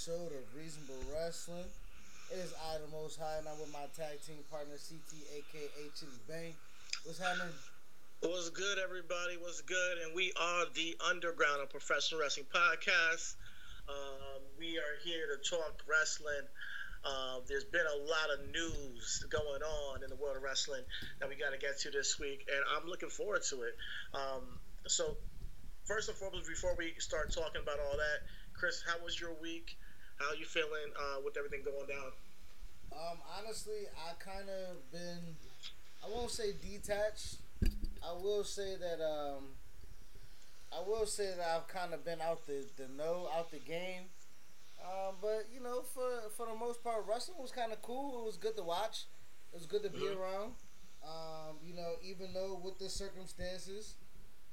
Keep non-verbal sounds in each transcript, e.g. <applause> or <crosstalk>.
Episode of Reasonable Wrestling. It is I, the Most High, and I'm with my tag team partner, CT, aka Chitty Bang. What's happening? What's good, everybody? What's good? And we are the Underground of Professional Wrestling Podcast. Um, we are here to talk wrestling. Uh, there's been a lot of news going on in the world of wrestling that we got to get to this week, and I'm looking forward to it. Um, so, first and foremost, before we start talking about all that, Chris, how was your week? How you feeling uh, with everything going down? Um, honestly, I kind of been, I won't say detached. I will say that, um, I will say that I've kind of been out the, the know, out the game. Um, but you know, for for the most part, wrestling was kind of cool. It was good to watch. It was good to be Mhm. around. Um, you know, even though with the circumstances,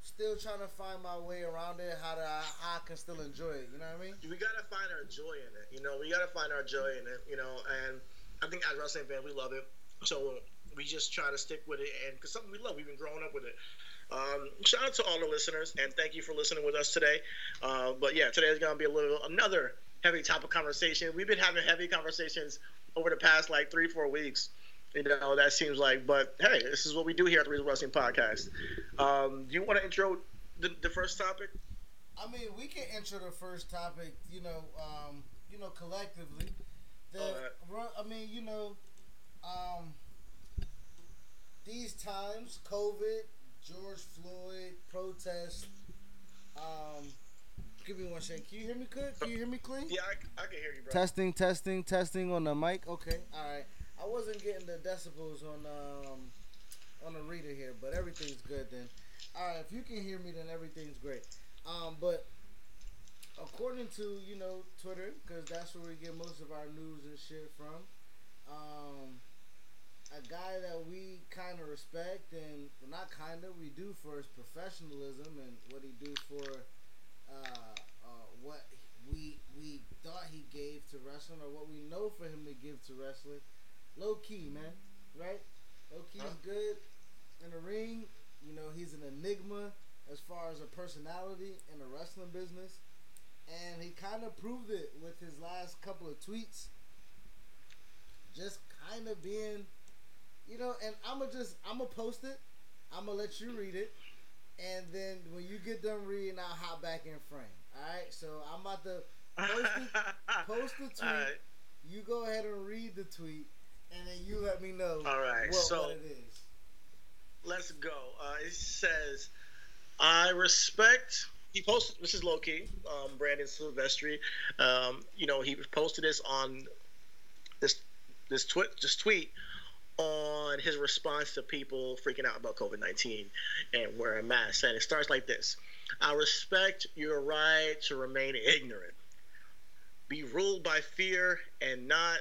still trying to find my way around it. How to how I can still enjoy it. You know what I mean? we gotta find our joy in it. You know, we gotta find our joy in it. You know, and I think as wrestling fans, we love it. So we just try to stick with it, and because something we love, we've been growing up with it. Um, shout out to all the listeners, and thank you for listening with us today. Uh, but yeah, today is gonna be a little another heavy topic conversation. We've been having heavy conversations over the past like three, four weeks. You know, that seems like, but hey, this is what we do here at the Real Wrestling Podcast. Um, do you want to intro the, the first topic? I mean, we can intro the first topic. You know, um, you know, collectively. The. I mean, you know, um, these times, COVID, George Floyd, protest. Um, give me one second. Can you hear me good? Can you hear me clean? Yeah, I, I can hear you, bro. Testing, testing, testing on the mic. Okay, all right. I wasn't getting the decibels on um on the reader here, but everything's good then. All right, if you can hear me, then everything's great. Um, but according to you know Twitter, because that's where we get most of our news and shit from. Um, a guy that we kind of respect and well, not kind of we do for his professionalism and what he do for uh, uh, what we we thought he gave to wrestling or what we know for him to give to wrestling. Low Ki, man, right? Low Ki is good in the ring. You know, he's an enigma as far as a personality in the wrestling business, and he kind of proved it with his last couple of tweets. Just kind of being, you know, and I'm gonna just I'm gonna post it. I'm gonna let you read it, and then when you get done reading, I'll hop back in frame. All right. So I'm about to post the, <laughs> post the tweet. Right. You go ahead and read the tweet, and then you let me know All right, what, so- what it is. Let's go. Uh, it says, I respect. He posted. This is Low Ki. Um, Brandon Silvestry. Um, you know, he posted this on this this tweet this tweet on his response to people freaking out about COVID nineteen and wearing masks. And it starts like this: I respect your right to remain ignorant. Be ruled by fear and not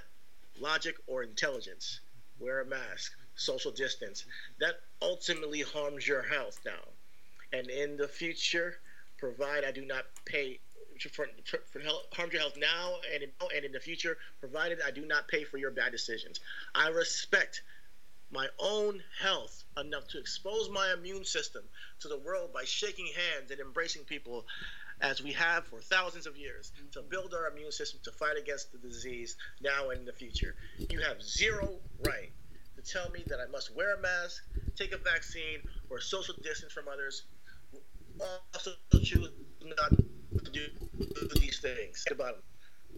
logic or intelligence. Wear a mask. Social distance. That ultimately harms your health now. And in the future, provide I do not pay for, for, for harm your health now and in, and in the future, provided I do not pay for your bad decisions. I respect my own health enough to expose my immune system to the world by shaking hands and embracing people as we have for thousands of years to build our immune system to fight against the disease now and in the future. You have zero right to tell me that I must wear a mask, take a vaccine, or social distance from others. Also choose not to do these things. About them.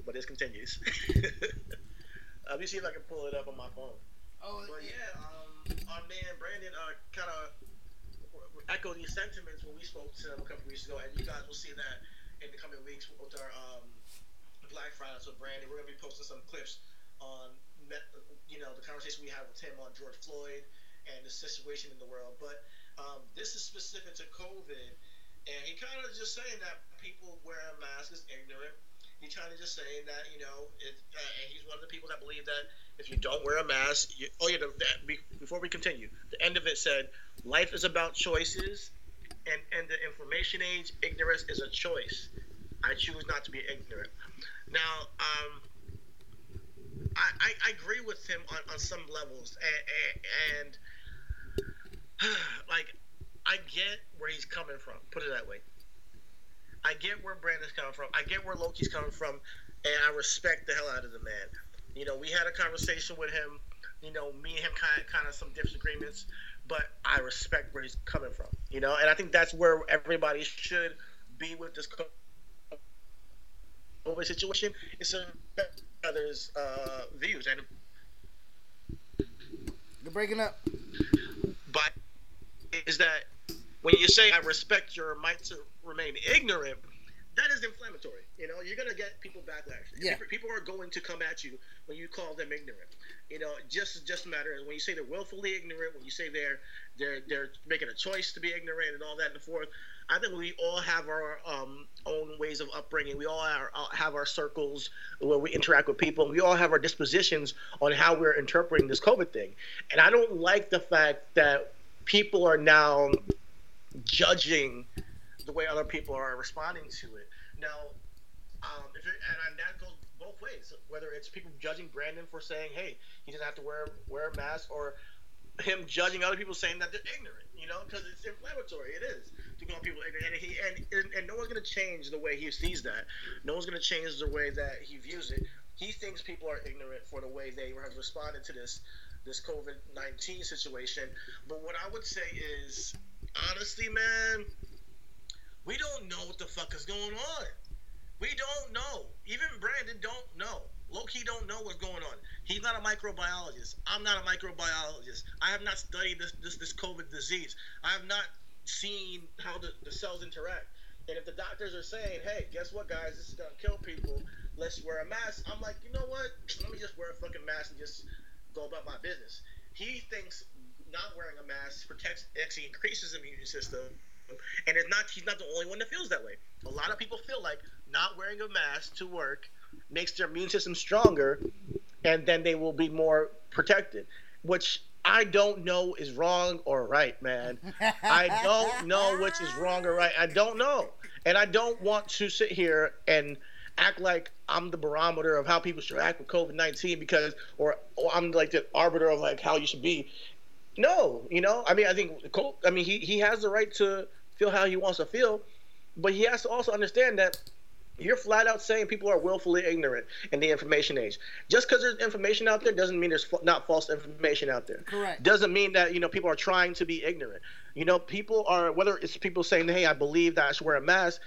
But this continues. <laughs> Let me see if I can pull it up on my phone. Oh, but yeah, um, our man Brandon uh, kind of echo these sentiments when we spoke to him a couple weeks ago, and you guys will see that in the coming weeks with our um, Black Friday. So Brandon, we're gonna be posting some clips on you know the conversation we had with him on George Floyd and the situation in the world. But um, this is specific to COVID, and he kind of just saying that people wearing masks is ignorant. He's trying to just say that you know, uh, he's one of the people that believe that if you don't wear a mask, you, oh yeah, the, the, before we continue, the end of it said, life is about choices, and and the information age, ignorance is a choice. I choose not to be ignorant. Now, um, I, I, I agree with him on, on some levels, and, and, <sighs> and like I get where he's coming from. Put it that way. I get where Brandon's coming from. I get where Low Ki's coming from, and I respect the hell out of the man. You know, we had a conversation with him. You know, me and him kind of, kind of some disagreements, but I respect where he's coming from. You know, and I think that's where everybody should be with this COVID situation. It's a others' uh, views and. You're breaking up. But is that when you say I respect your right to remain ignorant, that is inflammatory. You know, you're gonna get people backlash. Yeah. People are going to come at you when you call them ignorant. You know, just just a matter when you say they're willfully ignorant, when you say they're they're they're making a choice to be ignorant and all that and the forth. I think we all have our um, own ways of upbringing. We all are, uh, have our circles where we interact with people. We all have our dispositions on how we're interpreting this COVID thing. And I don't like the fact that people are now judging the way other people are responding to it. Now, um, if it, and that goes both ways. Whether it's people judging Brandon for saying, "Hey, he doesn't have to wear wear a mask," or him judging other people saying that they're ignorant. You know, because it's inflammatory. It is to call people ignorant, and he and, and, and no one's to change the way he sees that. No one's to change the way that he views it. He thinks people are ignorant for the way they have responded to this this COVID nineteen situation. But what I would say is, honestly, man, we don't know what the fuck is going on. We don't know. Even Brandon don't know. Low Ki don't know what's going on. He's not a microbiologist. I'm not a microbiologist. I have not studied this this, this COVID disease. I have not seen how the, the cells interact. And if the doctors are saying, hey, guess what, guys, this is gonna kill people, let's wear a mask. I'm like, you know what? Let me just wear a fucking mask and just go about my business. He thinks not wearing a mask protects actually increases the immune system and it's not he's not the only one that feels that way. A lot of people feel like not wearing a mask to work makes their immune system stronger, and then they will be more protected. Which I don't know is wrong or right, man. I don't know which is wrong or right. I don't know, and I don't want to sit here and act like I'm the barometer of how people should act with COVID nineteen because, or, or I'm like the arbiter of like how you should be. No, you know, I mean, I think I mean he he has the right to feel how he wants to feel, but he has to also understand that you're flat out saying people are willfully ignorant in the information age. Just because there's information out there doesn't mean there's not false information out there. Correct. Doesn't mean that you know people are trying to be ignorant. You know, people are whether it's people saying, "Hey, I believe that I should wear a mask."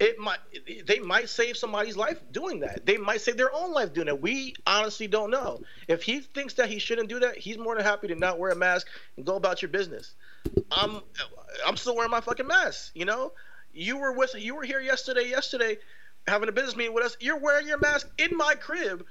It might they might save somebody's life doing that. They might save their own life doing it. We honestly don't know. If he thinks that he shouldn't do that, he's more than happy to not wear a mask and go about your business. I'm I'm still wearing my fucking mask. You know, you were with you were here yesterday. Yesterday, having a business meeting with us. You're wearing your mask in my crib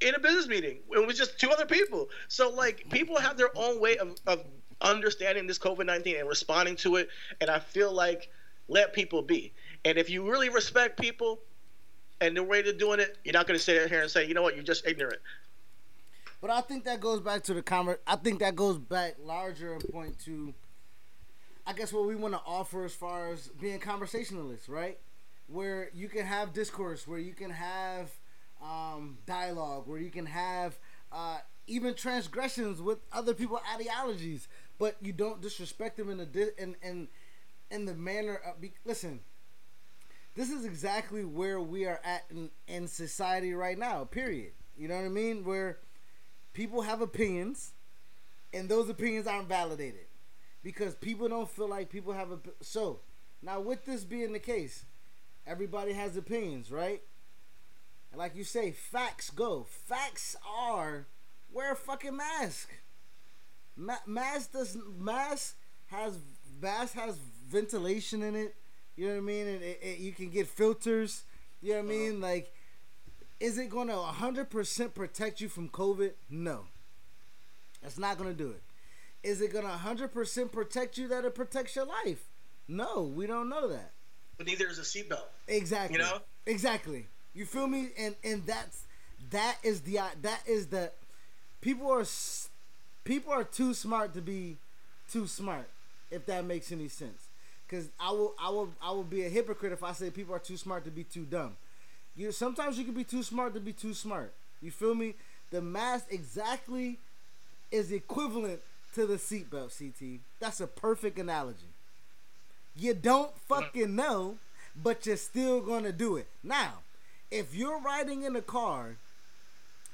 in a business meeting. It was just two other people. So like people have their own way of, of understanding this COVID nineteen and responding to it. And I feel like let people be. And if you really respect people and the way they're doing it, you're not going to sit here and say, you know what, you're just ignorant. But I think that goes back to the comment. I think that goes back larger point to I guess what we want to offer as far as being conversationalists, right? where you can have discourse, where you can have um, dialogue, where you can have uh, even transgressions with other people's ideologies, but you don't disrespect them in the di- in in in the manner of be- listen. This is exactly where we are at in, in society right now. Period. You know what I mean? Where people have opinions, and those opinions aren't validated because people don't feel like people have a. So now, with this being the case, everybody has opinions, right? And like you say, facts go. Facts are wear a fucking mask. Ma- mask does mask has mask has ventilation in it. You know what I mean? And it, it, you can get filters. You know what I mean? Uh-huh. Like, is it going to 100% protect you from COVID? No. That's not going to do it. Is it going to 100% protect you that it protects your life? No, we don't know that. But neither is a seatbelt. Exactly. You know? Exactly. You feel me? And and that's that is the that is the people are people are too smart to be too smart. If that makes any sense, because I will I will I will be a hypocrite if I say people are too smart to be too dumb. You sometimes you can be too smart to be too smart. You feel me? The mask exactly is equivalent to the seatbelt. CT. That's a perfect analogy. You don't fucking know, but you're still gonna do it. Now, if you're riding in a car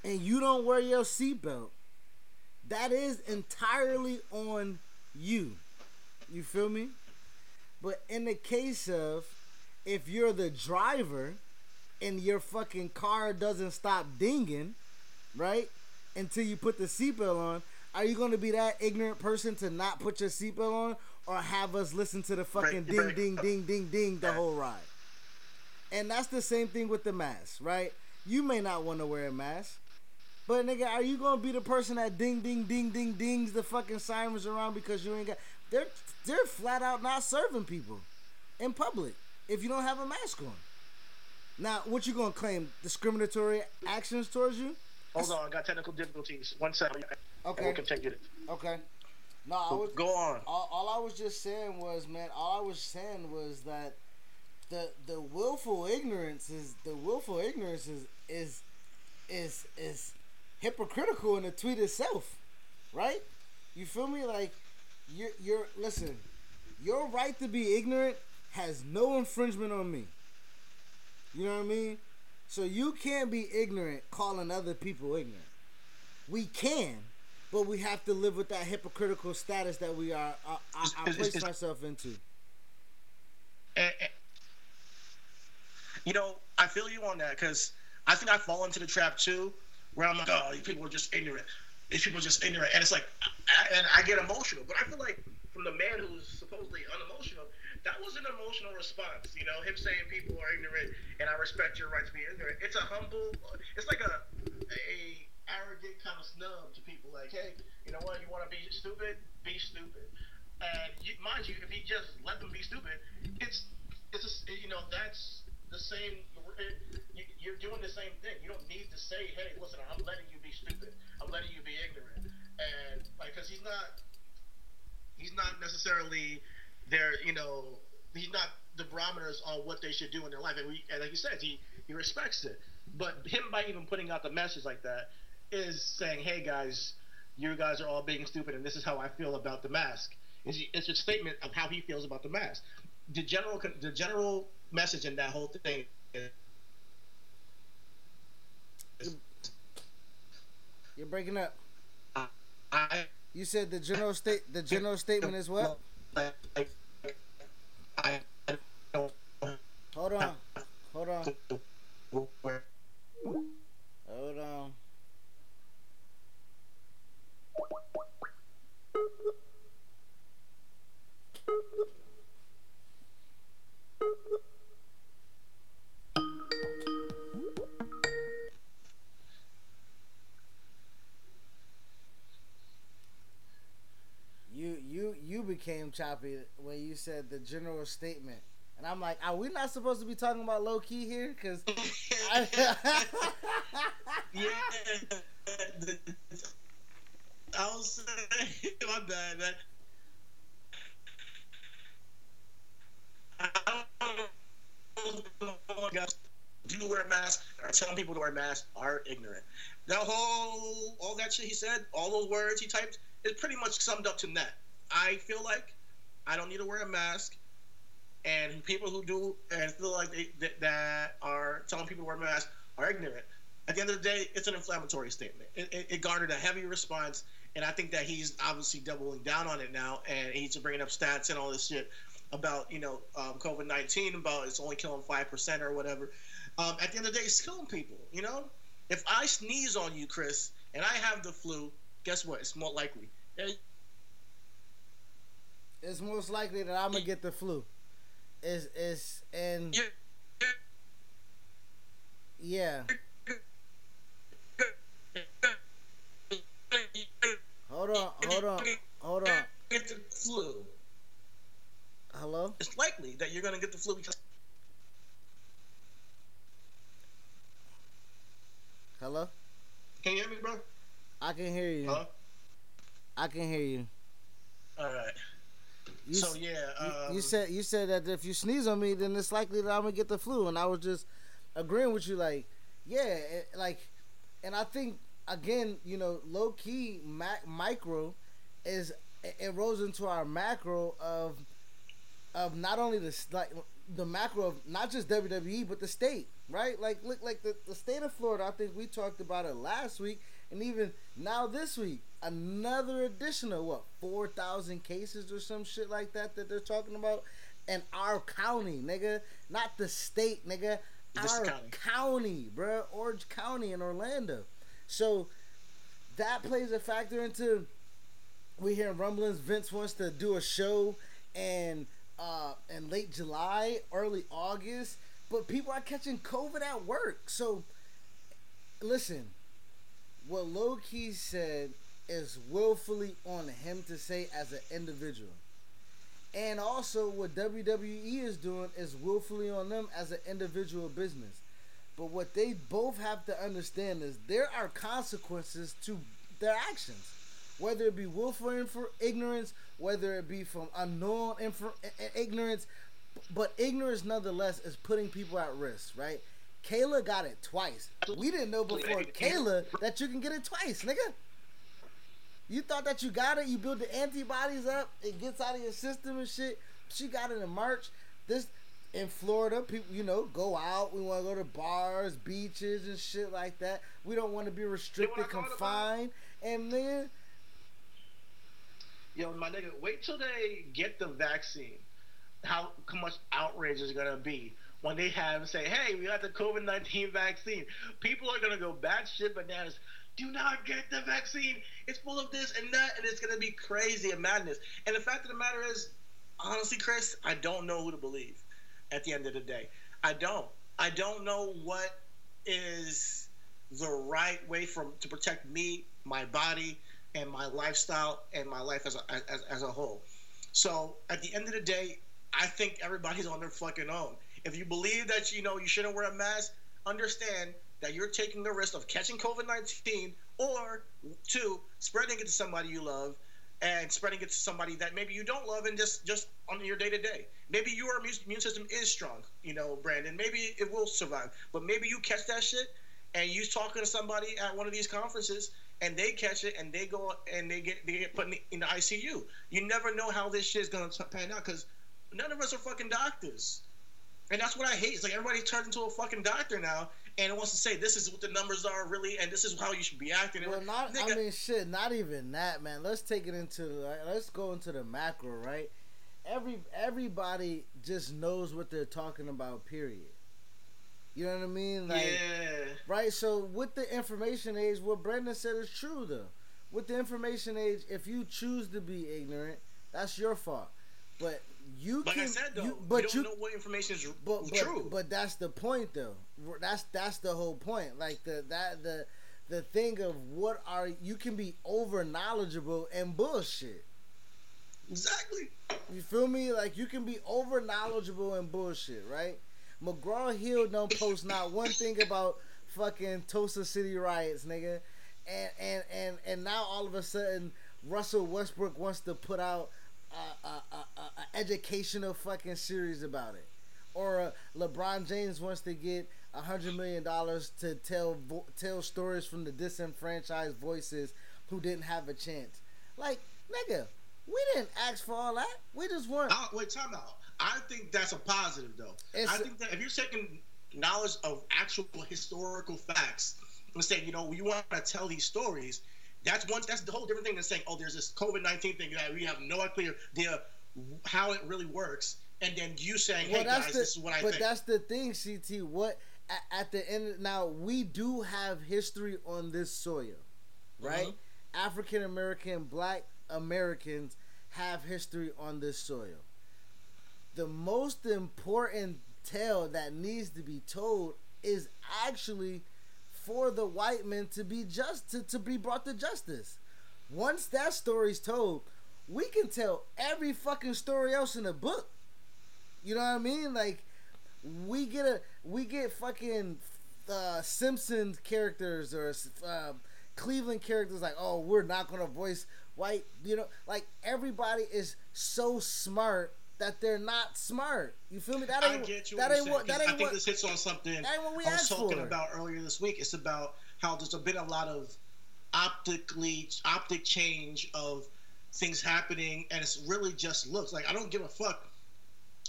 and you don't wear your seatbelt, that is entirely on you. You feel me? But in the case of if you're the driver and your fucking car doesn't stop dinging, right? Until you put the seatbelt on, are you going to be that ignorant person to not put your seatbelt on or have us listen to the fucking ding, right. ding, ding, ding, ding the whole ride? And that's the same thing with the mask, right? You may not want to wear a mask, but nigga, are you gonna be the person that ding, ding, ding, ding, dings the fucking sirens around because you ain't got? They're they're flat out not serving people in public if you don't have a mask on. Now, what you gonna claim? Discriminatory actions towards you? Hold on, I got technical difficulties. One second. Okay. We'll continue. Okay. No, I was Go on. all, all I was just saying was, man, all I was saying was that the the willful ignorance is the willful ignorance is is is is hypocritical in the tweet itself, right? You feel me? Like you're you're listen, your right to be ignorant has no infringement on me. You know what I mean? So you can't be ignorant calling other people ignorant. We can, but we have to live with that hypocritical status that we are. Uh, I, I, I place myself into. And- and- you know, I feel you on that because I think I fall into the trap too, where I'm like, oh, people are just ignorant. These people just ignorant, and it's like, I, and I get emotional. But I feel like from the man who's supposedly unemotional, that was an emotional response. You know, him saying people are ignorant, and I respect your right to be ignorant. It's a humble. It's like a a arrogant kind of snub to people. Like, hey, you know what? You want to be stupid? Be stupid. And you, mind you, if he just let them be stupid, it's it's a, you know that's the same. You, you're doing the same thing. You don't need to say, "Hey, listen, I'm letting you be stupid. I'm letting you be ignorant," and like, because he's not he's not necessarily there. You know, he's not the barometers on what they should do in their life. And, we, and like you said, he he respects it. But him by even putting out the message like that is saying, "Hey guys, you guys are all being stupid, and this is how I feel about the mask." It's, it's a statement of how he feels about the mask. The general the general message in that whole thing You're breaking up. I You said the general state. The general statement is what? I, I, Hold on. Hold on. Hold on. Became choppy when you said the general statement, and I'm like, are we not supposed to be talking about Low Ki here? Because I, <laughs> Yeah. <laughs> I was saying, <laughs> my bad, man. I don't do wear a mask or telling people to wear masks are ignorant. That whole all that shit he said, all those words he typed, is pretty much summed up to that. I feel like I don't need to wear a mask, and people who do and feel like they that, that are telling people to wear masks are ignorant. At the end of the day, it's an inflammatory statement. It, it, it garnered a heavy response, and I think that he's obviously doubling down on it now, and he's bringing up stats and all this shit about you know um, COVID nineteen about it's only killing five percent or whatever. Um, at the end of the day, it's killing people. You know, if I sneeze on you, Chris, and I have the flu, guess what? It's more likely. It's most likely that I'm gonna get the flu. Is is and yeah. Hold on, hold on, hold on. Get the flu. Hello. It's likely that you're gonna get the flu because. Hello. Can you hear me, bro? I can hear you. Huh? I can hear you. All right. You, so yeah, you- um, you said you said that if you sneeze on me, then it's likely that I'm gonna get the flu, and I was just agreeing with you, like, yeah, it, like, and I think again, you know, low key mac- micro is it, it rolls into our macro of of not only the like the macro of not just WWE but the state, right? Like look like the, the state of Florida. I think we talked about it last week, and even now this week, another additional what four thousand cases or some shit like that that they're talking about, in our county, nigga, not the state, nigga. This our county. county, bruh, Orange County in Orlando. So that plays a factor into we hear rumblings Vince wants to do a show and uh in late July, early August, but people are catching COVID at work. So listen, what Low Ki said is willfully on him to say as an individual. And also what WWE is doing is willfully on them as an individual business. But what they both have to understand is there are consequences to their actions, whether it be willful infor- ignorance, whether it be from unknown infor- ignorance. But ignorance, nonetheless, is putting people at risk, right? Kayla got it twice. We didn't know before Kayla that you can get it twice, nigga. You thought that you got it, you build the antibodies up, it gets out of your system and shit. She got it in March. This in Florida, people, you know, go out. We want to go to bars, beaches, and shit like that. We don't want to be restricted, go to bars? confined, and then Yo, my nigga, wait till they get the vaccine. How, how much outrage is gonna be when they have say, "Hey, we got the COVID nineteen vaccine." People are gonna go batshit bananas. Do not get the vaccine. It's full of this and that, and it's gonna be crazy and madness. And the fact of the matter is, honestly, Chris, I don't know who to believe. At the end of the day, I don't. I don't know what is the right way from to protect me, my body, and my lifestyle and my life as a, as, as a whole. So at the end of the day, I think everybody's on their fucking own. If you believe that you know you shouldn't wear a mask, understand that you're taking the risk of catching COVID nineteen or two spreading it to somebody you love and spreading it to somebody that maybe you don't love and just just on your day to day. Maybe your immune system is strong, you know, Brandon. Maybe it will survive, but maybe you catch that shit and you talking to somebody at one of these conferences and they catch it and they go and they get they get put in the, in the ICU. You never know how this shit is gonna pan out because none of us are fucking doctors, and that's what I hate. It's like everybody turns into a fucking doctor now and wants to say this is what the numbers are really and this is how you should be acting. Well, not. I mean, shit. Not even that, man. Let's take it into. like, Let's go into the macro, right? Every everybody just knows what they're talking about. Period. You know what I mean? Like, yeah. right. So with the information age, what Brendan said is true, though. With the information age, if you choose to be ignorant, that's your fault. But you Like can. I said though, you, but but you you, don't know what information is but, but true. but that's the point though. That's that's the whole point. Like the that the the thing of what are you can be over knowledgeable and bullshit. exactly. You feel me? Like you can be over knowledgeable and bullshit, right? McGraw Hill don't post not one thing about fucking Tulsa City riots, nigga. And and and and now all of a sudden Russell Westbrook wants to put out a, a, a, a, educational fucking series about it. or uh, LeBron James wants to get a hundred million dollars to tell vo- tell stories from the disenfranchised voices who didn't have a chance. Like, nigga, we didn't ask for all that. We just want. Uh, wait, time out. I think that's a positive, though. It's- I think that if you're taking knowledge of actual historical facts and saying, you know, we want to tell these stories, that's one. That's the whole different thing than saying, oh, there's this COVID nineteen thing that we have no idea how it really works, and then you saying, hey guys, the, this is what I think. but think. that's the thing, CT. What at, the end now we do have history on this soil, right? Mhm. African American, Black Americans have history on this soil. The most important tale that needs to be told is actually for the white men to be just to, to be brought to justice. Once that story's told, we can tell every fucking story else in the book. You know what I mean? Like we get a we get fucking uh, Simpsons characters or uh, Cleveland characters like, oh, we're not gonna voice white. You know, like everybody is so smart that they're not smart. You feel me? That I ain't get you. that ain't what that ain't I think what this hits on something that ain't what we I was talking for. about earlier this week. It's about how there's been a lot of optically optic change of things happening, and it's really just looks like I don't give a fuck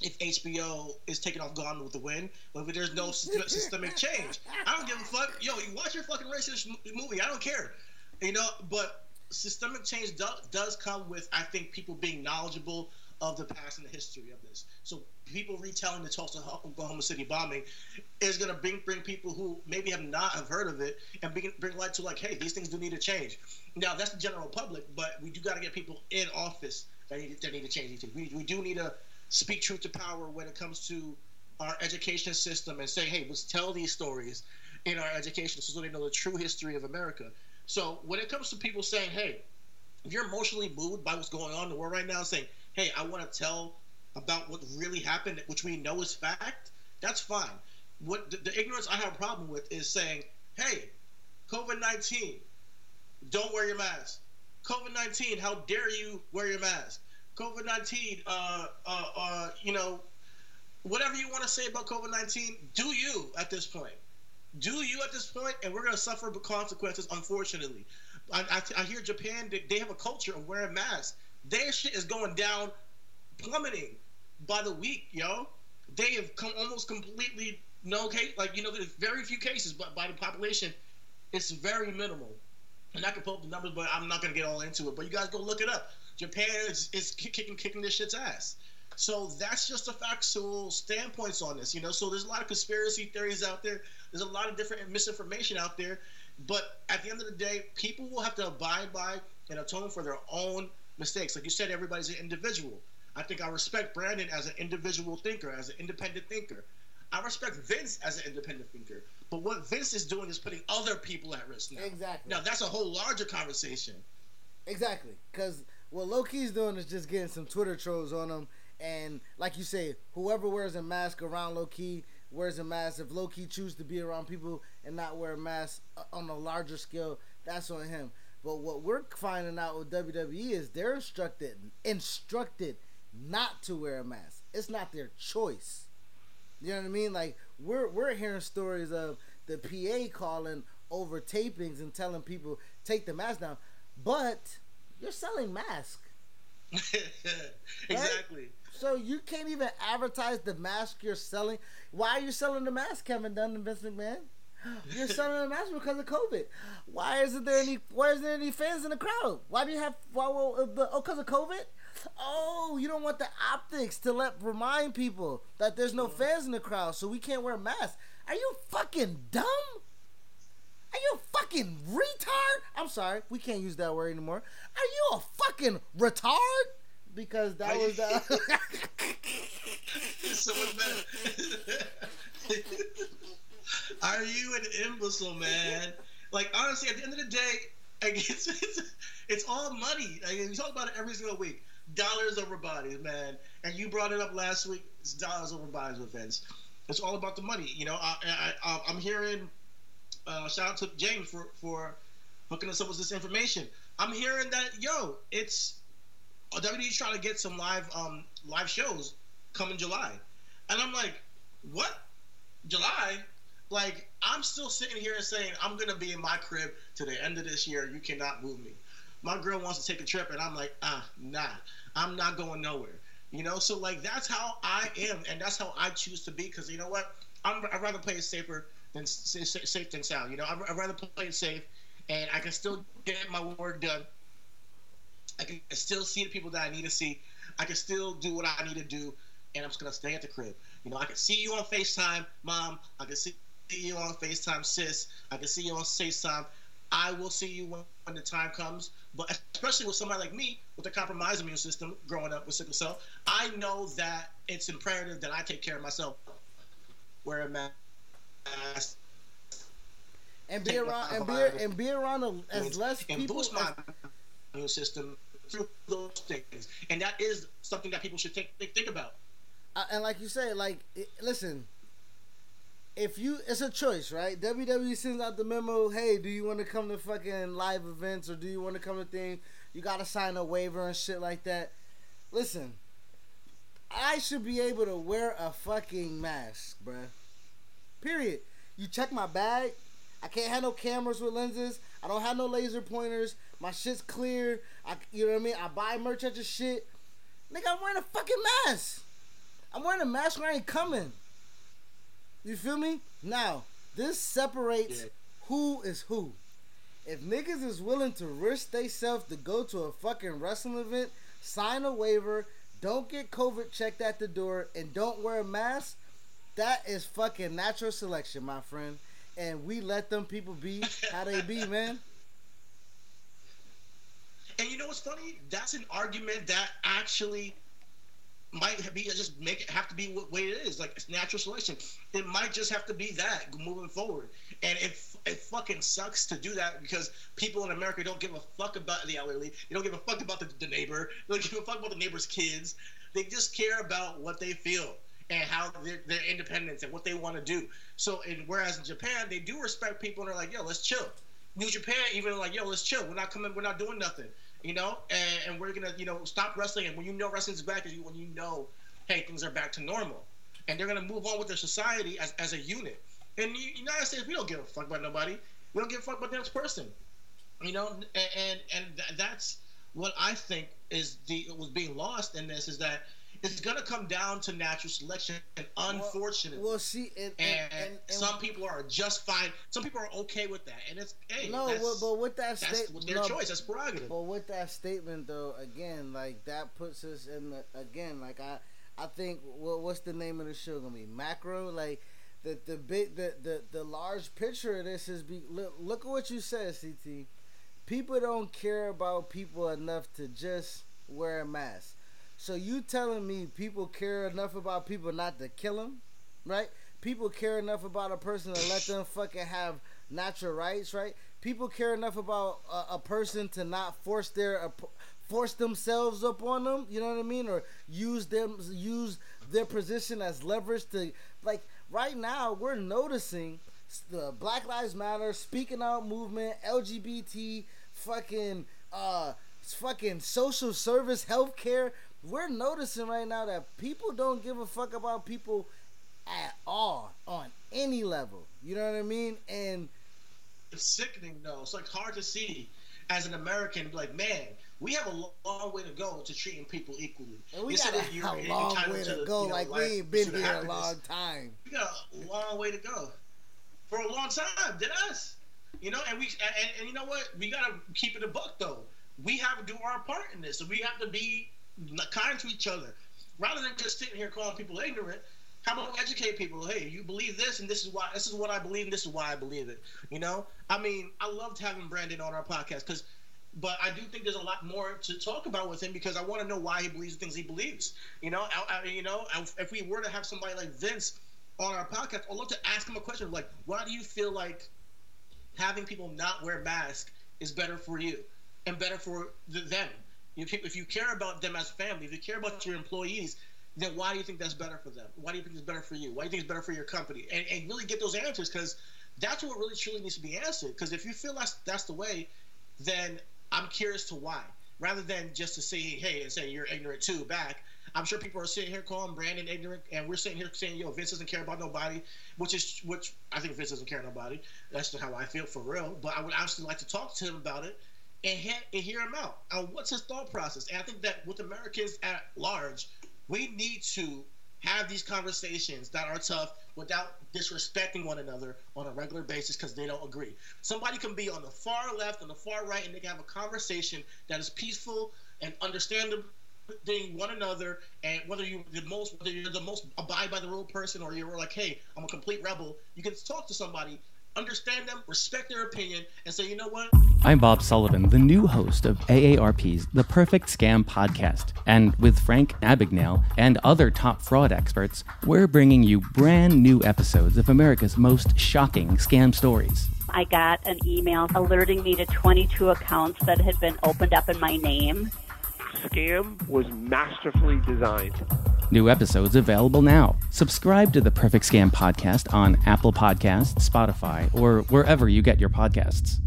if HBO is taking off Gone with the Wind, but if there's no systemic change, I don't give a fuck. Yo, you watch your fucking racist movie. I don't care. You know, but systemic change do, does come with, I think, people being knowledgeable of the past and the history of this. So people retelling the Tulsa Oklahoma City bombing is going to bring bring people who maybe have not have heard of it and bring bring light to like, hey, these things do need to change. Now that's the general public, but we do got to get people in office that need that need to change these things. We, we do need to speak truth to power when it comes to our education system and say, hey, let's tell these stories in our education so they know the true history of America. So when it comes to people saying, hey, if you're emotionally moved by what's going on in the world right now, saying, hey, I want to tell about what really happened, which we know is fact, that's fine. What the, the ignorance I have a problem with is saying, hey, COVID 19, don't wear your mask. COVID 19, how dare you wear your mask? COVID 19, uh, uh, uh, you know, whatever you want to say about COVID 19, do you at this point. Do you at this point, and we're going to suffer consequences, unfortunately. I, I, I hear Japan, they, they have a culture of wearing masks. Their shit is going down, plummeting by the week, yo. They have come almost completely no case, like, you know, there's very few cases, but by the population, it's very minimal. And I can pull up the numbers, but I'm not to get all into it. But you guys go look it up. Japan is, is kicking kicking this shit's ass. So that's just the factual standpoints on this, you know. So there's a lot of conspiracy theories out there. There's a lot of different misinformation out there. But at the end of the day, people will have to abide by and atone for their own mistakes. Like you said, everybody's an individual. I think I respect Brandon as an individual thinker, as an independent thinker. I respect Vince as an independent thinker. But what Vince is doing is putting other people at risk now. Exactly. Now that's a whole larger conversation. Exactly, because what Low Ki's doing is just getting some Twitter trolls on him, and like you say, whoever wears a mask around Low Ki wears a mask. If Loki chooses to be around people and not wear a mask uh, on a larger scale, that's on him. But what we're finding out with WWE is they're instructed instructed not to wear a mask. It's not their choice. You know what I mean? Like we're we're hearing stories of the PA calling over tapings and telling people take the mask down, but you're selling masks, <laughs> exactly. so you can't even advertise the mask you're selling. Why are you selling the mask, Kevin Dunn and Vince McMahon? <gasps> You're selling the mask because of COVID. Why isn't there any? Why isn't there any fans in the crowd? Why do you have? Why? well, uh, the- Oh, because of COVID. Oh, you don't want the optics to let remind people that there's no fans in the crowd, so we can't wear masks. Are you fucking dumb? Are you a fucking retard? I'm sorry, we can't use that word anymore. Are you a fucking retard? Because that was the. <laughs> so better. <laughs> Are you an imbecile, man? Like honestly, at the end of the day, <laughs> it's, it's, it's all money. Like, we talk about it every single week. Dollars over bodies, man. And you brought it up last week. It's dollars over bodies with Vince. It's all about the money. You know, I, I, I'm hearing. Uh, shout out to James for for hooking us up with this information. I'm hearing that yo, it's WWE's trying to get some live um live shows come in July, and I'm like, what? July? Like I'm still sitting here and saying I'm gonna be in my crib to the end of this year. You cannot move me. My girl wants to take a trip, and I'm like, ah, nah, I'm not going nowhere. You know, so like that's how I am, and that's how I choose to be. Because you know what, I'm, I'd rather play it safer than safe than sound. You know, I'd, rather play it safe, and I can still get my work done. I can still see the people that I need to see. I can still do what I need to do, and I'm just gonna stay at the crib. You know, I can see you on Facetime, mom. I can see you on Facetime, sis. I can see you on FaceTime. I will see you when, when the time comes. But especially with somebody like me with a compromised immune system, growing up with sickle cell, I know that it's imperative that I take care of myself. Wear a mask. And be around and be, and be around as less and people. boost my immune system through those things, and that is something that people should think think, think about. Uh, and like you say, like it, listen, if you it's a choice, right? WWE sends out the memo, hey, do you want to come to fucking live events or do you want to come to things? You gotta sign a waiver and shit like that. Listen, I should be able to wear a fucking mask, bruh. Period. You check my bag. I can't have no cameras with lenses. I don't have no laser pointers. My shit's clear. I, you know what I mean? I buy merch at your shit. Nigga, I'm wearing a fucking mask. I'm wearing a mask when I ain't coming. You feel me? Now, this separates yeah. who is who. If niggas is willing to risk theyself to go to a fucking wrestling event, sign a waiver, don't get COVID checked at the door, and don't wear a mask, that is fucking natural selection, my friend. And we let them people be how they be, <laughs> man. And you know what's funny? That's an argument that actually might be just make it have to be what way it is. Like it's natural selection. It might just have to be that moving forward. And it it fucking sucks to do that because people in America don't give a fuck about the elderly. They don't give a fuck about the, the neighbor. They don't give a fuck about the neighbor's kids. They just care about what they feel and how their, their independence and what they want to do. So, and whereas in Japan, they do respect people and they're like, yo, let's chill. New Japan, even like, yo, let's chill. We're not coming. We're not doing nothing you know, and, and we're gonna, you know, stop wrestling. And when you know wrestling's back, is when you know, hey, things are back to normal, and they're gonna move on with their society as, as a unit. In the United States, we don't give a fuck about nobody. We don't give a fuck about the next person, you know, and and, and that's what I think is the was being lost in this is that it's gonna come down to natural selection, and unfortunately, well, see, and, and, and, and some people are just fine. Some people are okay with that, and it's hey, no, well, but with that statement, their no, choice. That's prerogative. But with that statement, though, again, like that puts us in the again, like I, I think, well, what's the name of the show gonna be? Macro, like. The, the big the, the the large picture of this is be look, look at what you said CT people don't care about people enough to just wear a mask so you telling me people care enough about people not to kill them, right? People care enough about a person to let them fucking have natural rights, right? People care enough about a, a person to not force their force themselves up on them. You know what I mean? Or use them use their position as leverage to like right now we're noticing the Black Lives Matter speaking out movement, LGBT, fucking uh, fucking social service, healthcare we're noticing right now that people don't give a fuck about people at all on any level. You know what I mean? And it's sickening though. It's like hard to see as an American, like, man, we have a long way to go to treating people equally. And we got a, a long way to, to go. You know, like we ain't been here a long time. We got a long way to go for a long time. Did us? You know, and we and, and you know what? We gotta keep it a buck though. We have to do our part in this, so we have to be kind to each other. Rather than just sitting here calling people ignorant, how about we educate people? Hey, you believe this, and this is why. This is what I believe, and this is why I believe it. You know, I mean, I loved having Brandon on our podcast because, but I do think there's a lot more to talk about with him because I want to know why he believes the things he believes. You know, I, I, you know, if we were to have somebody like Vince on our podcast, I'd love to ask him a question like, why do you feel like having people not wear masks is better for you and better for them? If you care about them as family, if you care about your employees, then why do you think that's better for them? Why do you think it's better for you? Why do you think it's better for your company? And, and really get those answers because that's what really truly needs to be answered. Because if you feel that's that's the way, then I'm curious to why. Rather than just to say, hey, and say you're ignorant too back, I'm sure people are sitting here calling Brandon ignorant, and we're sitting here saying, "Yo, Vince doesn't care about nobody," which is which I think Vince doesn't care about nobody. That's how I feel for real. But I would actually like to talk to him about it and, ha- and hear him out. And what's his thought process? And I think that with Americans at large, we need to have these conversations that are tough without disrespecting one another on a regular basis because they don't agree. Somebody can be on the far left and the far right, and they can have a conversation that is peaceful and understanding one another. And whether you the most, whether you're the most abide by the rule person, or you're like, hey, I'm a complete rebel, you can talk to somebody understand them, respect their opinion, and say, you know what? I'm Bob Sullivan, the new host of AARP's The Perfect Scam podcast. And with Frank Abagnale and other top fraud experts, we're bringing you brand new episodes of America's most shocking scam stories. I got an email alerting me to 22 accounts that had been opened up in my name. Scam was masterfully designed New episodes available now. Subscribe to the Perfect Scam podcast on Apple Podcasts, Spotify, or wherever you get your podcasts.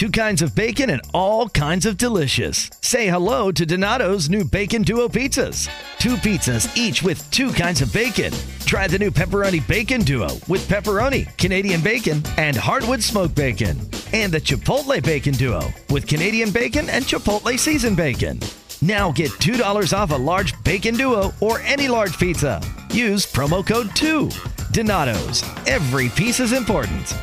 Two kinds of bacon and all kinds of delicious. Say hello to Donato's new Bacon Duo pizzas. Two pizzas, each with two kinds of bacon. Try the new Pepperoni Bacon Duo with pepperoni, Canadian bacon, and hardwood smoked bacon. And the Chipotle Bacon Duo with Canadian bacon and Chipotle seasoned bacon. Now get $2 off a large bacon duo or any large pizza. Use promo code 2. Donato's. Every piece is important.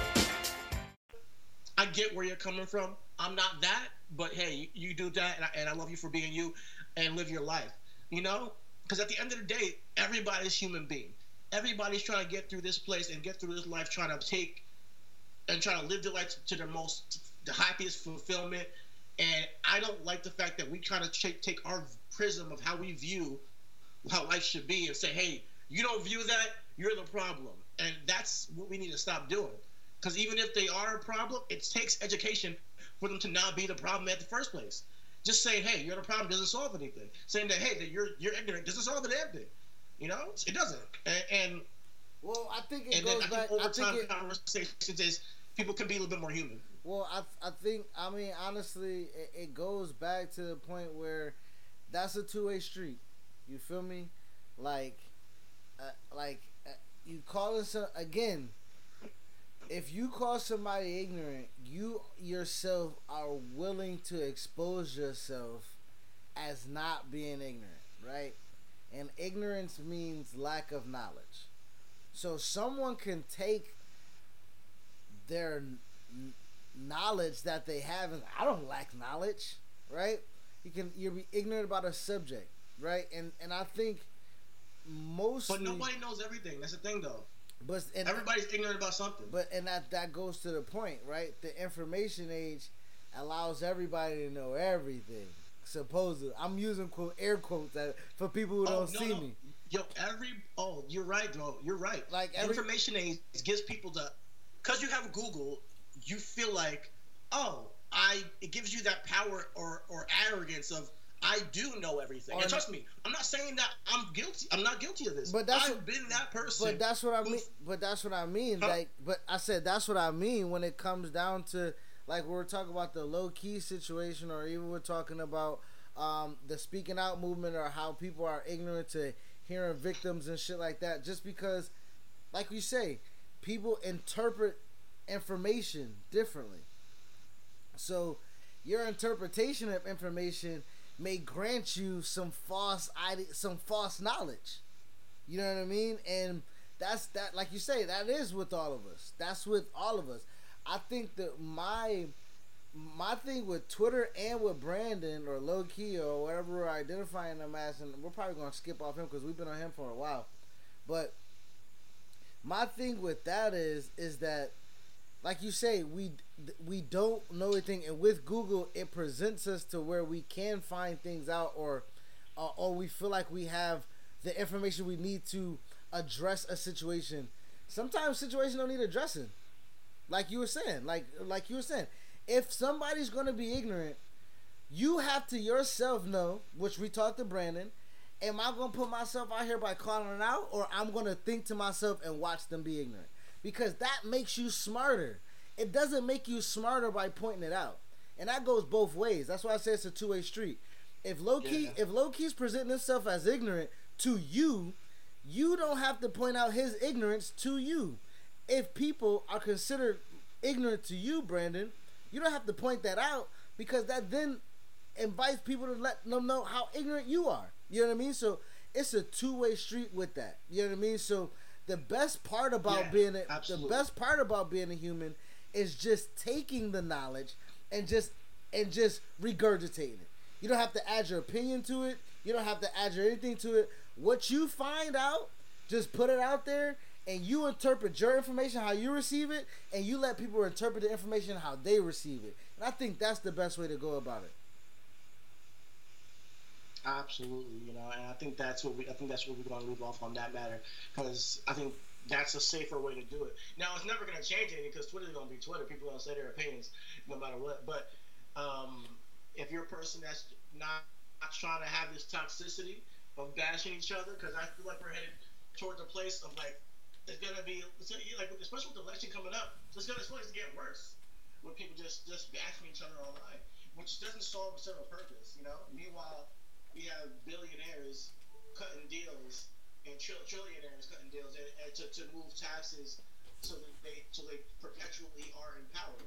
I get where you're coming from. I'm not that, but hey, you, do that, and I, and I love you for being you and live your life. You know? Because at the end of the day, everybody's human being. Everybody's trying to get through this place and get through this life, trying to take and trying to live their life to their most, the happiest fulfillment and I don't like the fact that we kind of take our prism of how we view how life should be and say, hey, you don't view that, you're the problem. And that's what we need to stop doing. Because even if they are a problem, it takes education for them to not be the problem at the first place. Just saying, hey, you're the problem doesn't solve anything. Saying that, hey, that you're you're ignorant doesn't solve anything. You know, it doesn't. And, and well, I think it goes back. Over time, it, conversations is people can be a little bit more human. Well, I I think I mean honestly, it, it goes back to the point where that's a two way street. You feel me? Like, uh, like uh, you calling some again. If you call somebody ignorant, you yourself are willing to expose yourself as not being ignorant, right? And ignorance means lack of knowledge. So someone can take their knowledge that they have and I don't lack knowledge, right? You can you'll be ignorant about a subject, right? And and I think most But nobody knows everything. That's the thing though. But everybody's ignorant about something. But and that that goes to the point, right? The information age allows everybody to know everything. Supposedly, I'm using quote air quotes that for people who oh, don't no, see no. me. Yo, every oh, you're right, bro. You're right. Like every, information age gives people the because you have Google you feel like, oh, I it gives you that power or or arrogance of I do know everything. Or and trust me, I'm not saying that I'm guilty. I'm not guilty of this. But that's I've what, been that person. But that's what I mean. But that's what I mean. Huh? Like, but I said that's what I mean when it comes down to like we're talking about the Low Ki situation, or even we're talking about um, the speaking out movement, or how people are ignorant to hearing victims and shit like that. Just because, like you say, people interpret information differently. So your interpretation of information may grant you some false some false knowledge. You know what I mean? And that's that like you say, that is with all of us. That's with all of us. I think that my my thing with Twitter and with Brandon or Low Ki or whatever we're identifying them as, and we're probably gonna skip off him because we've been on him for a while. But my thing with that is is that like you say, we we don't know anything, and with Google, it presents us to where we can find things out, or uh, or we feel like we have the information we need to address a situation. Sometimes situations don't need addressing, like you were saying, like like you were saying. If somebody's gonna be ignorant, you have to yourself know, which we talked to Brandon. Am I gonna put myself out here by calling it out, or I'm gonna think to myself and watch them be ignorant? Because that makes you smarter. It doesn't make you smarter by pointing it out. And that goes both ways. That's why I say it's a two way street. If Low Ki, Yeah. if Low Ki's presenting himself as ignorant to you, you don't have to point out his ignorance to you. If people are considered ignorant to you, Brandon, you don't have to point that out because that then invites people to let them know how ignorant you are. You know what I mean? So it's a two way street with that. You know what I mean? So the best part about Yeah, being a, the best part about being a human is just taking the knowledge and just and just regurgitating it. You don't have to add your opinion to it. You don't have to add your anything to it. What you find out, just put it out there and you interpret your information how you receive it and you let people interpret the information how they receive it. And I think that's the best way to go about it. Absolutely, you know, and I think that's what we. I think that's what we're going to leave off on that matter because I think that's a safer way to do it. Now it's never going to change anything because Twitter's going to be Twitter. People are going to say their opinions no matter what. But um, if you're a person that's not, not trying to have this toxicity of bashing each other, because I feel like we're headed towards a place of like it's going to be like especially with the election coming up, it's going to get worse when people just just bashing each other online, which doesn't solve a a purpose. You know. Meanwhile we have billionaires cutting deals and trill- trillionaires cutting deals and, and to, to move taxes so that they so they perpetually are in power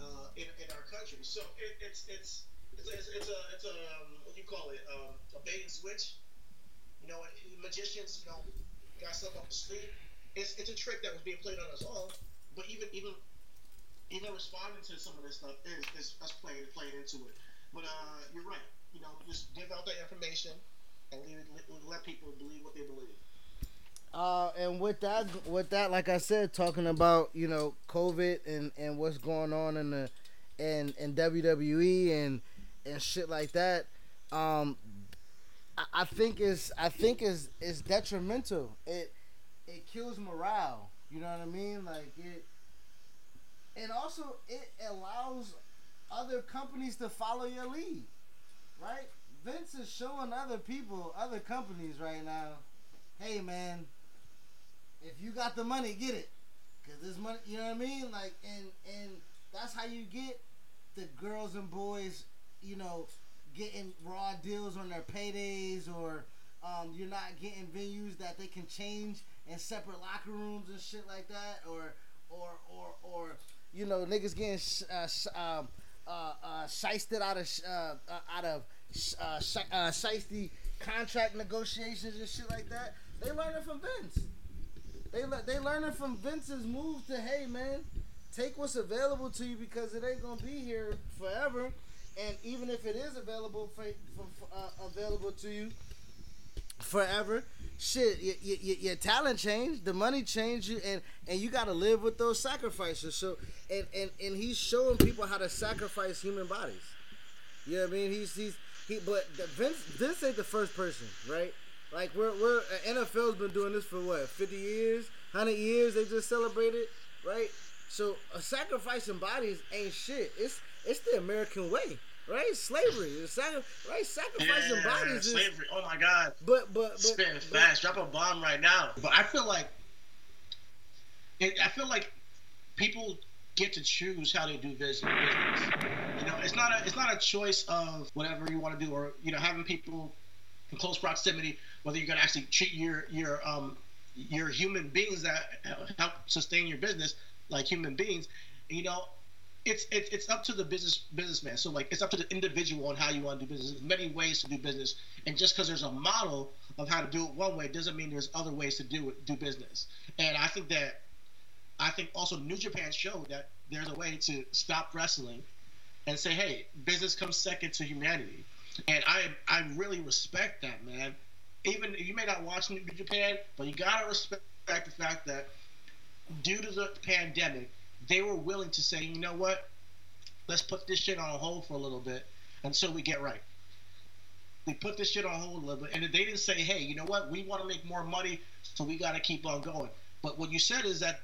uh, in, in our country. So it, it's it's it's it's, it's a it's a um, what do you call it um, a bait and switch. You know, magicians you know got stuff up the sleeve. It's it's a trick that was being played on us all. But even even even responding to some of this stuff is, is us playing playing into it. But uh, you're right. You know, just give out that information and leave, let, people believe what they believe. Uh, and with that, with that, like I said, talking about you know COVID and and what's going on in the in in WWE and and shit like that. Um, I, I think is I think is is detrimental. It it kills morale. You know what I mean? Like it. And also, it allows other companies to follow your lead, right? Vince is showing other people, other companies right now, hey man, if you got the money, get it. Cause this money, you know what I mean? Like, and and that's how you get the girls and boys, you know, getting raw deals on their paydays, or um, you're not getting venues that they can change in separate locker rooms and shit like that, or or or or you know, niggas getting sh- uh, sh- um, uh, uh, out of uh, uh, out of sh- uh, sh- uh, shiesty contract negotiations and shit like that. They learning from Vince. They le- they learning from Vince's move to hey man, take what's available to you because it ain't gonna be here forever, and even if it is available for, for, uh, available to you forever, shit, your, your, your talent changed, the money changed, you and and you gotta live with those sacrifices. So and and and he's showing people how to sacrifice human bodies. You know what I mean? He's he's he, but Vince Vince ain't the first person, right? Like we're we're NFL's been doing this for what fifty years, hundred years. They just celebrated, right? So uh, sacrificing bodies ain't shit. It's it's the American way, right? Slavery, sacri- right? Sacrificing Yeah, bodies is. slavery. Oh my God. But but but, Spitting but fast. Drop a bomb right now. But I feel like, it, I feel like people get to choose how they do business. business. You know, it's not a it's not a choice of whatever you want to do, or you know, having people in close proximity, whether you're gonna actually treat your your um your human beings that help sustain your business like human beings. You know, it's it's it's up to the business businessman. So like it's up to the individual on how you want to do business. There's many ways to do business, and just because there's a model of how to do it one way doesn't mean there's other ways to do it do business. And I think that I think also New Japan showed that there's a way to stop wrestling and say, hey, business comes second to humanity. And I I really respect that, man. Even you may not watch New Japan, but you gotta respect the fact that due to the pandemic, they were willing to say, you know what, let's put this shit on hold for a little bit until we get right. They put this shit on hold a little bit, and they didn't say, hey, you know what, we want to make more money, so we got to keep on going. But what you said is that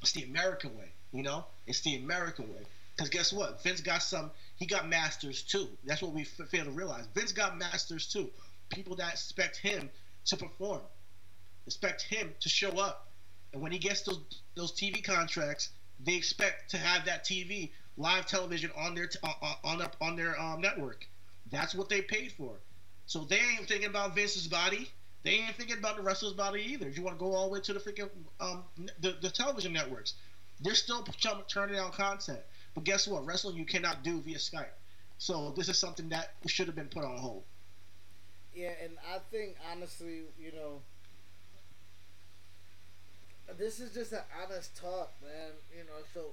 it's the American way, you know, it's the American way. Because guess what, Vince got some, he got masters too. That's what we f- fail to realize. Vince got masters too. People that expect him to perform, expect him to show up, and when he gets those those TV contracts, they expect to have that TV live television on their t- on on, on their um, network. That's what they paid for. So they ain't thinking about Vince's body. They ain't thinking about the wrestler's body either. You want to go all the way to the freaking um, the, the television networks. They're still turning out content. But guess what? Wrestling you cannot do via Skype. So this is something that should have been put on hold. Yeah, and I think honestly, you know, this is just an honest talk, man. You know, so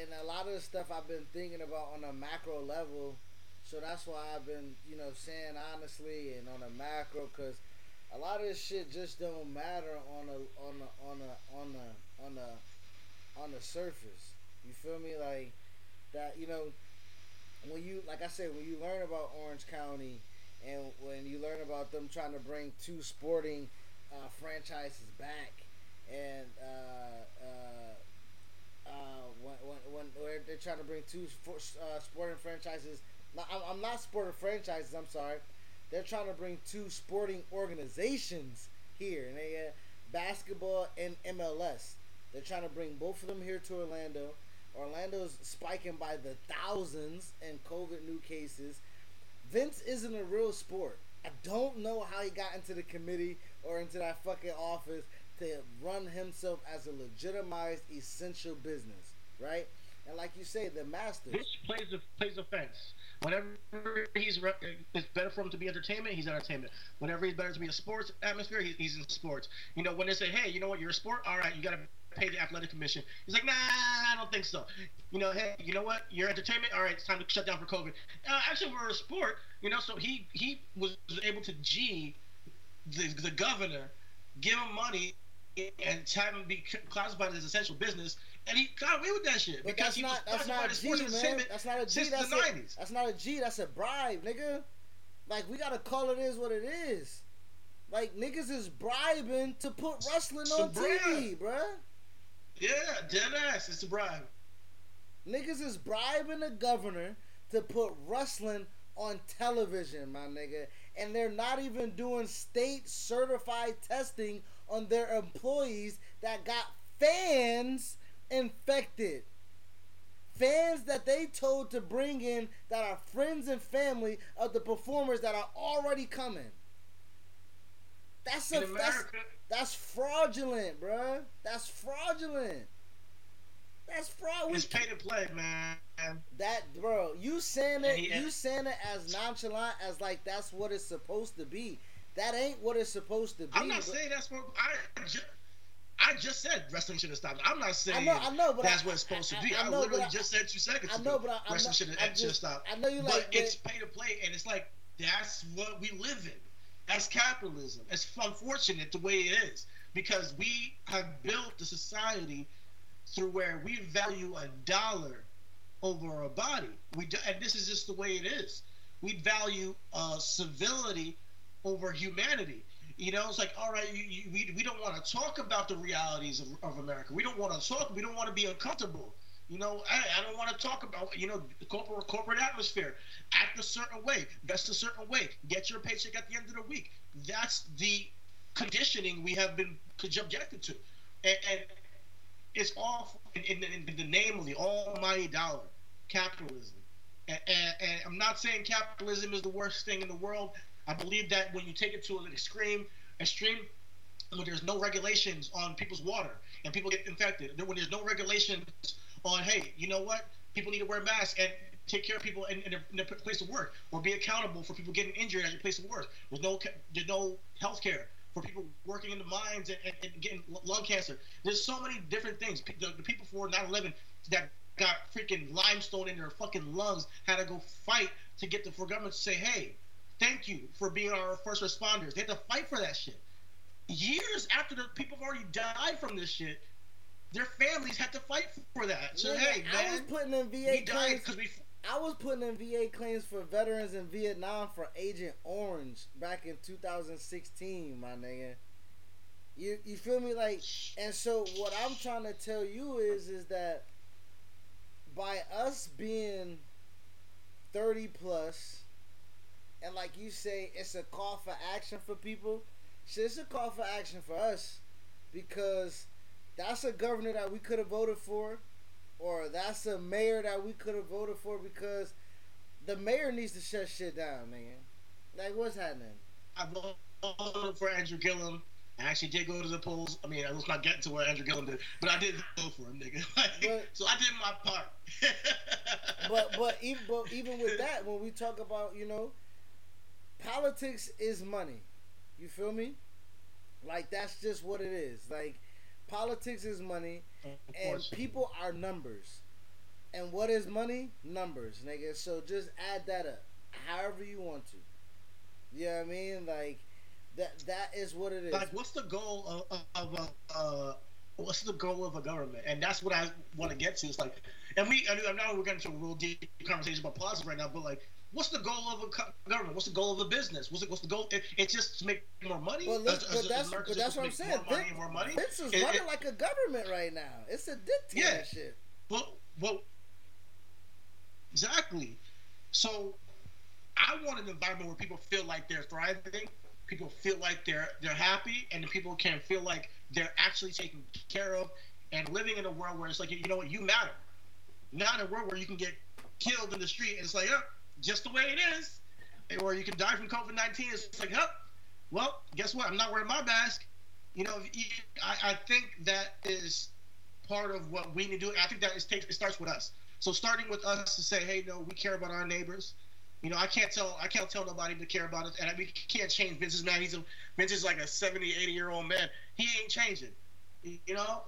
and a lot of the stuff I've been thinking about on a macro level. So that's why I've been, you know, saying honestly and on a macro, because a lot of this shit just don't matter on a on a on a on a on a on the surface. You feel me? Like that, you know, when you like I said, when you learn about Orange County and when you learn about them trying to bring two sporting uh, franchises back and uh, uh, uh, when, when, when they're trying to bring two uh, sporting franchises. I'm not sporting franchises. I'm sorry. They're trying to bring two sporting organizations here, and they uh, basketball and MLS. They're trying to bring both of them here to Orlando. Orlando's spiking by the thousands in COVID new cases. Vince isn't a real sport. I don't know how he got into the committee or into that fucking office to run himself as a legitimized essential business, right? And like you say, the master This plays plays offense. Whenever he's it's better for him to be entertainment, he's entertainment. Whenever he's better to be a sports atmosphere, he's, he's in sports. You know, when they say, hey, you know what, you're a sport, all right, you got to pay the athletic commission. He's like, nah, I don't think so. You know, hey, you know what, you're entertainment, all right, it's time to shut down for COVID. Uh, actually, we're a sport, you know, so he he was able to G the the governor, give him money and him be classified as essential business, and he got away with that shit but because he not, was classified as sports entertainment that's not a G, that's the nineties. That's not a G. That's a bribe, nigga. Like we gotta call it is what it is. Like niggas is bribing to put wrestling on TV, bruh. Yeah, dead ass. It's a bribe. Niggas is bribing the governor to put wrestling on television, my nigga. And they're not even doing state certified testing on their employees that got fans infected. Fans that they told to bring in that are friends and family of the performers that are already coming. That's a that's, that's fraudulent, bruh. That's fraudulent. That's fraud. It's pay to play, man. That bro, you saying it, you saying it as nonchalant as like that's what it's supposed to be. That ain't what it's supposed to be. I'm not saying that's what I. Just, I just said wrestling should have stopped. I'm not saying I know, I know, but that's I, what it's supposed I, to be. I, I know, literally just said two seconds ago. I know, but I, wrestling should have stopped. I know you like, but like, it's pay to play, and it's like that's what we live in. That's capitalism. It's unfortunate the way it is because we have built a society through where we value a dollar over a body. We do, and this is just the way it is. We value uh, civility over humanity. You know, it's like, all right, you, you, we, we don't want to talk about the realities of, of America. We don't want to talk. We don't want to be uncomfortable. You know, I, I don't want to talk about, you know, the corporate, corporate atmosphere. Act a certain way, dress a certain way, get your paycheck at the end of the week. That's the conditioning we have been subjected to. And, and it's all in, in, in, the name of the almighty dollar, capitalism. And, and, and I'm not saying capitalism is the worst thing in the world. I believe that when you take it to an extreme, extreme, when there's no regulations on people's water and people get infected, when there's no regulations on, hey, you know what, people need to wear masks and take care of people in, in, their, in their place of work, or be accountable for people getting injured at your place of work. There's no there's no health care for people working in the mines and, and, and, getting lung cancer. There's so many different things. The, the people for 9/11 that got freaking limestone in their fucking lungs had to go fight to get the for government to say, hey, thank you for being our first responders. They had to fight for that shit. Years after the people have already died from this shit, their families had to fight for that. So yeah, hey, man, I was putting in VA we died because we. I was putting in VA claims for veterans in Vietnam for Agent Orange back in 2016, my nigga. You you feel me like and so what I'm trying to tell you is is that by us being 30 plus and like you say it's a call for action for people, shit, it's a call for action for us because that's a governor that we could have voted for, or that's a mayor that we could have voted for because the mayor needs to shut shit down, man. Like, what's happening? I voted for Andrew Gillum. I actually did go to the polls. I mean, I was not getting to where Andrew Gillum did, but I did vote for him, nigga. <laughs> Like, But- so I did my part. <laughs> but but even but even with that, when we talk about you know, politics is money. You feel me? Like that's just what it is. Like politics is money, and people are numbers. And what is money? Numbers, nigga. So just add that up, however you want to. You know what I mean? Like that. That is what it is. like, what's the goal of, of, of uh, what's the goal of a government? And that's what I want to get to. It's like, and we, I know we're getting into a real deep conversation about politics right now, but like, what's the goal of a government? What's the goal of a business? What's the, what's the goal? It, it's just to make more money. As- but as that's but that's what I'm saying. More money Vince, more money. Vince is It- running it- like a government right now. It's a dictatorship. Yeah. shit. Well, well, exactly. So, I want an environment where people feel like they're thriving, people feel like they're they're happy, and people can feel like they're actually taken care of, and living in a world where it's like you know what, you matter. Not in a world where you can get killed in the street and it's like, oh, just the way it is, or you can die from COVID nineteen. It's like, oh, well, guess what? I'm not wearing my mask. You know, I, I think that is part of what we need to do. I think that is takes it starts with us. So starting with us to say, hey, no, we care about our neighbors. You know, I can't tell I can't tell nobody to care about us, and we can't change Vince's man. He's a Vince is like a 70, 80 year old man. He ain't changing. You know,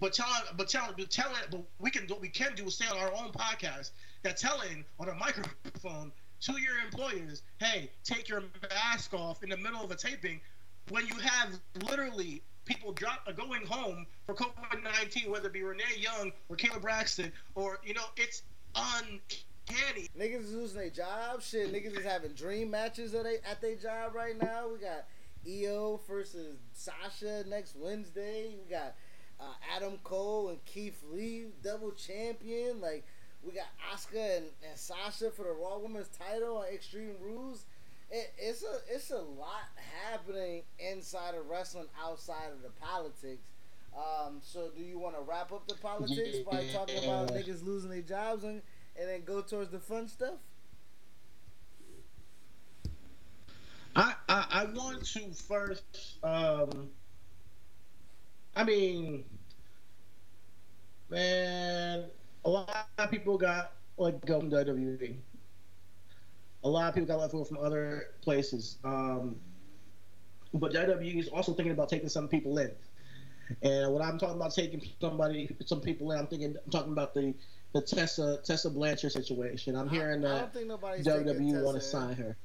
but telling, but telling, but telling, but we can do what we can do is say on our own podcast that telling on a microphone to your employers, hey, take your mask off in the middle of a taping when you have literally people drop uh, going home for COVID nineteen, whether it be Renee Young or Kayla Braxton, or you know, it's uncanny. Niggas is losing their job. Shit, niggas is having dream matches at their job right now. We got Io versus Sasha next Wednesday. We got uh, Adam Cole and Keith Lee double champion. Like we got Asuka and, and Sasha for the Raw Women's title on Extreme Rules. It, it's a it's a lot happening inside of wrestling outside of the politics. Um, so do you want to wrap up the politics by talking about niggas losing their jobs and, and then go towards the fun stuff? I, I I want to first. Um, I mean, man, a lot of people got let go from WWE. A lot of people got let go from other places. Um, but WWE is also thinking about taking some people in. And when I'm talking about taking somebody, some people in, I'm thinking, I'm talking about the the Tessa Tessa Blanchard situation. I'm hearing that don't think nobody's taking WWE want to sign her.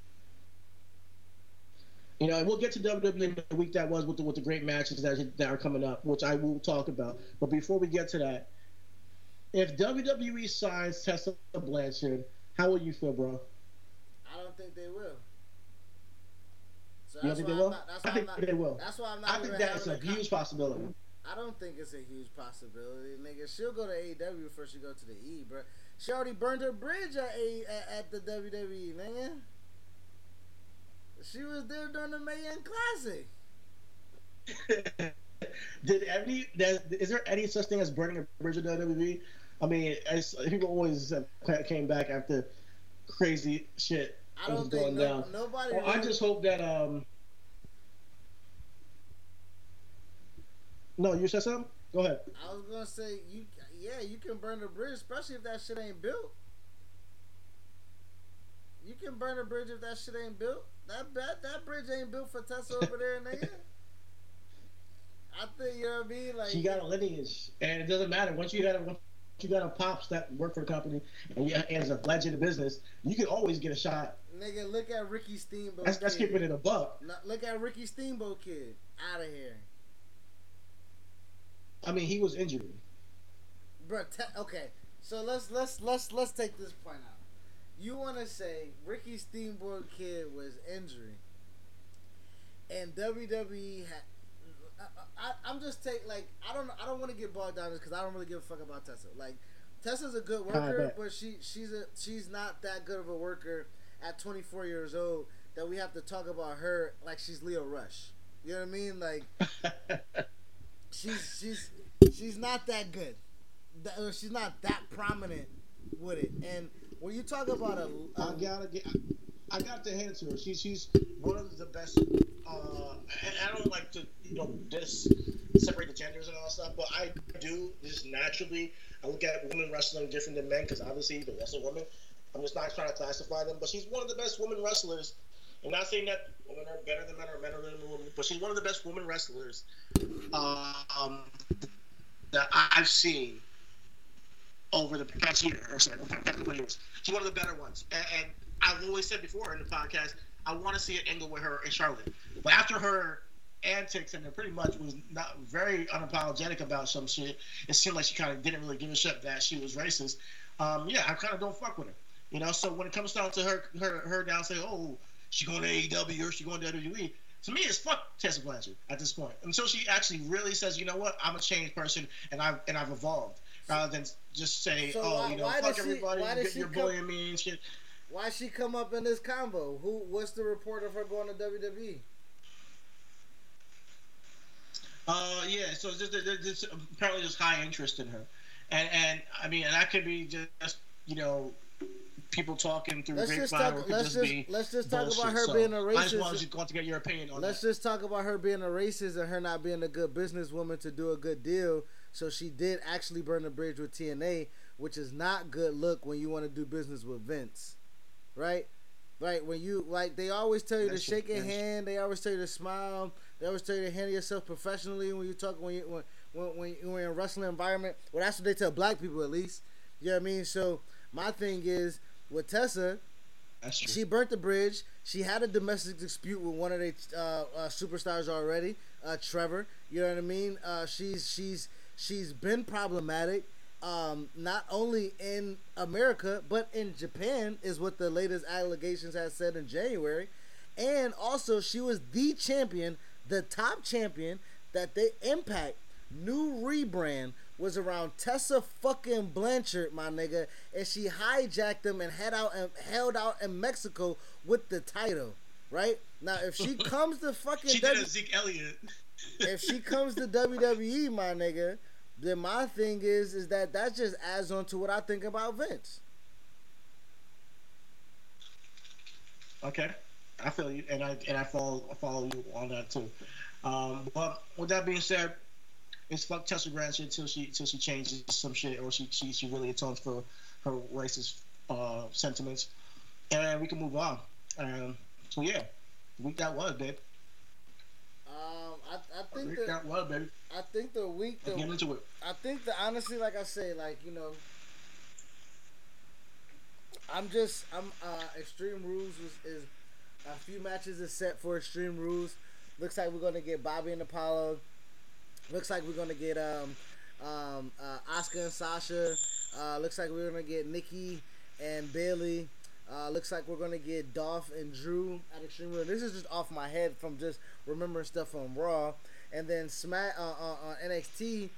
You know, and we'll get to WWE in the week that was with the, with the great matches that, that are coming up, which I will talk about. But before we get to that, if WWE signs Tessa Blanchard, how will you feel, bro? I don't think they will. So You don't think they will? not- that's I why think I'm not- they will. That's why I'm not I think that's a con- huge possibility. I don't think it's a huge possibility, nigga. She'll go to AEW before she go to the E, bro. She already burned her bridge at a at, at the WWE, nigga. She was there during the Mae Young Classic. <laughs> Did any there- is there any such thing as burning a bridge in WWE? I mean, as, people always came back after crazy shit I was going no, down. nobody. Well, I just hope that um. No, you said something. Go ahead. I was gonna say you. Yeah, you can burn the bridge, especially if that shit ain't built. You can burn a bridge if that shit ain't built. That that, that bridge ain't built for Tessa over there, nigga. <laughs> I think you know what I mean. Like She got a lineage, and it doesn't matter once you got a once you got a pops that work for the company and and is a legend of business, you can always get a shot. Nigga, look at Ricky Steamboat. That's that's keeping it a buck. No, look at Ricky Steamboat kid out of here, I mean, he was injured. bro. Te- okay, so let's let's let's let's take this point out. You want to say Ricky Steamboat kid was injured, and WWE had. I, I, I'm just take like I don't I don't want to get bogged down because I don't really give a fuck about Tessa. Like Tessa's a good worker, but she she's a she's not that good of a worker at 24 years old that we have to talk about her like she's Lio Rush. You know what I mean? Like <laughs> she's she's she's not that good. That, uh, she's not that prominent with it. And when you talk about a, I gotta get. I got to hand it to her. She's she's one of the best. Uh, and I don't like to you know just separate the genders and all that stuff, but I do just naturally. I look at women wrestling different than men because obviously the wrestling women. I'm just not trying to classify them, but she's one of the best women wrestlers. I'm not saying that women are better than men or men are better than women, but she's one of the best women wrestlers um, that I've seen over the past year or so. She's one of the better ones, and, and I've always said before in the podcast, I want to see an angle with her in Charlotte. But after her antics and it pretty much was not very unapologetic about some shit, it seemed like she kind of didn't really give a shit that she was racist. Um, yeah, I kind of don't fuck with her. You know, so when it comes down to her, her, her down say, "Oh, she going to AEW or she going to WWE," to me, it's fuck Tessa Blanchard at this point. Until she actually really says, "You know what? I'm a changed person and I've and I've evolved," rather than just say, So "Oh, why- you know, fuck everybody, you you're come- bullying me and shit." Why she come up in this combo? Who? What's the report of her going to? WWE? Uh, yeah. So there's, there's, there's apparently there's high interest in her, and and I mean, and that could be just you know people talking through Let's just talk- or it could let's just, just- let's just talk about her So being a I just racist. wanted to want to get your opinion on Let's that. just talk about her being a racist and her not being a good businesswoman to do a good deal. So she did actually burn the bridge with TNA, which is not good look when you want to do business with Vince, right? Right when you like, they always tell you to shake your hand. They always tell you to smile. They always tell you to handle yourself professionally when you talk when you when when, when you're in a wrestling environment. Well, that's what they tell black people at least. You know what I mean? So my thing is with Tessa, That's true. she burnt the bridge. She had a domestic dispute with one of the uh, uh, superstars already, uh, Trevor. You know what I mean? Uh, she's she's she's been problematic, um, not only in America but in Japan, is what the latest allegations has said in January, and also she was the champion, the top champion that they Impact new rebrand was around Tessa fucking Blanchard, my nigga, and she hijacked them and head out and held out in Mexico with the title. Right now, if she <laughs> comes to fucking She did a Zeke Elliott. if she comes to WWE, my nigga, then my thing is is that that just adds on to what I think about Vince. Okay, I feel you, and I and I follow I follow you on that too. Um, but with that being said, it's fuck Tessa Blanchard until she until she changes some shit or she she, she really atones for her racist uh, sentiments, and we can move on. Um, so yeah, week that was, babe. Um, I, I The think that was, baby. I think the week the get into it. I think that honestly, like I say, like you know, I'm just I'm uh Extreme Rules is, is a few matches is set for Extreme Rules. Looks like we're gonna get Bobby and Apollo. Looks like we're gonna get um um uh, Asuka and Sasha. Uh, looks like we're gonna get Nikki and Bayley. Uh, looks like we're gonna get Dolph and Drew at Extreme Rules. This is just off my head from just remembering stuff from Raw. And then Smack uh, uh, on NXT.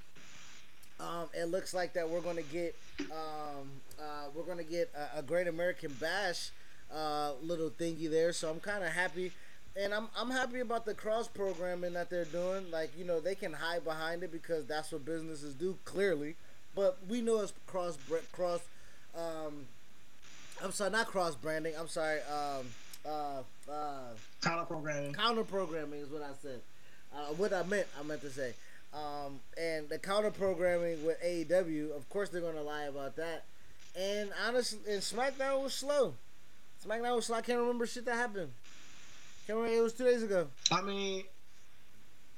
Um, it looks like that we're gonna get um, uh, we're gonna get a, a Great American Bash uh, little thingy there. So I'm kind of happy, and I'm I'm happy about the cross programming that they're doing. Like you know they can hide behind it because that's what businesses do clearly, but we know it's cross cross. Um, I'm sorry, not cross branding. I'm sorry. Um, uh, uh, Counter programming. counter programming is what I said. Uh, what I meant, I meant to say. Um, and the counter programming with AEW, of course they're gonna lie about that. And honestly, and SmackDown was slow. SmackDown was slow. I can't remember shit that happened. Can't remember. It was two days ago. I mean,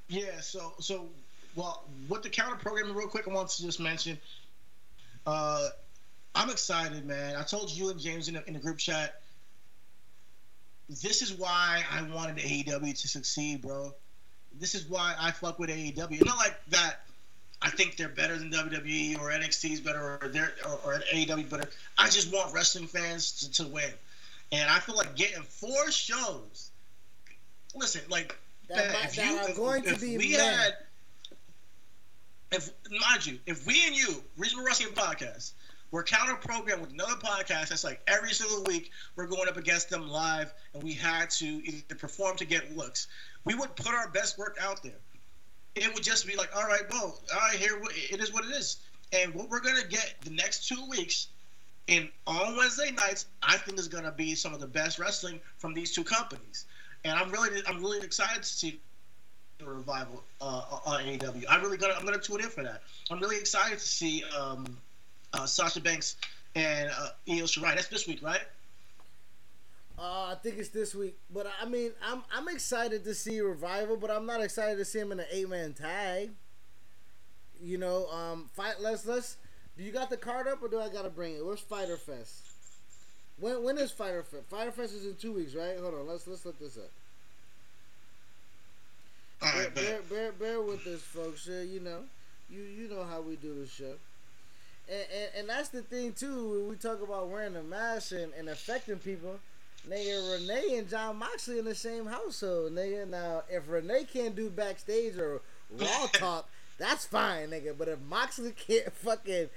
yeah. So, so, well, what the counter programming, real quick, I want to just mention. Uh, I'm excited, man. I told you and James in the, in the group chat. This is why I wanted AEW to succeed, bro. This is why I fuck with AEW. It's not like that. I think they're better than WWE or NXT's better or they're or, or AEW better. I just want wrestling fans to, to win, and I feel like getting four shows. Listen, like That, Man, if that you- if- going to if be we had, if mind you, if we and you, Regional Wrestling Podcast, were counter programmed with another podcast that's like every single week we're going up against them live, and we had to either perform to get looks, we would put our best work out there. It would just be like, all right, well, all right, here it is what it is, and what we're gonna get the next two weeks And on Wednesday nights, I think is going to be some of the best wrestling from these two companies. And I'm really, I'm really excited to see the revival uh, on AEW. I'm really gonna, I'm gonna tune in for that. I'm really excited to see um, uh, Sasha Banks and uh, Io Shirai. That's this week, right? Uh, I think it's this week, but I mean, I'm I'm excited to see revival, but I'm not excited to see him in an eight man tag. You know, um, fight. Let's let's. Do you got the card up, or do I gotta bring it? Where's Fyter Fest? When when is Fyter Fest? Fyter Fest is in two weeks, right? Hold on, let's let's look this up. All Bear, bear, bear, bear with us, folks. Uh, you know, you you know how we do the show, and, and and that's the thing too. When we talk about wearing a mask and, and affecting people, nigga, Renee and Jon Moxley in the same household, nigga. Now, if Renee can't do backstage or raw <laughs> talk, that's fine, nigga. But if Moxley can't fucking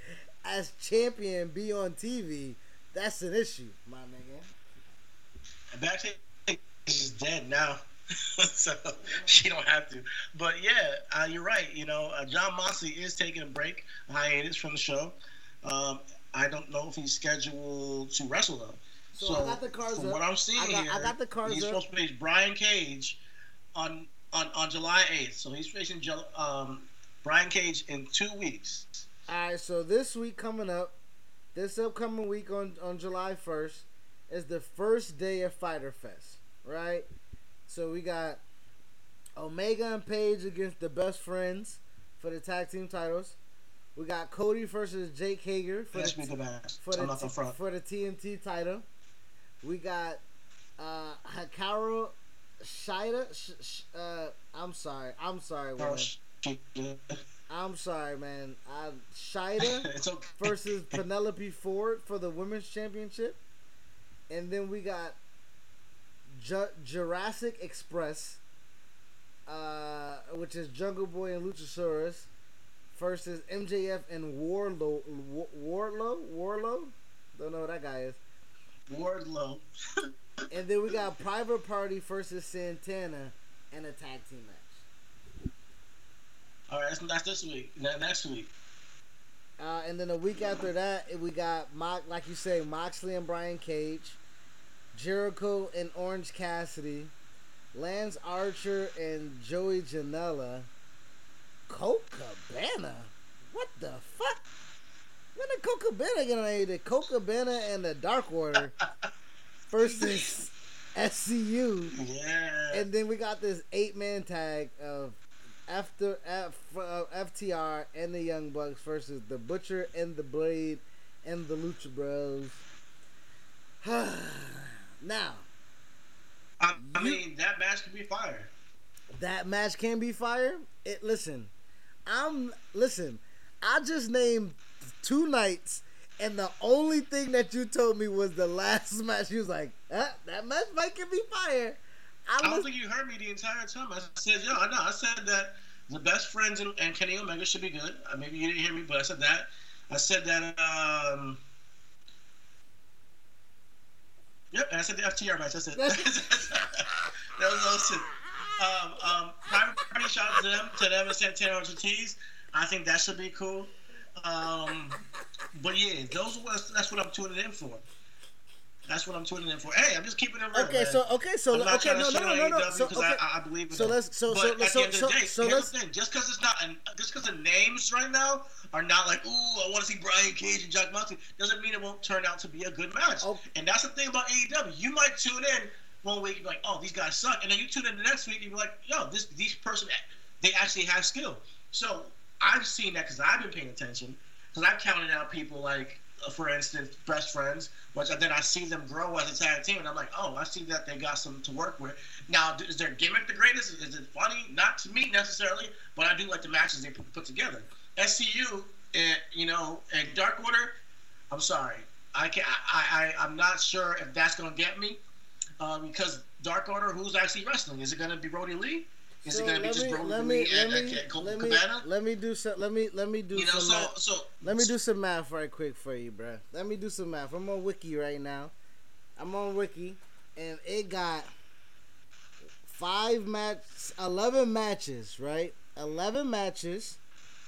as champion be on TV, that's an issue, my nigga. Backstage is dead now, <laughs> so she don't have to. But yeah, uh, you're right. You know, uh, Jon Moxley is taking a break, hiatus from the show. Um, I don't know if he's scheduled to wrestle though. So I got the cards from up. what I'm seeing I got- here, I got the cards he's up. supposed to face Brian Cage on on on July 8th. So he's facing um, Brian Cage in two weeks. All right, so this week coming up, this upcoming week on on July first is the first day of Fyter Fest, right? So we got Omega and Page against the Best Friends for the tag team titles. We got Cody versus Jake Hager for That's the the best. for the, I'm the for the TNT title. We got uh Hikaru Shida. Sh- sh- uh, I'm sorry. I'm sorry, Oh, woman. I'm sorry, man. Uh, <laughs> Shida okay. versus Penelope Ford for the women's championship, and then we got Ju- Jurassic Express, uh, which is Jungle Boy and Luchasaurus, versus MJF and Warlow. Wa- Warlow, Warlow, don't know what that guy is. Wardlow. <laughs> And then we got Private Party versus Santana and a tag team match. All right, that's, that's this week. Ne- Next week. Uh, and then a week after that, we got Mo- like you say, Moxley and Brian Cage, Jericho and Orange Cassidy, Lance Archer and Joey Janela, Colt Cabana. What the fuck? When did Colt Cabana get on? The Colt Cabana and the Dark Order <laughs> versus SCU. Yeah. And then we got this eight man tag of after F, uh, FTR and the Young Bucks versus the Butcher and the Blade and the Lucha Bros. <sighs> <sighs> now, I, I mean, that match can be fire. that match can be fire. It listen, I'm listen. I just named two nights, and the only thing that you told me was the last <laughs> match. You was like, huh, that match might can be fire. I I don't think you heard me the entire time. I said, yo, I know. I said that the best friends and, and Kenny Omega should be good. Uh, maybe you didn't hear me, but I said that. I said that. Um, yep, and I said the FTR match. That's it. <laughs> that was awesome. Um, um, private party shout out to them, to them and Santana Ortiz. I think that should be cool. Um, but yeah, those are that's what I'm tuning in for. That's what I'm tuning in for. Hey, I'm just keeping it real. Okay, man. so okay, so okay, no, no, no, no, no. So because okay, I, I believe in so let's so but so at the so of so the day, so here's let's the thing: just because it's not, an, just because the names right now are not like, ooh, I want to see Brian Cage and Jack Moxley, doesn't mean it won't turn out to be a good match. Oh. And that's the thing about AEW. You might tune in one week and be like, oh, these guys suck, and then you tune in the next week and you're like, yo, this these person, they actually have skill. So I've seen that because I've been paying attention because I've counted out people like, for instance, best friends, which then I see them grow as a tag team, and I'm like, oh, I see that they got something to work with. Now, is their gimmick the greatest? Is it funny? Not to me necessarily, but I do like the matches they put, together. SCU, and you know, and Dark Order. I'm sorry, I can I, I I'm not sure if that's gonna get me, uh, because Dark Order, who's actually wrestling? Is it gonna be Brodie Lee? Is so it gonna be let just me Brodie let me Lee let me and Colt let me Cabana? let me do some let me let me do You know, some so math. so let me do some math right quick for you, bruh. Let me do some math. I'm on Wiki right now. I'm on Wiki, and it got five match, eleven matches, right? Eleven matches,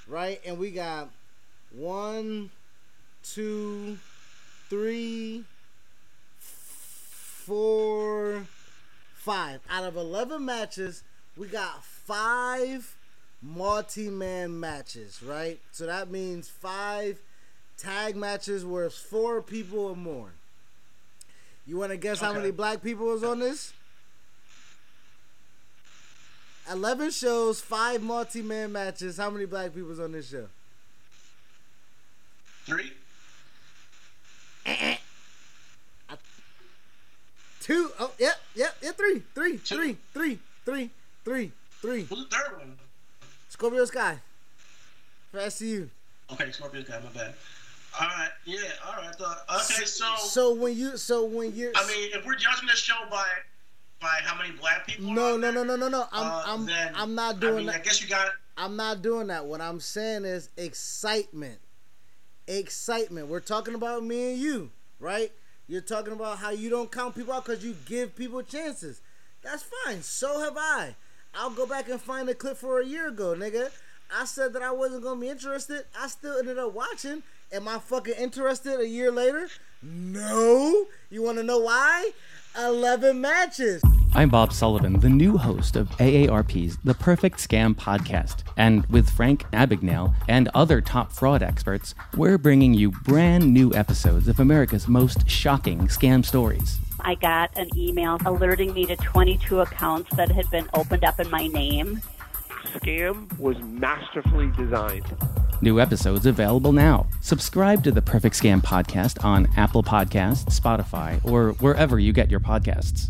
right? And we got one, two, three, four, five. Out of 11 matches, we got five multi man matches, right? So that means five tag matches where it's four people or more. You want to guess how many black people was on this? 11 shows, five multi man matches. How many black people was on this show? Three. <clears throat> Two. Oh, yep, yep, yeah, three, three, three, three, three, three, three. Who's the third one? Scorpio Sky. Fast to you. Okay, Scorpio guy. My bad. All right. Yeah. All right. okay. So. So when you, so when you're, I mean, if we're judging this show by by how many black people. no, are no, no, no, no, no. I'm, uh, I'm, then, I'm not I doing mean, that. I guess you got. It. I'm not doing that. What I'm saying is excitement. Excitement. We're talking about me and you, right? You're talking about how you don't count people out because you give people chances. That's fine. So have I. I'll go back and find a clip for a year ago, nigga. I said that I wasn't gonna be interested. I still ended up watching. Am I fucking interested a year later? No. You wanna know why? 11 matches. I'm Bob Sullivan, the new host of AARP's The Perfect Scam podcast. And with Frank Abagnale and other top fraud experts, we're bringing you brand new episodes of America's most shocking scam stories. I got an email alerting me to 22 accounts that had been opened up in my name. Scam was masterfully designed. New episodes available now. Subscribe to the Perfect Scam podcast on Apple Podcasts, Spotify, or wherever you get your podcasts.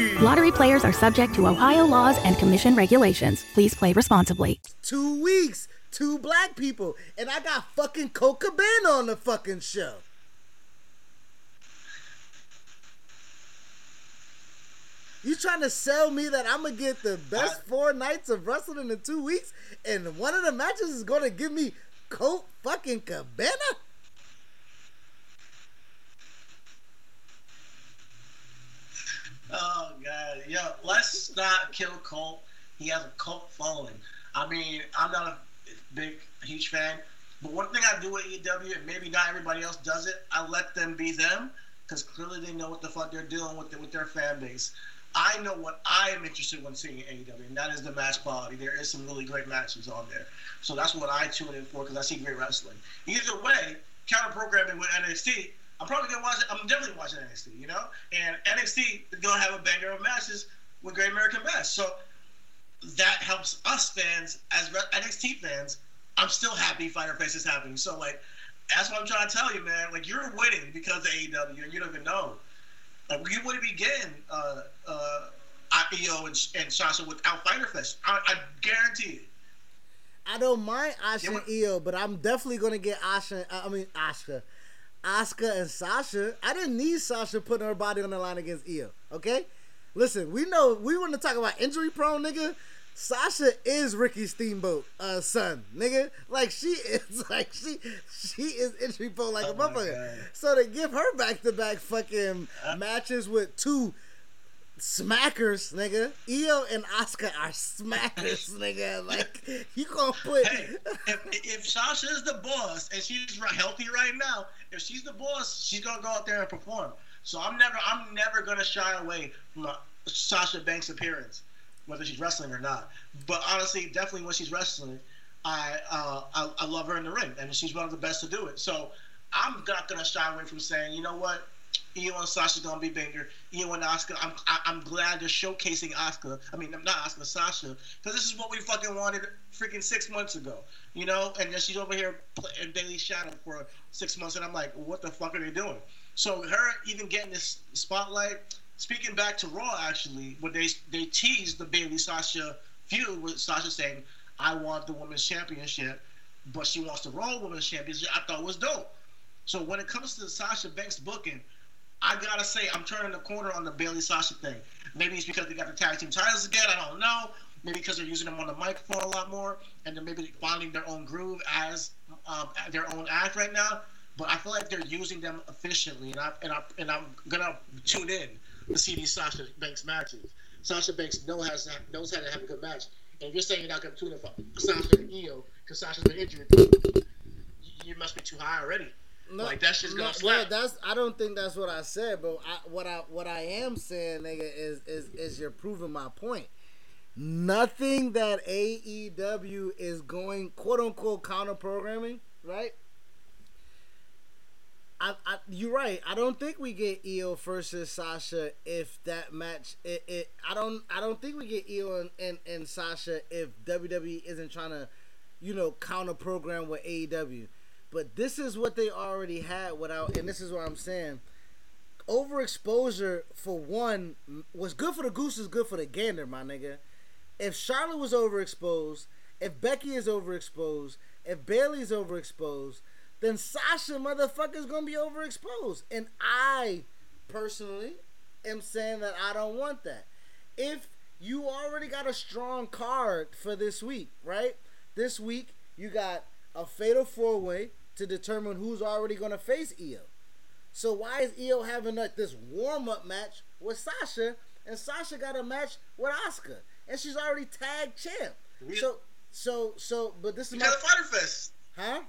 Lottery players are subject to Ohio laws and commission regulations. Please play responsibly. Two weeks, two black people, and I got fucking Colt Cabana on the fucking show. You trying to sell me that I'm gonna get the best four nights of wrestling in two weeks, and one of the matches is gonna give me Colt fucking Cabana? Oh god, yo, let's not kill Colt. He has a cult following. I mean, I'm not a big, huge fan, but one thing I do with EW, and maybe not everybody else does it, I let them be them because clearly they know what the fuck they're doing with with their fan base. I know what I am interested in seeing in AEW, and that is the match quality. There is some really great matches on there, so that's what I tune in for because I see great wrestling. Either way, counter programming with NXT. I'm probably gonna watch it. I'm definitely watching NXT, you know. And NXT is gonna have a banger of matches with Great American Bash. So that helps us fans as NXT fans. I'm still happy Fyter Fest is happening. So like, that's what I'm trying to tell you, man. Like you're winning because of AEW, and you don't even know. Like you wouldn't be getting uh, uh, Io and, and Sasha without Fyter Fest. I, I guarantee it. I don't mind Asha and Io, but I'm definitely gonna get Asha. I mean Asha, Asuka and Sasha. I didn't need Sasha putting her body on the line against Io. Okay, listen, we know we want to talk about injury prone, nigga. Sasha is Ricky Steamboat, uh, son, nigga. Like she is, <laughs> like she, she is injury prone like a Oh my motherfucker. God. So to give her back to back fucking matches with two smackers, nigga. Io and Asuka are smackers, <laughs> nigga. Like you gonna put Hey, if, if Sasha is the boss and she's healthy right now, if she's the boss, she's gonna go out there and perform. So I'm never, I'm never gonna shy away from Sasha Banks appearance, whether she's wrestling or not. But honestly, definitely when she's wrestling, I, uh, I, I love her in the ring, and she's one of the best to do it. So I'm not gonna shy away from saying, you know what, Io and Sasha's gonna be banger. Io and Asuka. I'm I, I'm glad they're showcasing Asuka. I mean, not Asuka, Sasha, because this is what we fucking wanted freaking six months ago, you know. And then she's over here playing Bayley Shadow for six months, and I'm like, what the fuck are they doing? So her even getting this spotlight. Speaking back to Raw, actually, when they they teased the Bayley Sasha feud with Sasha saying, "I want the women's championship," but she wants the Raw Women's Championship. I thought was dope. So when it comes to Sasha Banks booking, I gotta say, I'm turning the corner on the Bayley Sasha thing. Maybe it's because they got the tag team titles again. I don't know. Maybe because they're using them on the microphone a lot more, and they're maybe finding their own groove as um, their own act right now. But I feel like they're using them efficiently, and I and I and I'm gonna tune in to see these Sasha Banks matches. Sasha Banks knows has knows how to have a good match. And if you're saying you're not gonna tune in for Sasha and Io because Sasha's been injured, you must be too high already. No, like that's just gonna slap. No, that's I don't think that's what I said, but I, what I what I am saying, nigga, is is is you're proving my point. Nothing that AEW is going quote unquote counter programming, right? I, I, you're right. I don't think we get Io versus Sasha if that match. It, it I don't. I don't think we get Io and, and, and Sasha if WWE isn't trying to, you know, counter program with AEW. But this is what they already had without, and this is what I'm saying. Overexposure for one was good for the goose is good for the gander, my nigga. If Charlotte was overexposed, if Becky is overexposed, if Bayley's overexposed, then Sasha motherfucker's gonna be overexposed. And I personally am saying that I don't want that. If you already got a strong card for this week, right? This week you got a fatal four way to determine who's already going to face Io. So why is Io having like this warm up match with Sasha, and Sasha got a match with Asuka, and she's already tag champ. So so so, but this is my Fyter Fest, huh?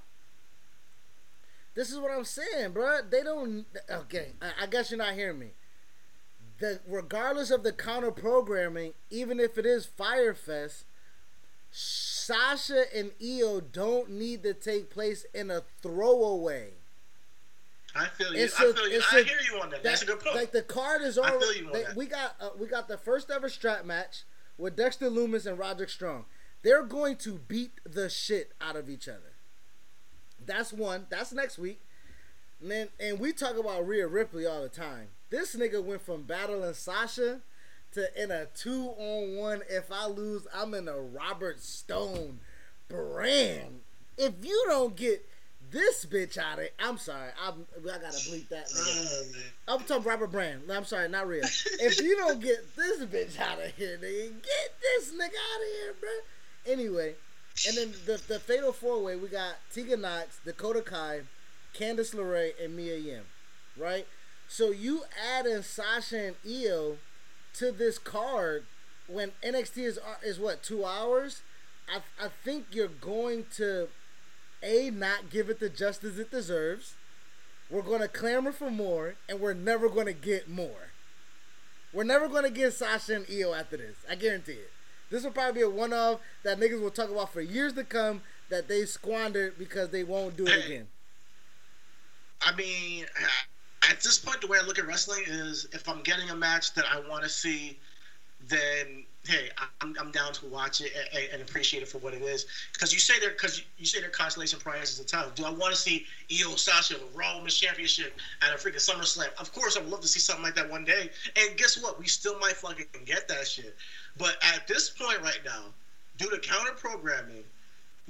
This is what I'm saying, bro. They don't. Okay, I, I guess you're not hearing me. The regardless of the counter programming, even if it is Fyre Fest, Sasha and Io don't need to take place in a throwaway. I feel you. It's I feel you. I a, hear you on that. That's a good point. Like the card is already. I feel you on they, that. We got uh, we got the first ever strap match with Dexter Lumis and Roderick Strong. They're going to beat the shit out of each other. That's one. That's next week. And then and we talk about Rhea Ripley all the time. This nigga went from battling Sasha to in a two on one. If I lose, I'm in a Robert Stone brand. If you don't get this bitch out of I'm sorry. I'm, I gotta bleep that. Nigga. I'm talking Robert Brand. I'm sorry, not real. if you don't get this bitch out of here, nigga, get this nigga out of here, bro. Anyway, and then the the fatal four way, we got Tegan Nox, Dakota Kai, Candice LeRae, and Mia Yim, right? So you add in Sasha and Io to this card when NXT is uh, is what two hours. I I think you're going to a not give it the justice it deserves. We're going to clamor for more, and we're never going to get more. We're never going to get Sasha and Io after this. I guarantee it. This will probably be a one of that niggas will talk about for years to come that they squandered because they won't do it again. I mean, at this point, the way I look at wrestling is if I'm getting a match that I want to see, then hey, I'm, I'm down to watch it and, and appreciate it for what it is. Because you say they're because you say they're constellation prizes in town. Do I want to see Io Sasha Raw Women's Championship at a freaking SummerSlam? Of course, I would love to see something like that one day. And guess what? We still might fucking get that shit. But at this point right now, due to counter programming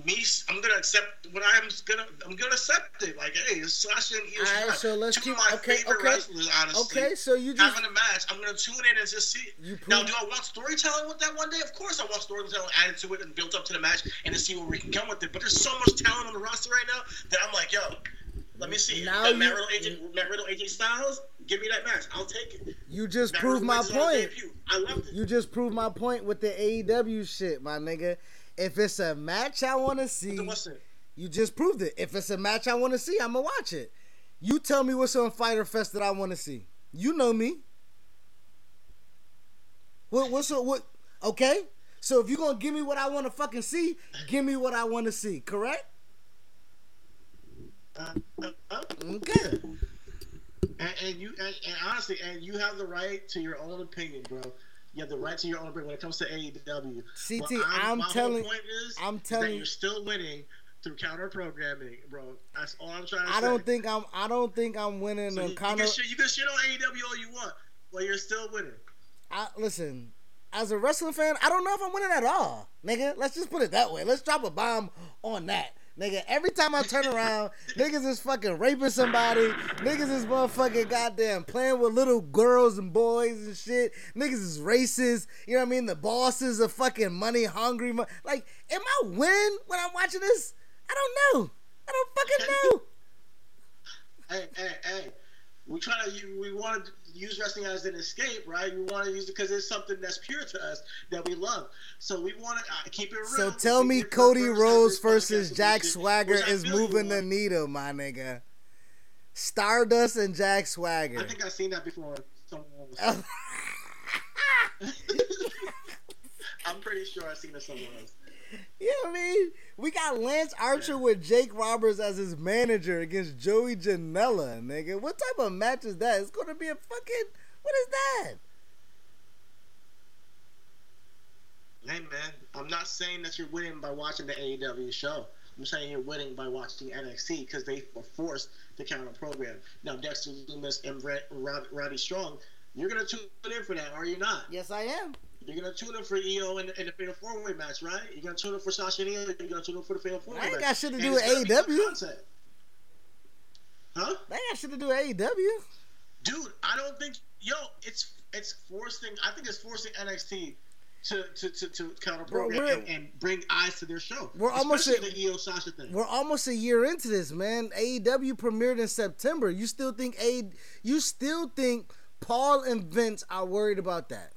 me, I'm gonna accept what I'm gonna. I'm gonna accept it. Like, hey, it's Sasha and Io All right, so let's Two keep. of my okay, favorite okay. wrestlers, honestly. Okay, so you just having a match. I'm gonna tune in and just see. You now, do I want storytelling with that one day? Of course, I want storytelling added to it and built up to the match, and to see where we can come with it. But there's so much talent on the roster right now that I'm like, yo, let me see. Now That you- Matt Riddle, AJ, Matt Riddle, AJ Styles, give me that match. I'll take it. You just Matt proved Riddle my point. I loved it. You just proved my point with the AEW shit, my nigga. If it's a match I want to see, So what's it? you just proved it. If it's a match I want to see, I'ma watch it. You tell me what's on Fyter Fest that I want to see. You know me. What? What's up? What? Okay. So if you're gonna give me what I want to fucking see, give me what I want to see. Correct? Uh, uh, uh. Okay. And, and you and, and honestly, and you have the right to your own opinion, bro. You have the right to your own opinion when it comes to AEW. CT, But I'm whole telling- point is, I'm telling- that you're still winning through counter programming, bro. That's all I'm trying to I say. don't think I'm. I don't think I'm winning So you, you, counter. can shit, you can shit on AEW all you want, but you're still winning. I listen. As a wrestling fan, I don't know if I'm winning at all, nigga. Let's just put it that way. Let's drop a bomb on that. Nigga, every time I turn around, niggas is fucking raping somebody. Niggas is motherfucking goddamn playing with little girls and boys and shit. Niggas is racist. You know what I mean? The bosses are fucking money hungry. Like, am I winning when I'm watching this? I don't know. I don't fucking know. Hey, hey, hey. We try to we want to use wrestling as an escape, right? We want to use it because it's something that's pure to us that we love. So we want to uh, keep it real. So tell me, Cody Rhodes versus Jack Swagger is moving the needle, my nigga. Stardust and Jack Swagger. I think I've seen that before. <laughs> <laughs> I'm pretty sure I've seen it somewhere else. You know what I mean? We got Lance Archer with Jake Roberts as his manager against Joey Janela, nigga. What type of match is that? It's gonna be a fucking what is that? Hey man, I'm not saying that you're winning by watching the AEW show. I'm saying you're winning by watching NXT because they were forced to counter program. Now Dexter Lumis and Roddy Strong, you're gonna tune in for that, are you not? Yes, I am. You're gonna tune in for Io in, in the Fatal Four Way match, right? You're gonna tune in for Sasha and Io. You're gonna tune in for the Fatal Four Way match. I ain't got shit to do with AEW. Huh? Ain't got shit to do with AEW. Dude, I don't think yo, it's it's forcing. I think it's forcing NXT to to to, to counter program and, and, bring eyes to their show. We're almost a, the Io Sasha thing. We're almost a year into this, man. AEW premiered in September. You still think a you still think Paul and Vince are worried about that?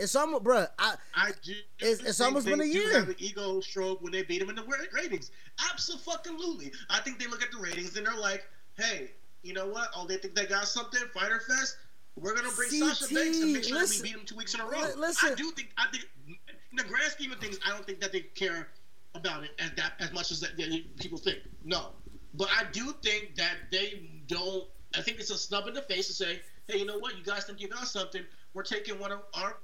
It's almost, bro. I, I do. It's, it's almost been a year. Have an ego stroke when they beat him in the ratings. Absolutely. I think they look at the ratings and they're like, "Hey, you know what? Oh, they think they got something. Fyter Fest. We're gonna bring CT, Sasha Banks and make sure listen, that we beat him two weeks in a row." Listen, I do think. I think in the grand scheme of things, I don't think that they care about it as that as much as that, that people think. No, but I do think that they don't. I think it's a snub in the face to say, "Hey, you know what? You guys think you got something? We're taking one of our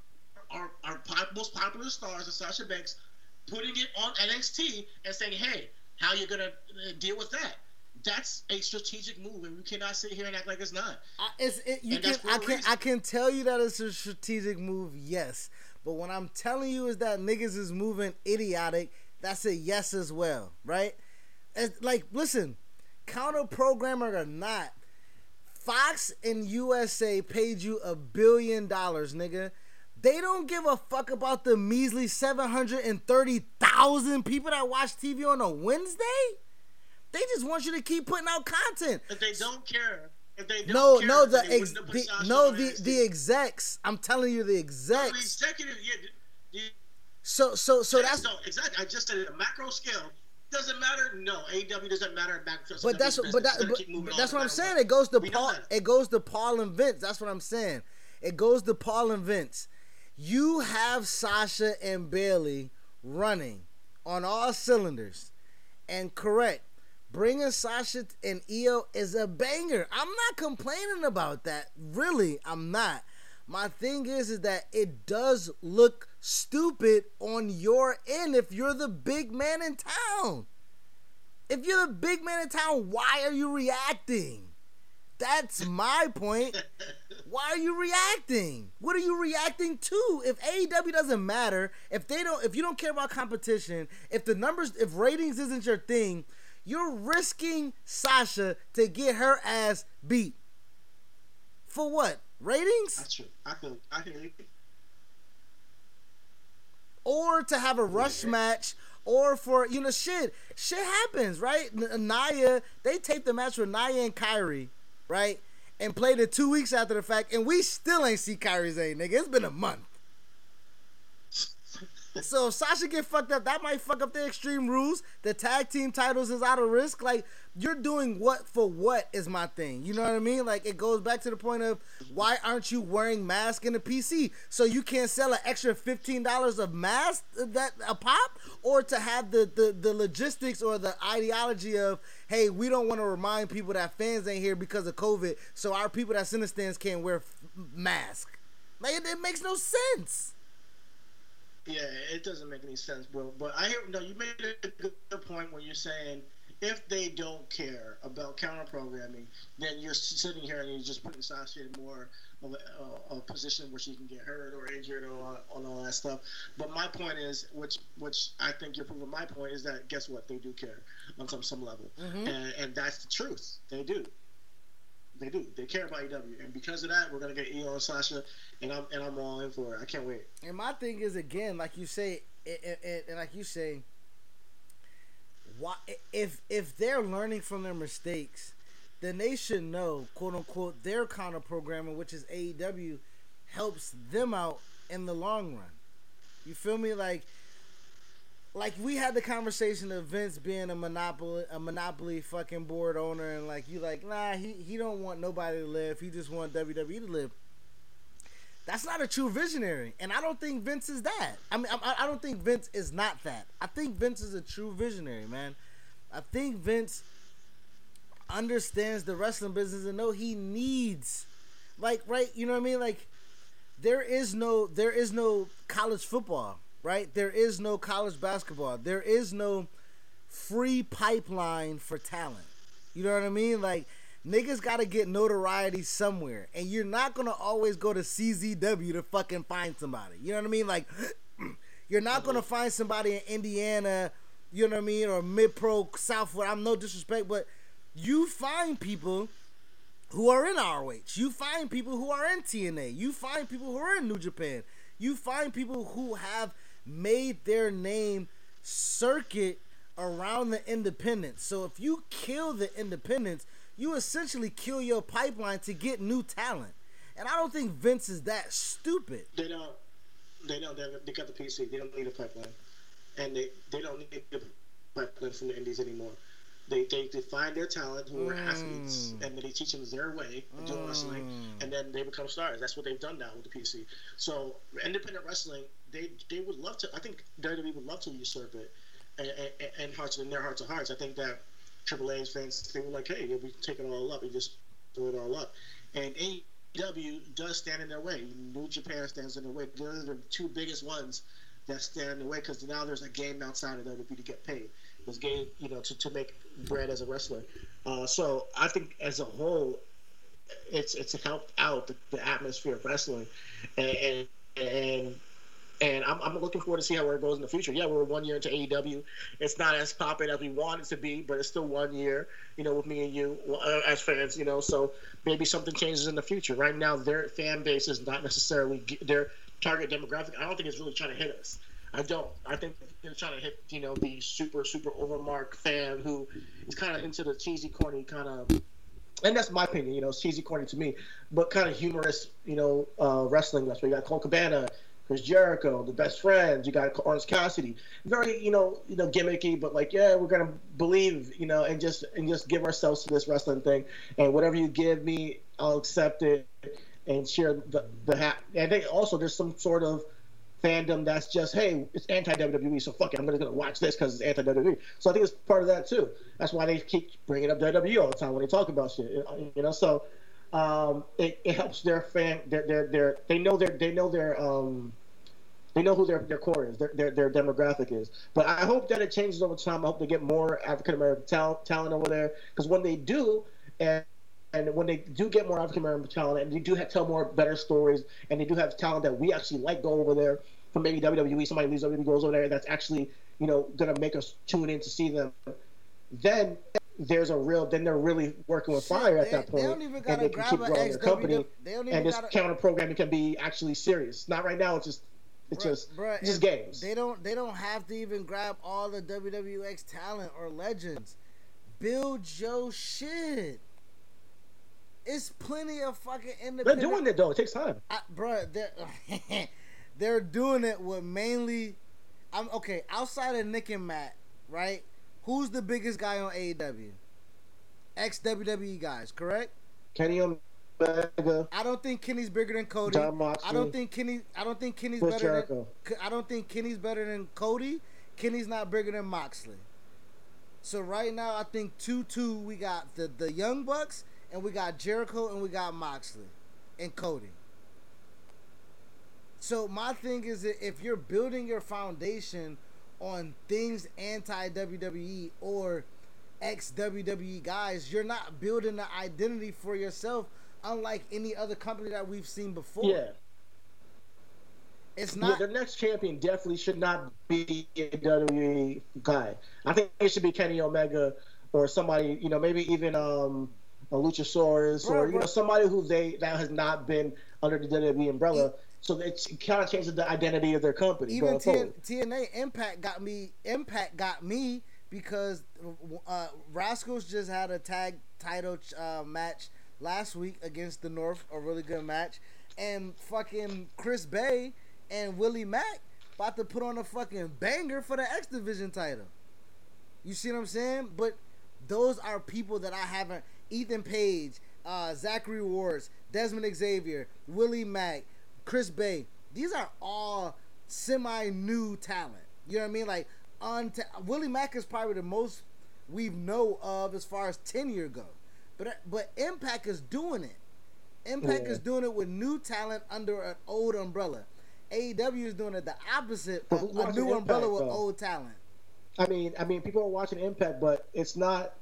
our, our pop, most popular stars, and Sasha Banks, putting it on NXT and saying, "Hey, how you gonna uh, deal with that?" That's a strategic move, and we cannot sit here and act like it's not. I, it's, it, you can, I can, I can tell you that it's a strategic move, yes. But what I'm telling you is that niggas is moving idiotic. That's a yes as well, right? It's like, listen, counter programmer or not, Fox and USA paid you a billion dollars, nigga they don't give a fuck about the measly 730,000 people that watch TV on a Wednesday. They just want you to keep putting out content. If they don't care, if they don't no, care, no, the, ex, the no, the the execs. I'm telling you, the execs. No, the executive, yeah. So, so, so that's no exactly. I just said it. A macro scale doesn't matter. No, AEW doesn't matter. Back but that's what, but, that, but, but that's what I'm saying. It goes to Paul. It goes to Paul and Vince. That's what I'm saying. It goes to Paul and Vince you have Sasha and Bayley running on all cylinders. And correct, bringing Sasha and Io is a banger. I'm not complaining about that. Really, I'm not. My thing is, is that it does look stupid on your end if you're the big man in town. If you're the big man in town, why are you reacting? That's my point. Why are you reacting? What are you reacting to? If AEW doesn't matter, if they don't if you don't care about competition, if the numbers if ratings isn't your thing, you're risking Sasha to get her ass beat. For what? Ratings? That's true. I feel I hear you. Or to have a rush yeah. match or for you know shit shit happens right Nia they taped the match with Nia and Kairi right? And played it two weeks after the fact, and we still ain't see Kairi Sane, nigga. It's been a month. so if Sasha get fucked up, that might fuck up the Extreme Rules. The tag team titles is out of risk. Like you're doing what for what is my thing. You know what I mean? Like it goes back to the point of why aren't you wearing mask in the PC? So you can't sell an extra fifteen dollars of mask that a pop, or to have the, the the logistics or the ideology of hey, we don't want to remind people that fans ain't here because of COVID, so our people that's in the stands can't wear f- mask. Like it, it makes no sense. Yeah, it doesn't make any sense, bro. But I hear no. You made a good point when you're saying if they don't care about counter programming, then you're sitting here and you're just putting Sasha more a, a, a position where she can get hurt or injured or all, on all that stuff. But my point is, which which I think you're proving my point is that guess what? They do care on some some level, Mhm. and, and that's the truth. They do. They do. They care about EW, and because of that, we're gonna get Io and Sasha, and I'm and I'm all in for it. I can't wait. And my thing is again, like you say, it, it, and like you say, why if if they're learning from their mistakes, they should know, quote unquote, their counter programming, which is AEW, helps them out in the long run. You feel me? Like, like we had the conversation of Vince being a monopoly, a monopoly fucking board owner, and like you, like, nah, he he don't want nobody to live. He just want WWE to live. That's not a true visionary, and I don't think Vince is that. I mean, I, I don't think Vince is not that. I think Vince is a true visionary, man. I think Vince understands the wrestling business and know he needs, like, right? You know what I mean? Like, there is no, there is no college football, right? There is no college basketball. There is no free pipeline for talent. You know what I mean? Like niggas got to get notoriety somewhere, and you're not gonna always go to CZW to fucking find somebody. You know what I mean? Like <clears throat> you're not gonna find somebody in Indiana. You know what I mean? Or mid pro Southwood. I'm no disrespect, but you find people who are in ROH. You find people who are in TNA. You find people who are in New Japan. You find people who have made their name circuit around the independents. So if you kill the independents, you essentially kill your pipeline to get new talent. And I don't think Vince is that stupid. They don't. They don't. They, got the PC. They don't need a pipeline, and they they don't need a pipeline from the indies anymore. They they, they find their talent who are mm. athletes, and then they teach them their way of doing mm. wrestling, and then they become stars. That's what they've done now with the PC. So independent wrestling, they they would love to. I think WWE would love to usurp it, and, and, and hearts in their hearts of hearts. I think that Triple H fans they were like, hey, if we take it all up, we just throw it all up, and AEW does stand in their way. New Japan stands in their way. They're the two biggest ones that stand in the way because now there's a game outside of WWE to get paid. There's gay, you know, to, to make bread as a wrestler. Uh, so I think as a whole, it's it's helped out the, the atmosphere of wrestling, and and and, and I'm, I'm looking forward to see how it goes in the future. Yeah, we're one year into AEW. It's not as popping as we want it to be, but it's still one year. You know, with me and you uh, as fans. You know, so maybe something changes in the future. Right now, their fan base is not necessarily their target demographic. I don't think it's really trying to hit us. I don't. I think they're trying to hit, you know, the super, super overmark fan who is kind of into the cheesy, corny kind of, and that's my opinion, you know, cheesy, corny to me, but kind of humorous, you know, uh, wrestling. That's where you got Colt Cabana, Chris Jericho, the best friends. You got Orange Cassidy, very, you know, you know, gimmicky, but like, yeah, we're gonna believe, you know, and just and just give ourselves to this wrestling thing, and whatever you give me, I'll accept it and share the the hat. I think also there's some sort of fandom that's just hey it's anti WWE so fuck it I'm gonna, gonna watch this because it's anti WWE so I think it's part of that too. That's why they keep bringing up WWE all the time when they talk about shit you know so um, it, it helps their fan their, their their they know their they know their um they know who their, their core is their, their their demographic is. But I hope that it changes over time. I hope they get more African American talent talent over there because when they do and and when they do get more African American talent, and they do have, tell more better stories, and they do have talent that we actually like go over there from maybe WWE, somebody leaves WWE goes over there, that's actually you know gonna make us tune in to see them. Then there's a real, then they're really working with Shit, fire at they- that they don't even and they can grab keep growing their company, they don't even and this gotta- counter programming can be actually serious. Not right now, it's just it's Bruh, just bruh, it's just games. They don't they don't have to even grab all the WWX talent or legends. Build your shit. It's plenty of fucking independent. They're doing it though. It takes time. I, bruh, they're <laughs> they're doing it with mainly. I'm okay. Outside of Nick and Matt, right? Who's the biggest guy on AEW? Ex WWE guys, correct? Kenny Omega, I don't think Kenny's bigger than Cody. Jon Moxley. I don't think Kenny. I don't think Kenny's Chris better Jericho. than. I don't think Kenny's better than Cody. Kenny's not bigger than Moxley. So right now, I think two two. We got the the Young Bucks, and we got Jericho, and we got Moxley, and Cody. So my thing is that if you're building your foundation on things anti WWE or ex WWE guys, you're not building an identity for yourself, unlike any other company that we've seen before. Yeah. It's not. Yeah, not. the next champion definitely should not be a WWE guy. I think it should be Kenny Omega or somebody, you know, maybe even um, a Luchasaurus or you know somebody who they that has not been under the WWE umbrella. So it kind of changes the identity of their company even. TN, TNA Impact got me. Impact got me because uh, Rascalz just had a tag title uh, match last week against the North, a really good match, and fucking Chris Bey and Willie Mack about to put on a fucking banger for the X Division title. You see what I'm saying? But those are people that I haven't. Ethan Page, uh, Zachary Wentz, Dezmond Xavier, Willie Mack, Chris Bey. These are all semi-new talent. You know what I mean? Like, on Willie Mack is probably the most we know of as far as tenure go. But but Impact is doing it. Impact Yeah. is doing it with new talent under an old umbrella. AEW is doing it the opposite, a, who's a watching new umbrella with though? old talent. I mean, I mean, people are watching Impact, but it's not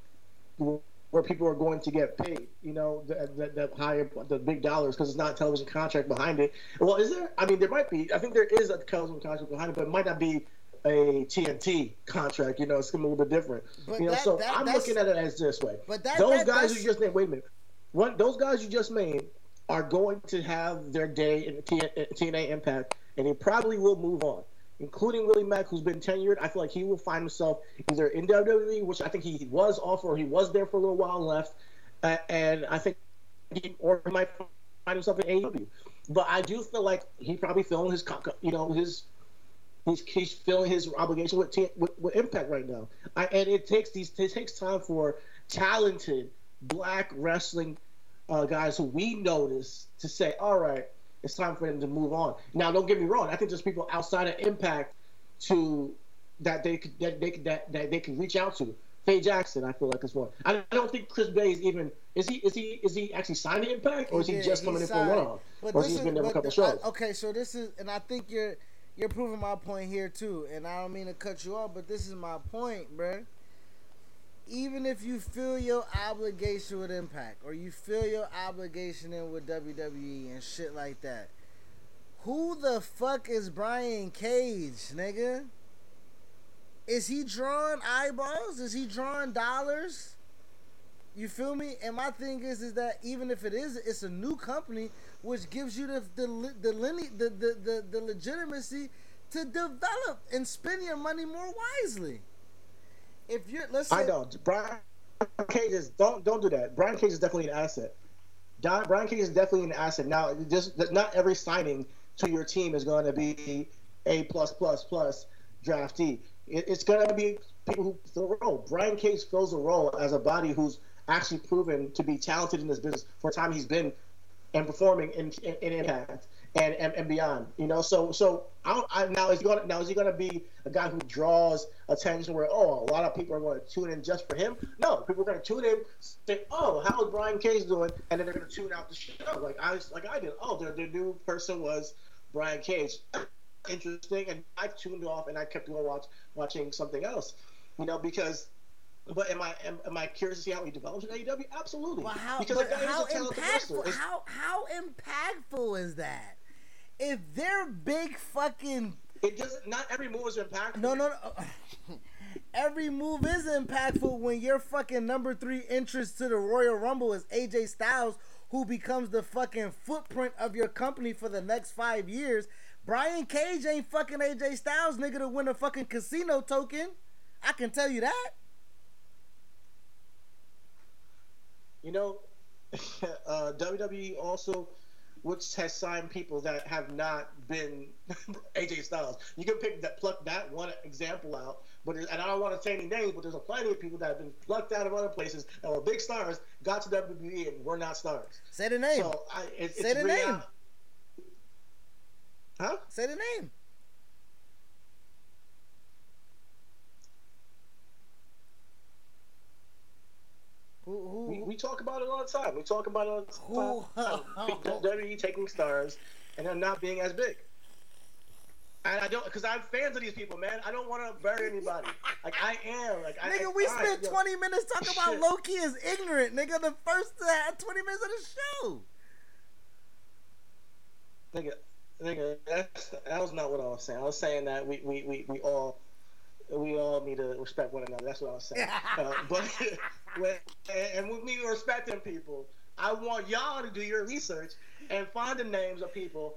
where people are going to get paid. You know, the, the, the higher, the big dollars, because it's not a television contract behind it. Well, is there? I mean, there might be. I think there is a television contract behind it, but it might not be a TNT contract. You know, it's gonna be a little bit different. But you know, that- so that- I'm looking at it as this way. But that- those guys you just named. Wait a minute. What those guys you just named are going to have their day in TNA Impact, and they probably will move on including Willie Mack, who's been tenured. I feel like he will find himself either in WWE, which I think he was off, or he was there for a little while left, uh, and I think, he, or he might find himself in AEW. But I do feel like he probably feeling his, you know, his. He's, he's feeling his obligation with, with with Impact right now, I, and it takes these it takes time for talented black wrestling uh, guys who we notice to say, all right, it's time for them to move on. Now, don't get me wrong. I think there's people outside of Impact to that they could that they could that, that they can reach out to. Faye Jackson, I feel like is one. I don't think Chris Bey is even is he is he is he actually signed to Impact or is he Yeah, just coming in for one off? But Or this he's is- been there for a couple the- shows. I- okay, so this is, and I think you're you're proving my point here too. And I don't mean to cut you off, but this is my point, bruh. Even if you feel your obligation with Impact, or you feel your obligation in with WWE and shit like that, who the fuck is Brian Cage, nigga? Is he drawing eyeballs? Is he drawing dollars? You feel me? And my thing is, is that even if it is, it's a new company, which gives you the the the the, the, the, the, legitimacy to develop and spend your money more wisely. If you're, say, I know Brian Cage is don't don't do that. Brian Cage is definitely an asset. Don, Brian Cage is definitely an asset. Now, just not every signing to your team is going to be a plus plus plus draftee. It, it's going to be people who fill a role. Brian Cage fills a role as a body who's actually proven to be talented in this business for a time he's been and performing in, in, in Impact and, and and beyond. You know, so so I, I now is he gonna now is he gonna be a guy who draws attention where oh a lot of people are going to tune in just for him? No, people are going to tune in, say oh how's Brian Cage doing, and then they're going to tune out the show like I like I did. Oh, their their new person was Brian Cage. <clears throat> Interesting, and I tuned off and I kept going watch watching something else. You know because. But am I am, am I curious to see how he develops in AEW? Absolutely. Well, how, because but the guy how is a talented wrestler. impactful? How how impactful is that? If they're big fucking, it doesn't. Not every move is impactful. no no no. <laughs> Every move is impactful when your fucking number three entrance to the Royal Rumble is AJ Styles, who becomes the fucking footprint of your company for the next five years. Brian Cage ain't fucking AJ Styles, nigga, to win a fucking casino token. I can tell you that. You know, <laughs> uh, WWE also, which has signed people that have not been <laughs> AJ Styles. You can pick that, pluck that one example out, but and I don't want to say any names, but there's a plenty of people that have been plucked out of other places that were big stars, got to WWE and were not stars. Say the name. So I, it, Say the real- name. Huh? Say the name. Who, who, We, we talk about it all the time. We talk about it all the time. WWE <laughs> taking stars and them not being as big. And I don't, because I'm fans of these people, man. I don't want to bury anybody. Like I am. Like I, Nigga, we spent yo. 20 minutes talking about Shit. Low Ki is ignorant, nigga. The first uh, 20 minutes of the show. Nigga, nigga, that's, that was not what I was saying. I was saying that we, we, we, we all we all need to respect one another. That's what I was saying. <laughs> uh, but when, and with me respecting people, I want y'all to do your research and find the names of people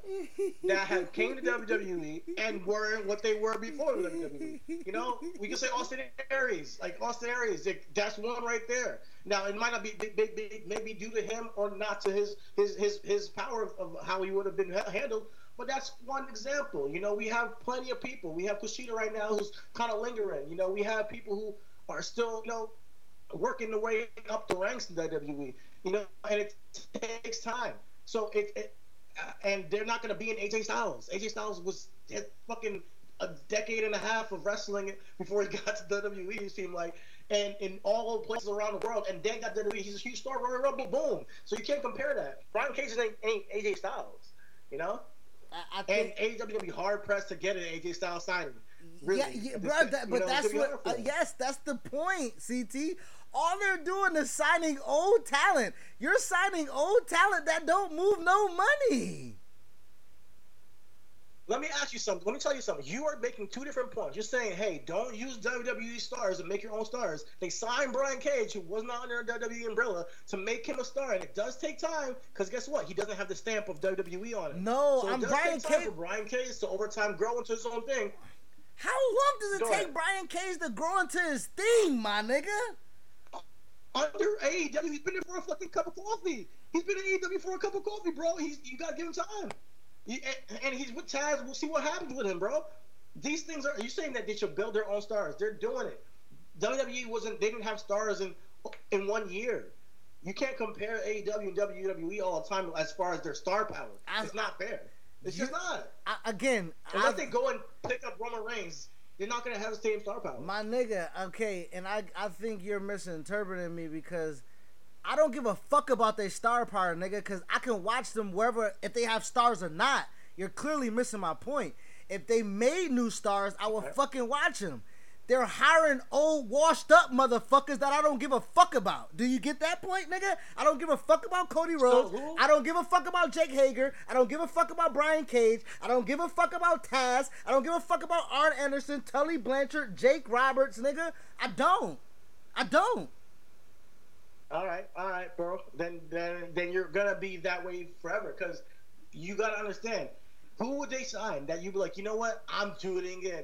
that have came to WWE and were what they were before WWE. You know, we can say Austin Aries, like Austin Aries. That's one right there. Now it might not be big, big, big, maybe due to him or not to his his his his power of how he would have been handled. But that's one example. You know, we have plenty of people. We have Kushida right now who's kind of lingering. You know, we have people who are still, you know, working their way up the ranks in WWE. You know, and it takes time. So it, it uh, and they're not going to be in AJ Styles. AJ Styles was fucking a decade and a half of wrestling before he <laughs> got to WWE. It seemed like, and in all places around the world, and then got WWE. He's a huge star. Royal Rumble, boom. So you can't compare that. Brian Cage ain't, ain't AJ Styles. You know. I, I And think, AEW gonna be hard pressed to get an AJ Styles signing. Really. yeah, yeah, bro. That, you but know, that's what. Uh, yes, that's the point. CT. All they're doing is signing old talent. You're signing old talent that don't move no money. Let me ask you something. Let me tell you something. You are making two different points. You're saying, hey, don't use WWE stars and make your own stars. They signed Brian Cage, who was not under a WWE umbrella, to make him a star. And it does take time, because guess what? He doesn't have the stamp of WWE on it. No, so it I'm does Brian take time Cage. for Brian Cage to over time grow into his own thing. How long does it Go take ahead. Brian Cage to grow into his thing, my nigga? Under AEW, he's been there for a fucking cup of coffee. He's been in AEW for a cup of coffee, bro. He's you gotta give him time. You- and, and he's with Taz. We'll see what happens with him, bro. These things are. You saying that they should build their own stars? They're doing it. WWE wasn't. They didn't have stars in in one year. You can't compare AEW and WWE all the time as far as their star power. I- it's not fair. It's just not. I, again, Unless I- they go and pick up Roman Reigns, they're not gonna have the same star power. My nigga, okay, and I I think you're misinterpreting me because I don't give a fuck about their star power, nigga, because I can watch them wherever if they have stars or not. You're clearly missing my point. If they made new stars, I would fucking watch them. They're hiring old, washed up motherfuckers that I don't give a fuck about. Do you get that point, nigga? I don't give a fuck about Cody Rhodes. who? I don't give a fuck about Jake Hager. I don't give a fuck about Brian Cage. I don't give a fuck about Taz. I don't give a fuck about Arn Anderson, Tully Blanchard, Jake Roberts, nigga. I don't. I don't. All right, all right, bro. Then then then you're gonna be that way forever because you gotta understand who would they sign that you'd be like, you know what, I'm tuning in.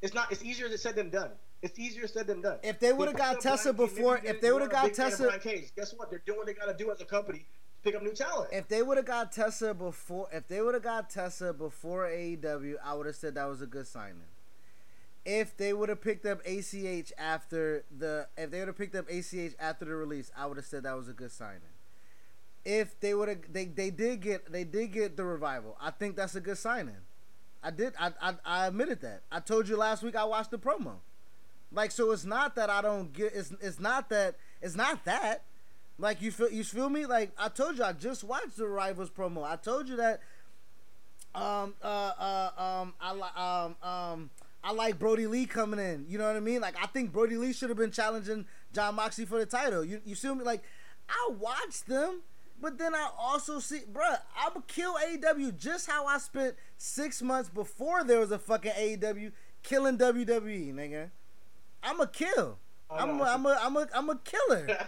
It's not. It's easier said than done. It's easier said than done. If they would've got up Tessa before- if they would've got big Tessa- Cage, guess what? They're doing what they gotta do as a company to pick up new talent. If they would have got Tessa before, if they would have got Tessa before AEW, I would have said that was a good signing. If they would have picked up ACH after the, if they would have picked up ACH after the release, I would have said that was a good signing. If they would have, they they did get, they did get the revival. I think that's a good signing. I did, I I, I admitted that. I told you last week I watched the promo. Like so, it's not that I don't get. It's it's not that. It's not that. Like you feel you feel me? Like I told you, I just watched the Rivals promo. I told you that. Um uh uh um I um um I like Brodie Lee coming in. You know what I mean? Like I think Brodie Lee should have been challenging Jon Moxley for the title. You you feel me? Like I watch them, but then I also see, bruh, I'ma kill AEW just how I spent six months before there was a fucking AEW killing WWE, nigga. I'm a kill. Oh, I'm a, I'm a, I'm a, I'm a killer. <laughs>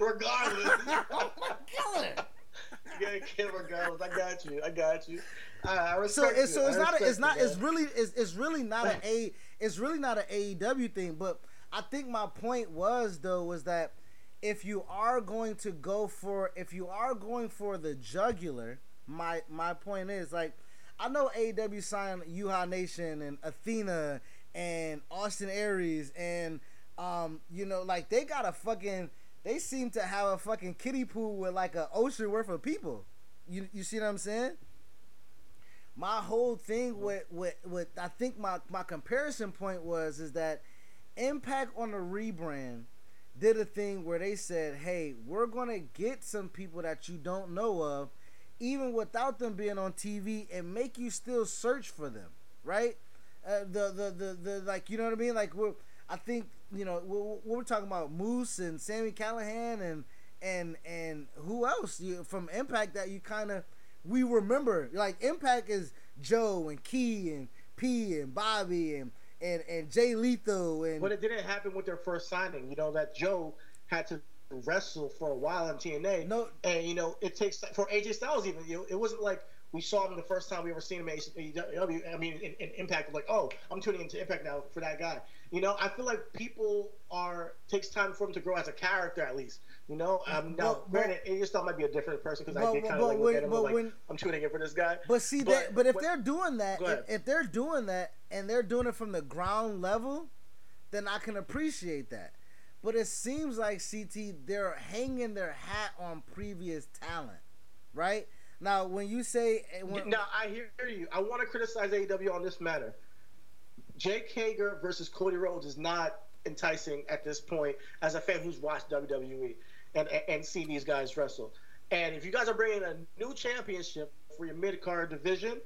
Regardless, <laughs> I'm a killer. <laughs> you gotta kill regardless. I got you. I got you. I, so it's so it's not a, it's not it's really it's, it's really not a a it's really not an AEW thing but I think my point was though was that if you are going to go for if you are going for the jugular my my point is like I know AEW signed Yuha Nation and Athena and Austin Aries and um you know like they got a fucking they seem to have a fucking kiddie pool with like a ocean worth of people. You you see what I'm saying my whole thing with with, with I think my, my comparison point was is that Impact on the rebrand did a thing where they said, "Hey, we're gonna get some people that you don't know of, even without them being on TV, and make you still search for them." right? Uh, the, the the the like you know what I mean? Like we're I think you know we're, we're talking about Moose and Sami Callihan and and and who else you, from Impact that you kind of we remember like Impact is Joe and Key and P and Bobby and and and Jay Lethal and but it didn't happen with their first signing. You know that Joe had to wrestle for a while in TNA. No, and you know it takes for AJ Styles even. You know, it wasn't like we saw him the first time we ever seen him at AEW. I mean, in, in Impact, like, oh, I'm tuning into Impact now for that guy. You know, I feel like people are takes time for them to grow as a character at least. You know, um, now well, granted, AJ Styles might be a different person because I did kind of like look at him like when, I'm tuning in for this guy. But see, but, that, but if when, they're doing that, if, if they're doing that and they're doing it from the ground level, then I can appreciate that. But it seems like CT they're hanging their hat on previous talent, right? Now, when you say eh, when, now, I hear you. I want to criticize AEW on this matter. Jake Hager versus Cody Rhodes is not enticing at this point as a fan who's watched WWE and and seen these guys wrestle. And if you guys are bringing a new championship for your mid card division,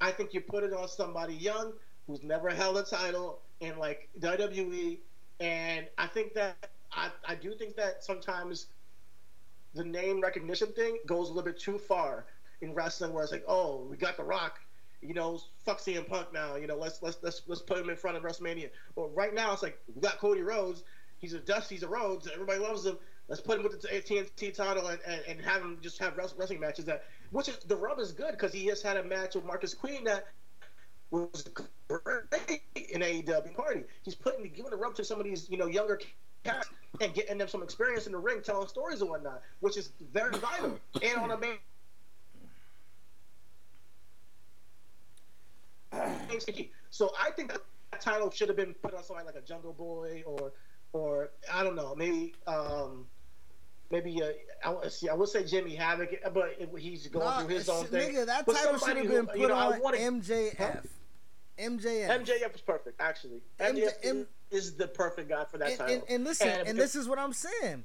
I think you put it on somebody young who's never held a title in like WWE and I think that I, I do think that sometimes the name recognition thing goes a little bit too far in wrestling, where it's like, oh, we got The Rock, you know, fuck CM Punk now, you know, let's let's let's let's put him in front of WrestleMania. But right now, it's like we got Cody Rhodes, he's a dust, he's a Rhodes, everybody loves him. Let's put him with the TNT title and, and, and have him just have wrestling matches that, which is the rub is good because he just had a match with Marcus Queen that was great in AEW party. He's putting giving the rub to some of these you know younger cats and getting them some experience in the ring, telling stories and whatnot, which is very vital. And on a main. <clears throat> So I think that title should have been put on somebody like a Jungle Boy or, or I don't know, maybe um, maybe uh, I see. I would say Jimmy Havoc, but he's going no, through his own thing. Nigga, that title should have been put you know, on wanna, MJF. Huh? MJF. MJF is perfect, actually. MJF M- is the perfect guy for that and, title. And, and listen, and, and this is what I'm saying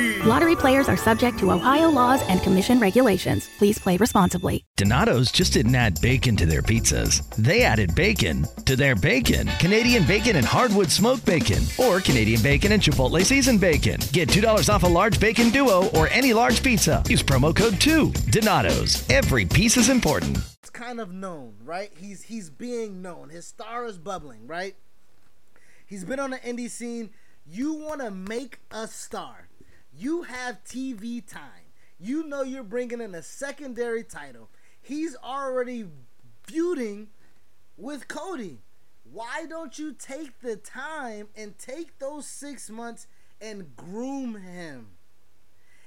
Lottery players are subject to Ohio laws and commission regulations. Please play responsibly. Donato's just didn't add bacon to their pizzas. They added bacon to their bacon. Canadian bacon and hardwood smoked bacon, or Canadian bacon and Chipotle seasoned bacon. Get $2 off a large bacon duo or any large pizza. Use promo code 2. Donato's. Every piece is important. It's kind of known, right? He's he's being known. His star is bubbling, right? He's been on the indie scene. You want to make a star. You have TV time you know you're bringing in a secondary title. He's already feuding with Cody. Why don't you take the time and take those six months and groom him?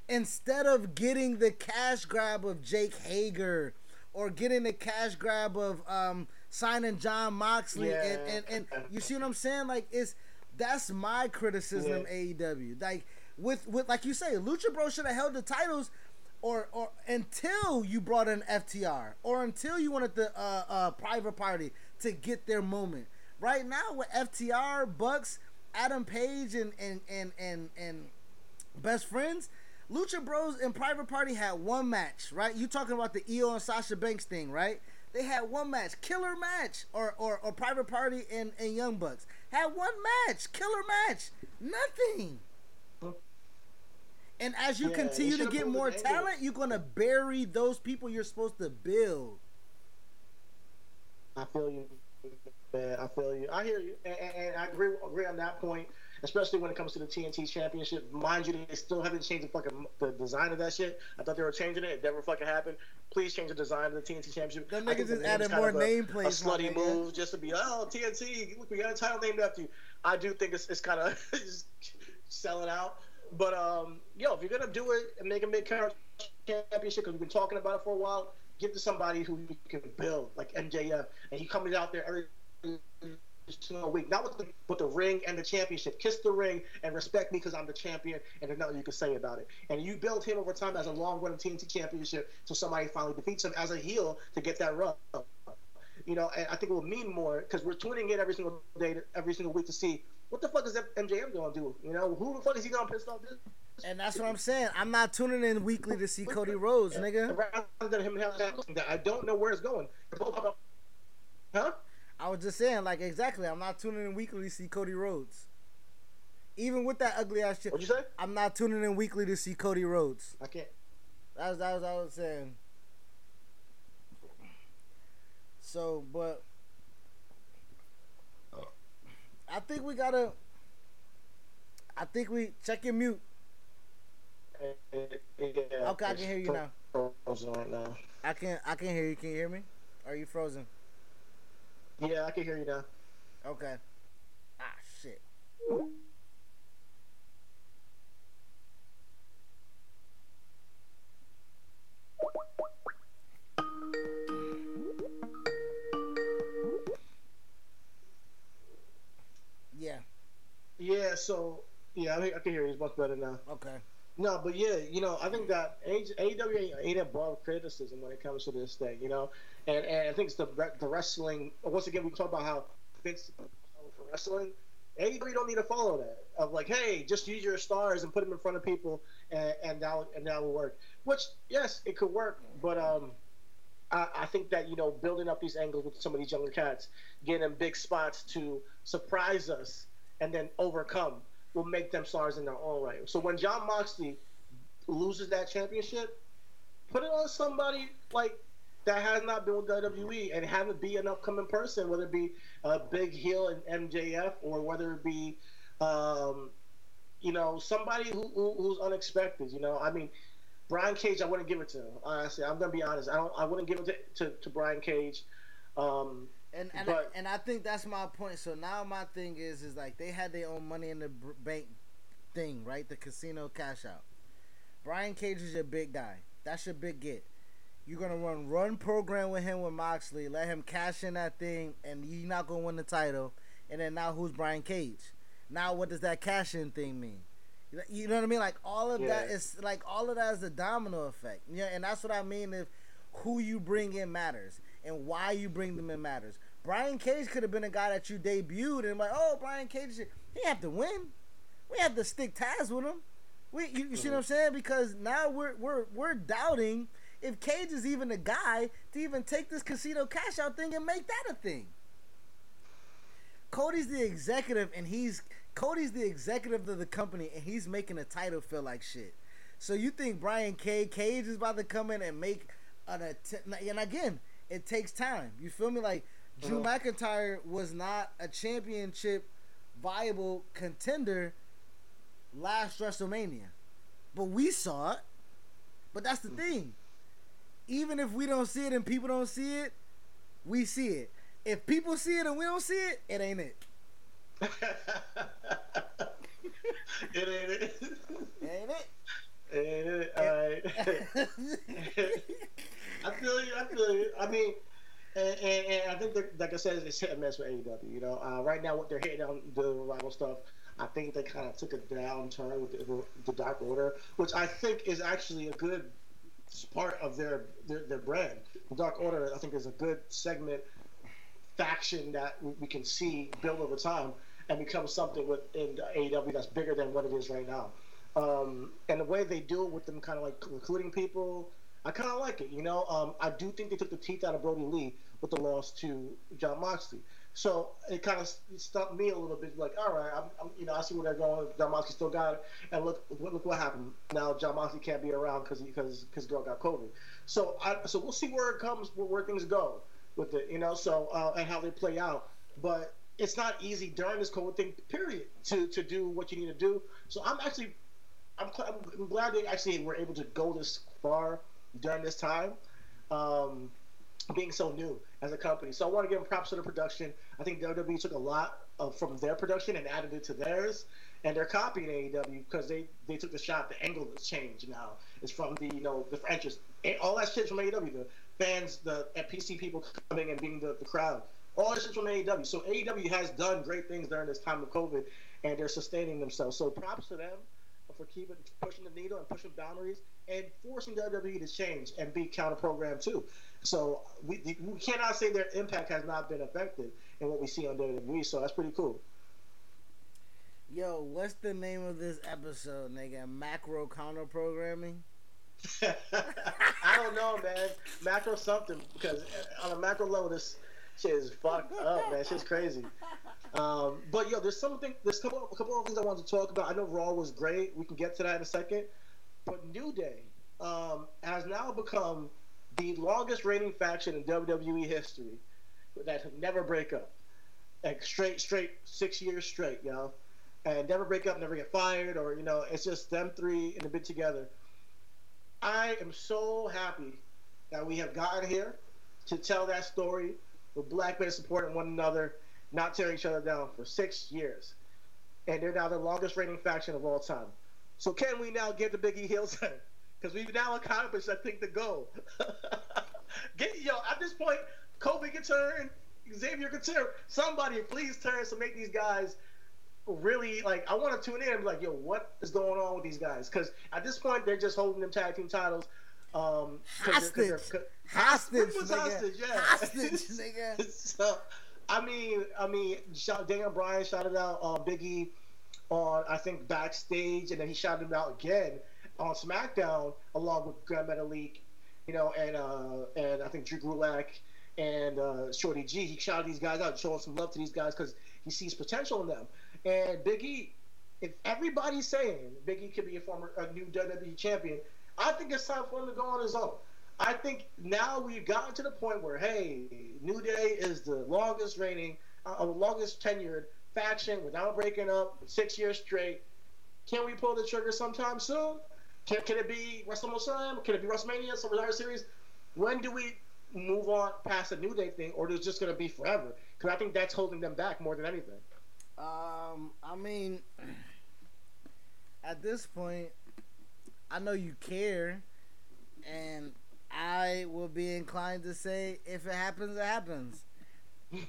Instead of getting the cash grab of Jake Hager or getting the cash grab of um, signing Jon Moxley yeah. and, and, and you see what I'm saying? Like it's that's my criticism yeah. AEW. Like with with like you say, Lucha Bro should have held the titles or or until you brought in FTR or until you wanted the uh, uh, private party to get their moment. Right now with FTR, Bucks, Adam Page, and and and and, and best friends. Lucha Bros and Private Party had one match, right? You talking about the EO and Sasha Banks thing, right? They had one match, killer match, or or, or Private Party and, and Young Bucks had one match, killer match, nothing. And as you yeah, continue to get more talent, you're gonna bury those people you're supposed to build. I feel you, man. I feel you. I hear you, and, and I agree agree on that point. Especially when it comes to the TNT Championship, mind you, they still haven't changed the fucking the design of that shit. I thought they were changing it. It never fucking happened. Please change the design of the TNT Championship. Them niggas just added more nameplates. A, slutty move just to be oh TNT. Look, we got a title named after you. I do think it's, it's kind of <laughs> selling out. But um, yo, if you're gonna do it and make a mid card championship, because we've been talking about it for a while, give to somebody who you can build, like MJF, and he comes out there every single week. Not with the with the ring and the championship. Kiss the ring and respect me because I'm the champion, and there's nothing you can say about it. And you build him over time as a long running TNT championship, so somebody finally defeats him as a heel to get that rub. You know, and I think it will mean more because we're tuning in every single day, every single week to see what the fuck is MJF gonna do. You know, who the fuck is he gonna piss off this? And that's what I'm saying. I'm not tuning in weekly to see Cody Rhodes, nigga. Rather than him I don't know where it's going. Huh? I was just saying, like, exactly. I'm not tuning in weekly to see Cody Rhodes. Even with that ugly ass shit. What'd you say? I'm not tuning in weekly to see Cody Rhodes. I can't. That was, that was, I was saying. So, but. I think we gotta. I think we check your mute. Yeah, Okay, I can hear you now. Frozen right now. I can I can hear you. Can you hear me? Are you frozen? Yeah, I can hear you now. Okay. Ah shit. Yeah, so yeah, I, I can hear you. It's much better now. Okay. No, but yeah, you know, I think that AEW ain't, above criticism when it comes to this thing, you know, and and I think it's the the wrestling. Once again, we talk about how Vince for wrestling. AEW don't need to follow that of like, hey, just use your stars and put them in front of people, and and that would, and that will work. Which yes, it could work, but um, I, I think that you know building up these angles with some of these younger cats, getting them big spots to surprise us, and then overcome will make them stars in their own right. So when Jon Moxley loses that championship, put it on somebody like that has not been with WWE and have it be an upcoming person, whether it be a big heel in MJF or whether it be, um, you know, somebody who, who, who's unexpected. You know, I mean, Brian Cage, I wouldn't give it to him. Honestly, I'm gonna be honest. I don't. I wouldn't give it to, to, to Brian Cage. Um, and and, but, I, and I think that's my point. So now my thing is is like they had their own money in the bank thing, right? The casino cash out. Brian Cage is your big guy. That's your big get. You're gonna run run program with him with Moxley, let him cash in that thing, and you're not gonna win the title. And then now who's Brian Cage? Now what does that cash in thing mean? You know what I mean? Like all of Yeah. that is like all of that is a domino effect. Yeah, and that's what I mean. If who you bring in matters and why you bring them in matters. Brian Cage could have been a guy that you debuted and like, oh, Brian Cage, he have to win. We have to stick ties with him. We, you, you see what I'm saying? Because now we're we're we're doubting if Cage is even a guy to even take this casino cash out thing and make that a thing. Cody's the executive, and he's Cody's the executive of the company, and he's making a title feel like shit. So you think Brian K. Cage is about to come in and make an attempt? And again, it takes time. You feel me? Like Drew Uh-huh. McIntyre was not a championship viable contender last WrestleMania, but we saw it. But that's the thing. Even if we don't see it and people don't see it, we see it. If people see it and we don't see it, it ain't it. <laughs> it ain't it. Ain't it? Ain't it? All right. <laughs> <laughs> I feel you. I feel you. I mean, and, and, and I think, that, like I said, it's hit and miss with AEW. You know, uh, right now what they're hitting on the revival stuff, I think they kind of took a downturn with the, the Dark Order, which I think is actually a good part of their, their their brand. The Dark Order, I think, is a good segment faction that we, we can see build over time and become something within AEW that's bigger than what it is right now. Um, and the way they do it with them kind of like recruiting people, I kind of like it. You know, um, I do think they took the teeth out of Brodie Lee with the loss to Jon Moxley. So it kind of stumped me a little bit. Like, all right, I'm, I'm, you know, I see where they're going. Jon Moxley still got it, and look, look what happened. Now Jon Moxley can't be around because because because girl got COVID. So I, so we'll see where it comes, where, where things go with it, you know. So uh, and how they play out, but it's not easy during this COVID thing, period, to to do what you need to do. So I'm actually, I'm, I'm glad they actually were able to go this far during this time. Um, being so new as a company. So I want to give them props to the production. I think WWE took a lot of, from their production and added it to theirs, and they're copying AEW because they, they took the shot. The angle has changed now. It's from the you know the franchise, all that shit from AEW. The fans, the PC people coming and being the, the crowd. All this shit from AEW. So AEW has done great things during this time of COVID, and they're sustaining themselves. So props to them for keeping pushing the needle and pushing boundaries and forcing WWE to change and be counter programmed too. So we, we cannot say their impact has not been affected in what we see on WWE. So that's pretty cool. Yo, what's the name of this episode, nigga? Macro counter programming. <laughs> I don't know, man. Macro something because on a macro level, this shit is fucked up, man. Shit's crazy. Um, but yo, there's something. There's a couple, a couple of things I wanted to talk about. I know Raw was great. We can get to that in a second. But New Day um, has now become the longest reigning faction in WWE history that never break up. Like straight, straight, six years straight, you know, And never break up, never get fired, or you know, it's just them three in a bit together. I am so happy that we have gotten here to tell that story with black men supporting one another, not tearing each other down for six years. And they're now the longest reigning faction of all time. So can we now get the Biggie heel turn? <laughs> Because we've now accomplished, I think, the goal. <laughs> get yo at this point, Kofi can turn, Xavier can turn. Somebody please turn to make these guys really like. I want to tune in and be like, yo, what is going on with these guys? Because at this point, they're just holding them tag team titles. Um, hostage, they're, they're, hostage, was nigga. hostage, yeah. hostage, <laughs> nigga. so, I mean, I mean, shout, Daniel Bryan shouted out uh, Biggie on I think backstage, and then he shouted him out again on SmackDown along with Gran Metalik, you know, and uh, and I think Drew Gulak and uh, Shorty G. He shouted these guys out, showing some love to these guys because he sees potential in them. And Biggie, if everybody's saying Biggie could be a former a new WWE champion, I think it's time for him to go on his own. I think now we've gotten to the point where hey, New Day is the longest reigning, uh, longest tenured faction without breaking up six years straight. Can we pull the trigger sometime soon? Can, can it be WrestleMania? Can it be WrestleMania? Survivor Series? When do we move on past the New Day thing, or is it just going to be forever? Because I think that's holding them back more than anything. Um, I mean, at this point, I know you care, and I will be inclined to say, if it happens, it happens.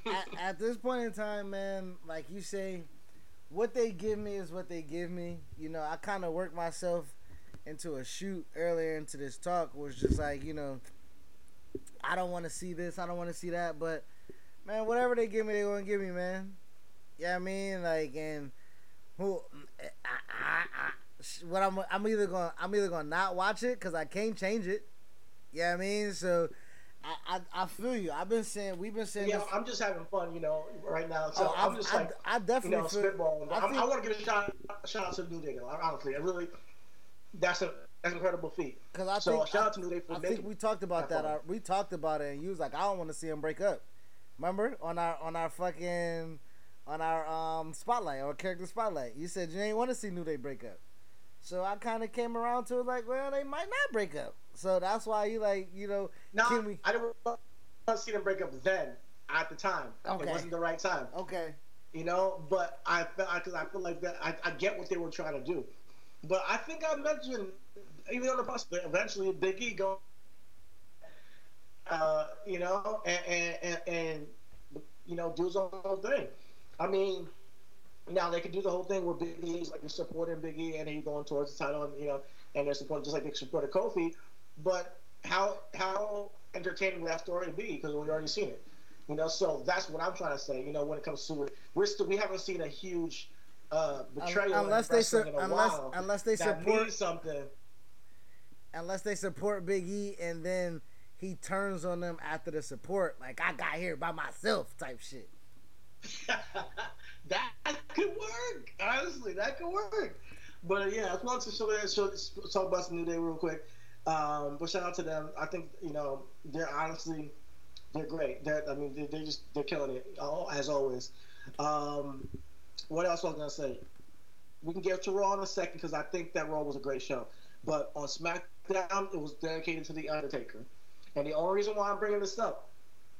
At, <laughs> at this point in time, man, like you say, what they give me is what they give me. You know, I kind of worked myself into a shoot earlier into this talk was just like, you know, I don't want to see this, I don't want to see that, but man, whatever they give me, they gonna give me, man. Yeah, you know I mean, like, and who, I, I, I, what I'm, I'm either gonna, I'm either gonna not watch it because I can't change it. Yeah, you know I mean, so. I, I, I feel you. I've been saying we've been saying. Yeah, this. I'm just having fun, you know, right now. So Oh, I'm just like, I definitely you know, feel- spitballing. I I, think- I want to give a shout, shout out to New Day, though. Honestly, I really, that's a that's an incredible feat. Because I so think shout I, out to New Day for I making. think we talked about that far. uh, we talked about it, and you was like, I don't want to see him break up. Remember on our on our fucking on our um spotlight or character spotlight, you said you ain't want to see New Day break up. So I kind of came around to it like, well, they might not break up. So that's why you like, you know, No, can we? I didn't want to see them break up then. At the time, Okay. it wasn't the right time. Okay. You know, but I felt because I feel like that. I, I get what they were trying to do, but I think I mentioned even on the bus, possibility eventually Big E go. Uh, you know, and, and, and, and you know, do his own thing. I mean, now they could do the whole thing where Big like supporting Big E and he's going towards the title, and, you know, and they're supporting just like they supported Kofi. But how how entertaining would that story be? Because we've already seen it. You know, so that's what I'm trying to say. You know, when it comes to it, we're still we haven't seen a huge uh, betrayal in unless they su- unless while unless they support something. unless they support Big E and then he turns on them after the support, like I got here by myself type shit. <laughs> that could work. Honestly, that could work. But yeah, I wanted to show that, show, talk about some New Day real quick. Um, but shout out to them. I think you know they're honestly they're great. They're, I mean, they're, they're just they're killing it as always. Um, what else was I gonna say? We can get to Raw in a second because I think that Raw was a great show. But on SmackDown, it was dedicated to the Undertaker, and the only reason why I'm bringing this up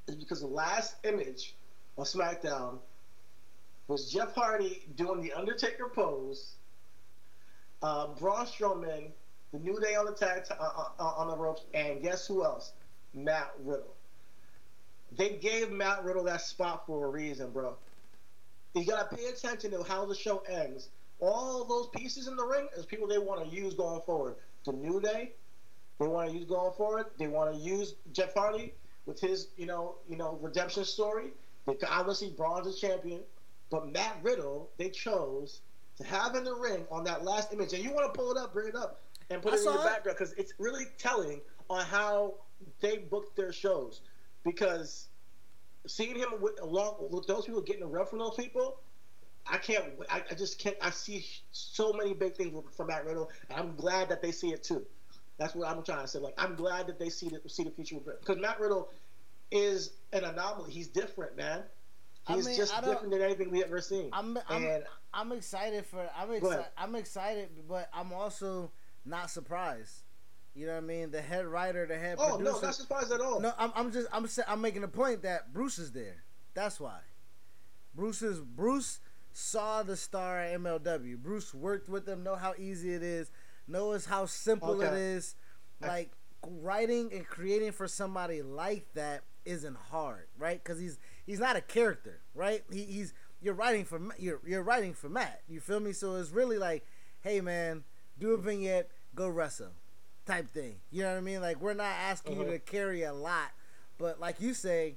is because the last image on SmackDown was Jeff Hardy doing the Undertaker pose. Uh, Braun Strowman, the New Day on the tag t- uh, uh, on the ropes, and guess who else? Matt Riddle. They gave Matt Riddle that spot for a reason, bro. You gotta pay attention to how the show ends. All those pieces in the ring is people they want to use going forward. The New Day, they want to use going forward. They want to use Jeff Hardy with his, you know, you know, redemption story. Obviously Braun's a champion, but Matt Riddle they chose to have in the ring on that last image. And you want to pull it up, bring it up, and put I it in the it. background because it's really telling on how they booked their shows. Because seeing him with along with those people getting the rub from those people, I can't. I, I just can't. I see so many big things from Matt Riddle, and I'm glad that they see it too. That's what I'm trying to say. Like I'm glad that they see the see the future with because Matt Riddle is an anomaly. He's different, man. I He's mean, just I different than anything we ever seen. I'm I'm, and I'm excited for I'm excited. I'm excited, but I'm also not surprised. You know what I mean? The head writer, the head oh producer. no, not surprised at all. No, I'm, I'm just I'm I'm making a point that Bruce is there. That's why. Bruce is Bruce saw the star at MLW. Bruce worked with them, know how easy it is, knows how simple it Okay. is. Like writing and creating for somebody like that isn't hard, right? Because he's he's not a character, right? He, he's you're writing for you're you're writing for Matt. You feel me? So it's really like, hey man, do a vignette, go wrestle, type thing. You know what I mean? Like we're not asking you Mhm. to carry a lot, but like you say,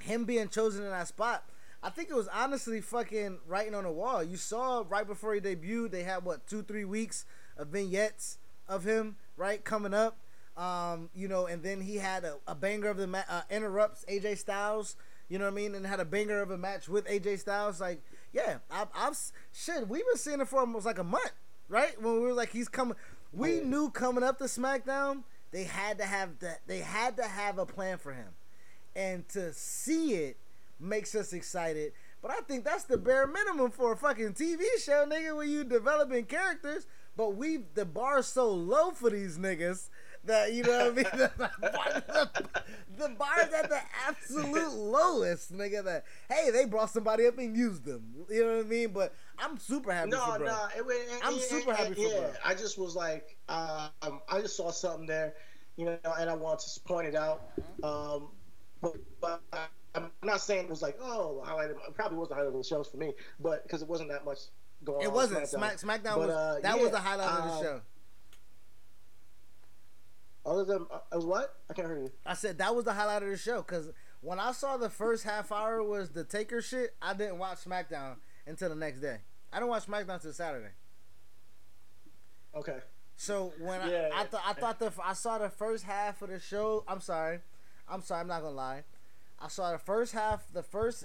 him being chosen in that spot, I think it was honestly fucking writing on the wall. You saw right before he debuted, they had what two, three weeks of vignettes of him, right, coming up. Um, you know, and then he had a, a banger of the ma- uh, interrupts AJ Styles. You know what I mean? And had a banger of a match with AJ Styles. Like, yeah, I've, I've shit. We've been seeing it for almost like a month, right? When we were like, he's coming. We knew coming up to SmackDown, they had to have that. They had to have a plan for him and to see it makes us excited. But I think that's the bare minimum for a fucking TV show, nigga, when you developing characters. But we the bar so low for these niggas that you know what I mean. <laughs> the, bar, the bar's at the absolute lowest, nigga. That hey, they brought somebody up and used them. You know what I mean? But I'm super happy No, for bro. no, it, it, I'm it- super happy for yeah, bro. I just was like, um, I just saw something there, you know, and I wanted to point it out. Um, but, but I, I'm not saying it was like, oh, highlight. It probably was the highlight of the shows for me, but because it wasn't that much going on. It on wasn't Smack SmackDown But, was uh, that yeah, was the highlight of the um, show. Other than uh, uh, what? I can't hear you. I said that was the highlight of the show because when I saw the first half hour was the Taker shit, I didn't watch SmackDown until the next day. I didn't watch SmackDown until Saturday. Okay. So when Yeah, I, I thought I thought the I saw the first half of the show. I'm sorry, I'm sorry. I'm not gonna lie. I saw the first half. The first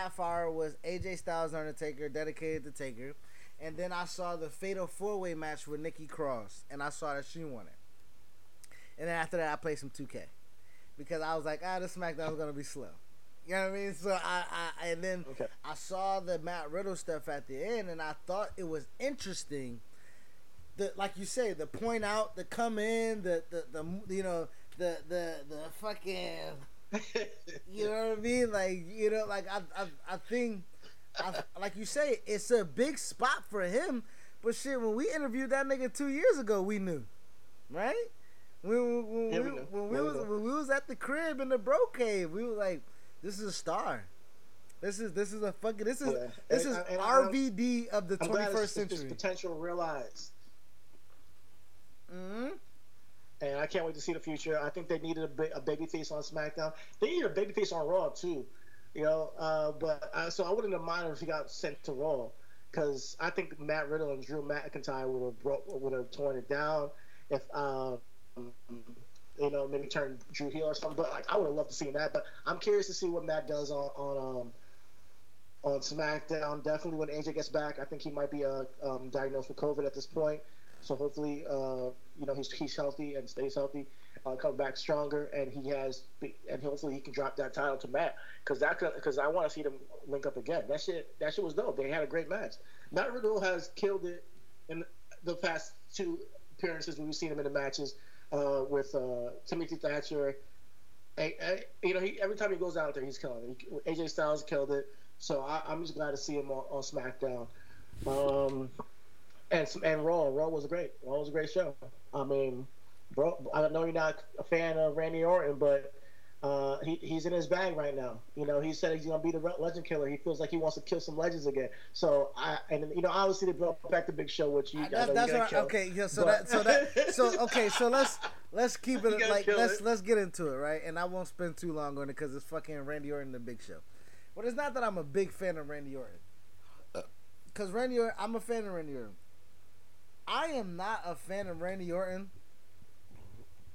Half hour was AJ Styles Undertaker dedicated to Taker, and then I saw the Fatal Four Way match with Nikki Cross, and I saw that she won it. And then after that, I played some 2K because I was like, ah, this SmackDown's gonna be slow. You know what I mean? So I, I and then Okay. I saw the Matt Riddle stuff at the end, and I thought it was interesting. The like you say, the point out, the come in, the the, the you know the the the fucking you know what I mean? Like you know, like I I, I think, I, like you say, it's a big spot for him. But shit, when we interviewed that nigga two years ago, we knew, right? When, when, Yeah, we, we when we Yeah, was when we was at the crib in the bro cave, we were like, "This is a star. This is this is a fucking this is Yeah. this is and RVD of the twenty first century." potential realized. hmm and I can't wait to see the future. I think they needed a, ba- a baby face on SmackDown. They needed a baby face on Raw too, you know. Uh, but uh, so I wouldn't have minded if he got sent to Raw, because I think Matt Riddle and Drew McIntyre would have would have torn it down if um, you know maybe turn Drew heel or something. But like I would have loved to see that. But I'm curious to see what Matt does on on um, on SmackDown. Definitely when AJ gets back, I think he might be uh, um, diagnosed with COVID at this point. So hopefully, uh, you know, he's he's healthy and stays healthy. uh, come back stronger, and he has, and hopefully he can drop that title to Matt because that because I want to see them link up again. That shit that shit was dope. They had a great match. Matt Riddle has killed it in the past two appearances when we've seen him in the matches uh, with uh, Timothy Thatcher. You know, he, every time he goes out there, he's killing it. He, AJ Styles killed it, so I, am just glad to see him on, on SmackDown. Um, and and Raw, Raw was great. Raw was a great show. I mean, bro, I know you're not a fan of Randy Orton, but uh, he, he's in his bag right now. You know, he said he's gonna be the legend killer. He feels like he wants to kill some legends again. So I and you know, obviously they brought back the big show, which you. That's, that's right. Okay, yeah. So but. that so that <laughs> so okay. So let's let's keep it like let's it. let's get into it, right? And I won't spend too long on it because it's fucking Randy Orton, the Big Show. But it's not that I'm a big fan of Randy Orton. Because Randy Orton, I'm a fan of Randy Orton. I am not a fan of Randy Orton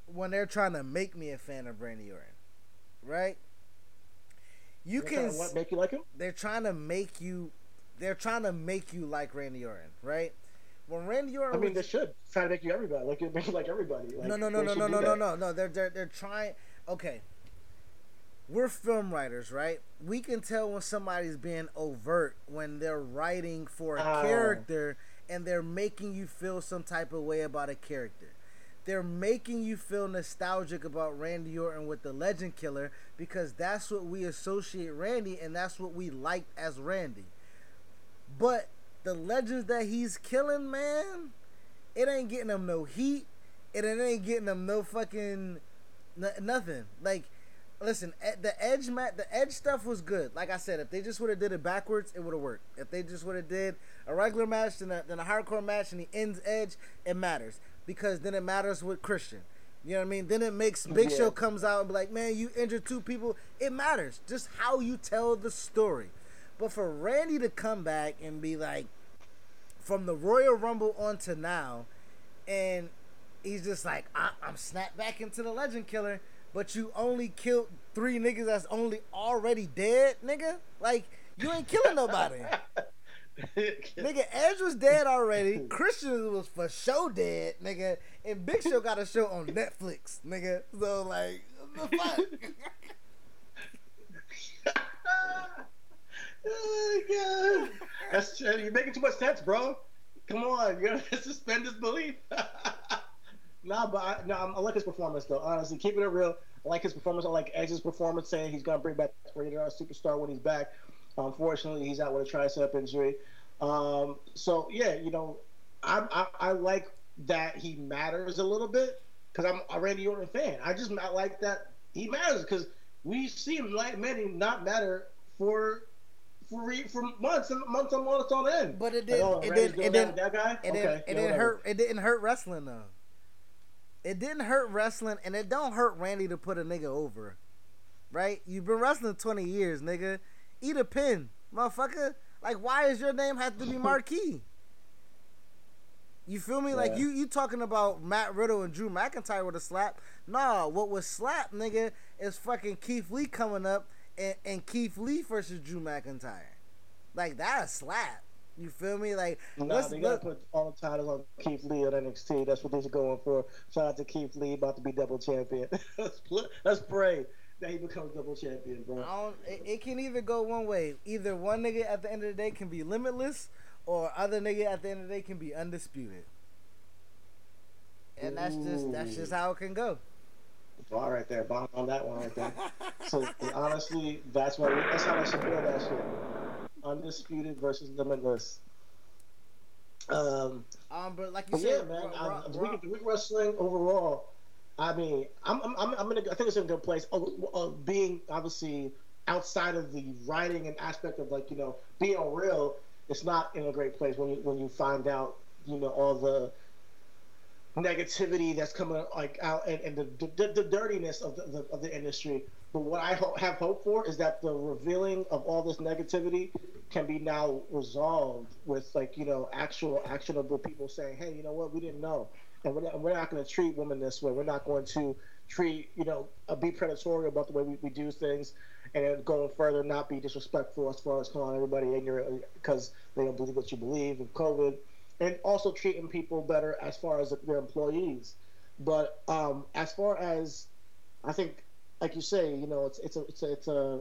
when they're trying to make me a fan of Randy Orton right? You they're can what make you like him? They're trying to make you. They're trying to make you like Randy Orton, right? When Randy Orton, I mean, was, they should try to make you everybody like <laughs> make you like everybody. Like, no, no, no, no, no, no, no, no, no. They're they're they're trying. Okay, we're film writers, right? We can tell when somebody's being overt when they're writing for a uh, character and they're making you feel some type of way about a character they're making you feel nostalgic about Randy Orton with the Legend Killer because that's what we associate Randy and that's what we liked as Randy. But the legends that he's killing, man, it ain't getting them no heat. It ain't getting them no fucking n- nothing. Like, listen, the edge mat, the edge stuff was good. Like I said, if they just would have did it backwards, it would have worked. If they just would have did a regular match then a, then a hardcore match and he ends edge, it matters because then it matters with Christian. You know what I mean? Then it makes Big yeah. Show comes out and be like, man, you injured two people. It matters just how you tell the story. But for Randy to come back and be like, from the Royal Rumble on to now, and he's just like, I- am snapped back into the Legend Killer, but you only killed three niggas that's only already dead, nigga. Like you ain't killing nobody. <laughs> nigga, Edge was dead already. Christian was for sure dead, nigga. And Big Show got a show on Netflix, nigga. So like, what the fuck? <laughs> oh god, that's you're making too much sense, bro. Come on, you gotta <laughs> suspend disbelief. Nah, but I, nah, I like his performance though. Honestly, keeping it real, I like his performance. I like Edge's performance, saying he's gonna bring back Rated-R Superstar when he's back. Unfortunately, he's out with a tricep injury. Um, so yeah, you know, I, I, I like that he matters a little bit because I'm a Randy Orton fan. I just not like that he matters because we see him like many not matter for for for months and months and months on end. But it did. Like, oh, it did. It did. That guy. It, okay, did, it didn't hurt. It didn't hurt wrestling though. It didn't hurt wrestling, and it don't hurt Randy to put a nigga over, right? You've been wrestling twenty years, nigga. Eat a pin, motherfucker. Like, why is your name have to be <laughs> Marquis? You feel me? Yeah. Like you you talking about Matt Riddle and Drew McIntyre with a slap? Nah, what was slap, nigga, is fucking Keith Lee coming up and, and Keith Lee versus Drew McIntyre. Like that a slap. You feel me? Like nah, they gotta put all the titles on Keith Lee on NXT. That's what they're going for. Shout out to Keith Lee, about to be double champion. <laughs> let's, let's pray that he becomes double champion, bro. It, it, can either go one way. Either one nigga at the end of the day can be limitless, or other nigga at the end of the day can be undisputed. And that's just that's just how it can go. Bar right there, bomb on that one right there. <laughs> so honestly, that's what that's how I should feel that shit. Undisputed versus limitless. Um, um, but like you said, yeah, man. Raw, Raw, week, wrestling overall I mean, I'm, I'm, I'm in a, I think it's in a good place. Of, of being obviously outside of the writing and aspect of like you know being real, it's not in a great place when you when you find out you know all the negativity that's coming like out and, and the, the, the dirtiness of the, the, of the industry. But what I ho- have hope for is that the revealing of all this negativity can be now resolved with like you know actual actionable people saying, hey, you know what, we didn't know and we're not, we're not going to treat women this way. We're not going to treat, you know, uh, be predatory about the way we, we do things, and then going further, not be disrespectful as far as calling everybody ignorant because they don't believe what you believe in COVID, and also treating people better as far as their employees. But um, as far as I think, like you say, you know, it's it's a it's a it's a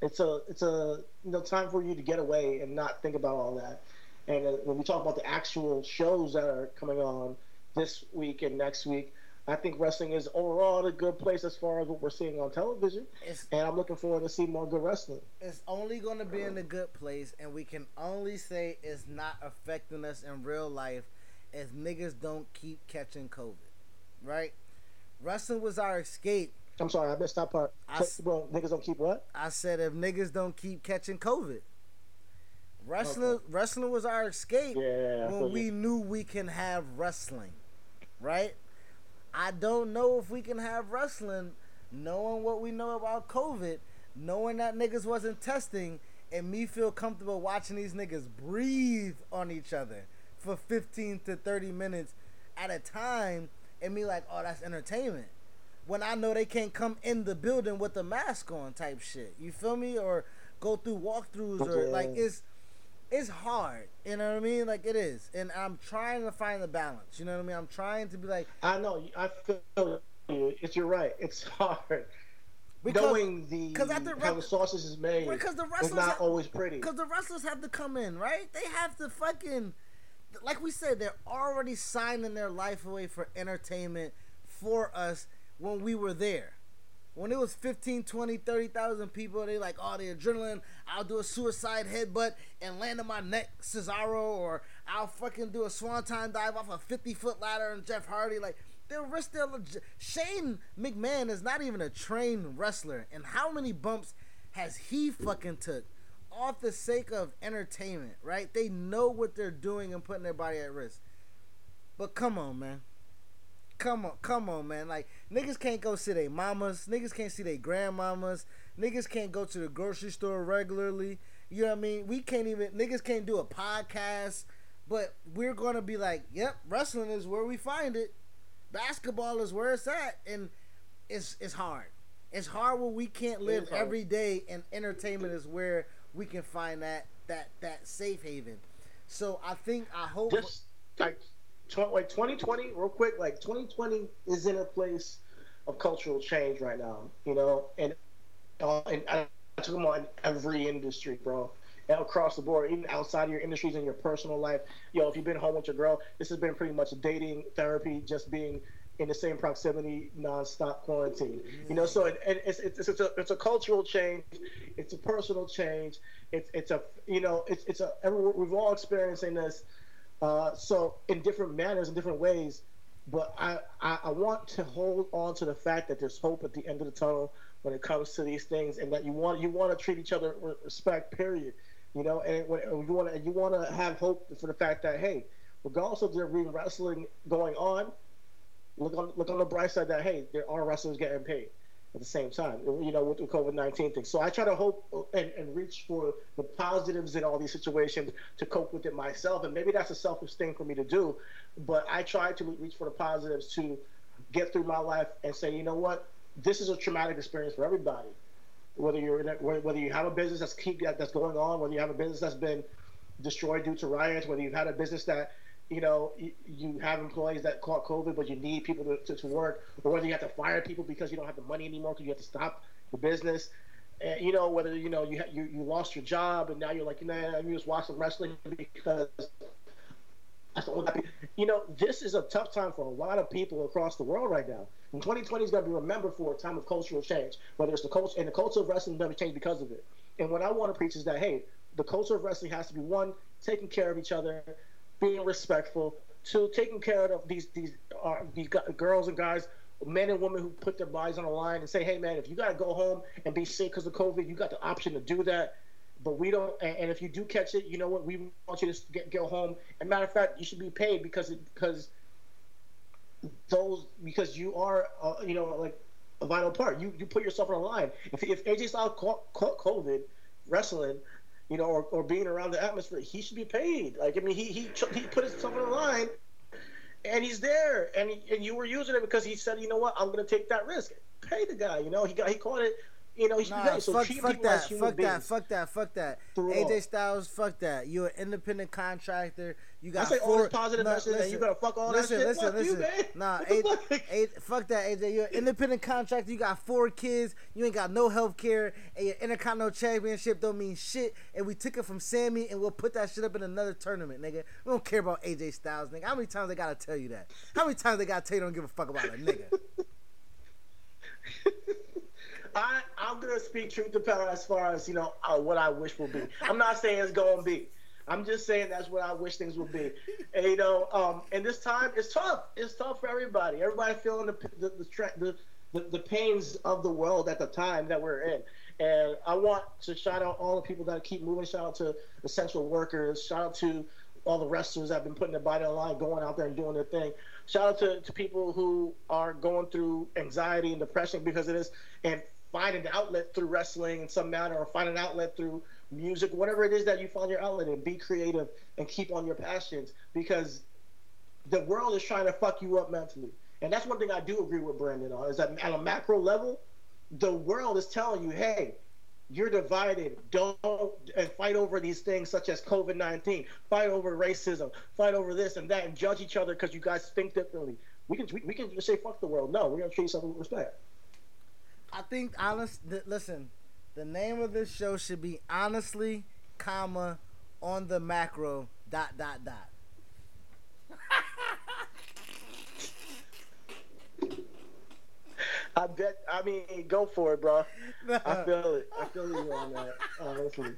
it's a it's a you know time for you to get away and not think about all that. And uh, when we talk about the actual shows that are coming on this week and next week, I think wrestling is overall a good place as far as what we're seeing on television. It's, and I'm looking forward to see more good wrestling. It's only going to be in a good place, and we can only say it's not affecting us in real life if niggas don't keep catching COVID, right? Wrestling was our escape. I'm sorry, I missed that part. I, Bro, niggas don't keep what? I said if niggas don't keep catching COVID. Wrestling, okay. wrestling was our escape yeah, when we knew we can have wrestling, right? I don't know if we can have wrestling knowing what we know about COVID, knowing that niggas wasn't testing, and me feel comfortable watching these niggas breathe on each other for 15 to 30 minutes at a time and me like, oh, that's entertainment. When I know they can't come in the building with a mask on type shit. You feel me? Or go through walkthroughs or like it's it's hard. You know what I mean? Like it is, and I'm trying to find the balance. You know what I mean? I'm trying to be like. I know. I feel you. It's you're right. It's <laughs> hard. Because, Knowing the how the sausage is made, because the wrestlers not have, always pretty. Because the wrestlers have to come in, right? They have to fucking, like we said, they're already signing their life away for entertainment for us when we were there when it was 15, 20, 30,000 people, they like, oh, the adrenaline, I'll do a suicide headbutt and land on my neck, Cesaro, or I'll fucking do a swanton dive off a 50 foot ladder and Jeff Hardy. Like, they'll risk their. Leg- Shane McMahon is not even a trained wrestler. And how many bumps has he fucking took off the sake of entertainment, right? They know what they're doing and putting their body at risk. But come on, man come on, come on, man. Like niggas can't go see their mamas, niggas can't see their grandmamas, niggas can't go to the grocery store regularly. You know what I mean? We can't even niggas can't do a podcast, but we're gonna be like, yep, wrestling is where we find it. Basketball is where it's at, and it's it's hard. It's hard when we can't live every day, and entertainment is where we can find that that that safe haven. So I think I hope. Just like like 2020, real quick, like 2020 is in a place of cultural change right now, you know, and and I took them on every industry, bro, across the board, even outside of your industries and your personal life. Yo, if you've been home with your girl, this has been pretty much dating therapy, just being in the same proximity, nonstop quarantine. You know, so it, it, it's, it's it's a it's a cultural change, it's a personal change, it's it's a you know it's it's a we've all experiencing this uh, so in different manners, in different ways. But I, I, I, want to hold on to the fact that there's hope at the end of the tunnel when it comes to these things, and that you want you want to treat each other with respect. Period. You know, and, when, you want to you want to have hope for the fact that hey, regardless of there being wrestling going on, look on look on the bright side that hey, there are wrestlers getting paid at the same time, you know, with the COVID 19 thing. So I try to hope uh, and, and reach for the positives in all these situations to cope with it myself. And maybe that's a selfish thing for me to do, but I try to reach for the positives to get through my life and say, you know what, this is a traumatic experience for everybody. Whether you're in a, whether you have a business that's keep that's going on, whether you have a business that's been destroyed due to riots, whether you've had a business that you know, you, have employees that caught COVID, but you need people to, to, work, or whether you have to fire people because you don't have the money anymore because you have to stop the business. And, you know, whether, you know, you, ha- you, you lost your job and now you're like, you know, you just watch wrestling because that's all that You know, this is a tough time for a lot of people across the world right now. And 2020 is going to be remembered for a time of cultural change, whether it's the culture, and the culture of wrestling is going to change because of it. And what I want to preach is that, hey, the culture of wrestling has to be one, taking care of each other, being respectful, to taking care of these these uh, these girls and guys, men and women who put their bodies on the line and say, hey man, if you got to go home and be sick because of COVID, you got the option to do that. But we don't. And if you do catch it, you know what? We want you to get go home. And matter of fact, you should be paid because it, because those because you are uh, you know like a vital part. You you put yourself on the line. If if AJ Styles caught, caught COVID wrestling, you know, or, or being around the atmosphere, he should be paid. Like I mean, he he he put himself on the line, and he's there, and he, and you were using it because he said, you know what, I'm going to take that risk. Pay the guy. You know, he got he caught it You know, he's Nah, paid. So fuck, treat fuck people as that, human fuck beings. that, fuck that, fuck that. AJ all. Styles, fuck that. You're an independent contractor. You got say all four. this positive no, message and you gotta fuck all that shit? Listen, Fuck you, listen, man. Nah, A- fuck? A- fuck that, AJ. You're an independent contractor. You got four kids. You ain't got no health care. And your Intercontinental Championship don't mean shit. And we took it from Sami, and we'll put that shit up in another tournament, nigga. We don't care about AJ Styles, nigga. How many times they gotta tell you that? How many times they gotta tell you don't give a fuck about a nigga? <laughs> I I'm gonna speak truth to power as far as you know uh, what I wish will be. I'm not saying it's gonna be. I'm just saying that's what I wish things would be. <laughs> And you know, um, and this time it's tough. It's tough for everybody. Everybody feeling the the the, tra- the the the pains of the world at the time that we're in. And I want to shout out all the people that keep moving. Shout out to essential workers. Shout out to all the wrestlers that have been putting their body on the line, going out there and doing their thing. Shout out to, to people who are going through anxiety and depression because of this and finding an outlet through wrestling in some manner or find an outlet through music, whatever it is that you find your outlet in. Be creative and keep on your passions because the world is trying to fuck you up mentally. And that's one thing I do agree with Brandon on is that at a macro level, the world is telling you, hey, you're divided. Don't and fight over these things such as COVID nineteen. Fight over racism. Fight over this and that, and judge each other because you guys think differently. We can we, we can just say fuck the world. No, we're gonna treat each other with respect. I think honest. Th- listen, the name of this show should be honestly, comma, on the macro dot dot dot. I bet. I mean, go for it, bro. <laughs> I feel it. I feel you on that. Honestly.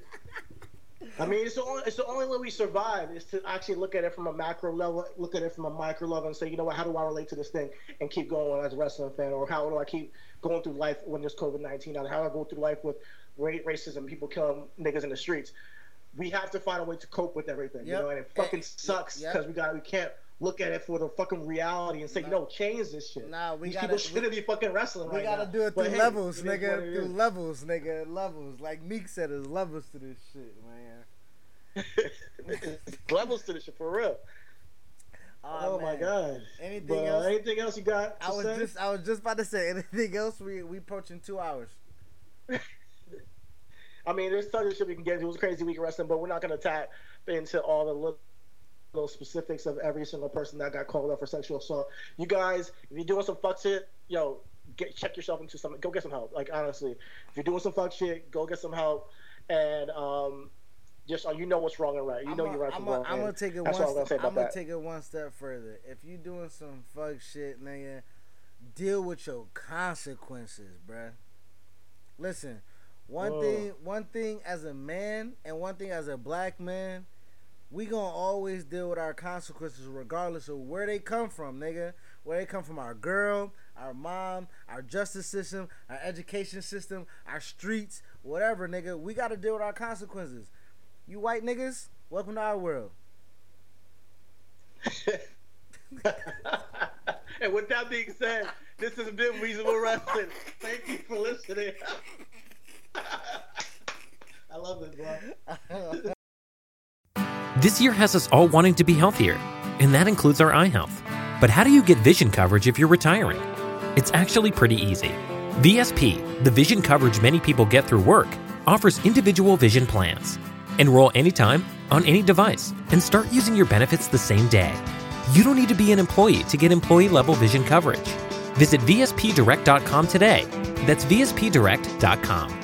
I mean, it's the only it's the only way we survive is to actually look at it from a macro level, look at it from a micro level, and say, you know what, how do I relate to this thing and keep going as a wrestling fan, or how do I keep going through life when there's COVID nineteen, and how do I go through life with ra- racism, people killing niggas in the streets. We have to find a way to cope with everything, you know, and it fucking sucks yep. because we got we can't look at it for the fucking reality and say, no, change this shit. Nah, we These gotta- people shouldn't we- be fucking wrestling We right gotta now. do it through hey, levels, is what nigga. Through levels, nigga. Levels. Like Meek said, there's levels to this shit, man. <laughs> levels to this shit for real. Oh, my god. Anything But, else? anything else you got? I was say? just, I was just about to say anything else. We we approaching two hours. <laughs> I mean, there's tons of shit we can get into. It was a crazy week of wrestling, but we're not gonna tap into all the little, little specifics of every single person that got called up for sexual assault. You guys, if you're doing some fuck shit, yo, get check yourself into some. Go get some help. Like honestly, if you're doing some fuck shit, go get some help, and um, just uh, you know what's wrong and right. You know you're right I'm from wrong. I'm gonna take it That's one. all I'm gonna say Step, about I'm gonna take it one step further. If you doing some fuck shit, nigga, deal with your consequences, bruh. Listen, one Oh. thing, one thing as a man, and one thing as a black man, we gonna always deal with our consequences regardless of where they come from, nigga. Where they come from, our girl, our mom, our justice system, our education system, our streets, whatever, nigga. We gotta deal with our consequences. You white niggas, welcome to our world. <laughs> and with that being said, this has been Reasonable Wrestling. Thank you for listening. <laughs> I love it, bro. <laughs> This year has us all wanting to be healthier, and that includes our eye health. But how do you get vision coverage if you're retiring? It's actually pretty easy. VSP, the vision coverage many people get through work, offers individual vision plans. Enroll anytime, on any device, and start using your benefits the same day. You don't need to be an employee to get employee level vision coverage. Visit VSPDirect.com today. That's VSPDirect.com.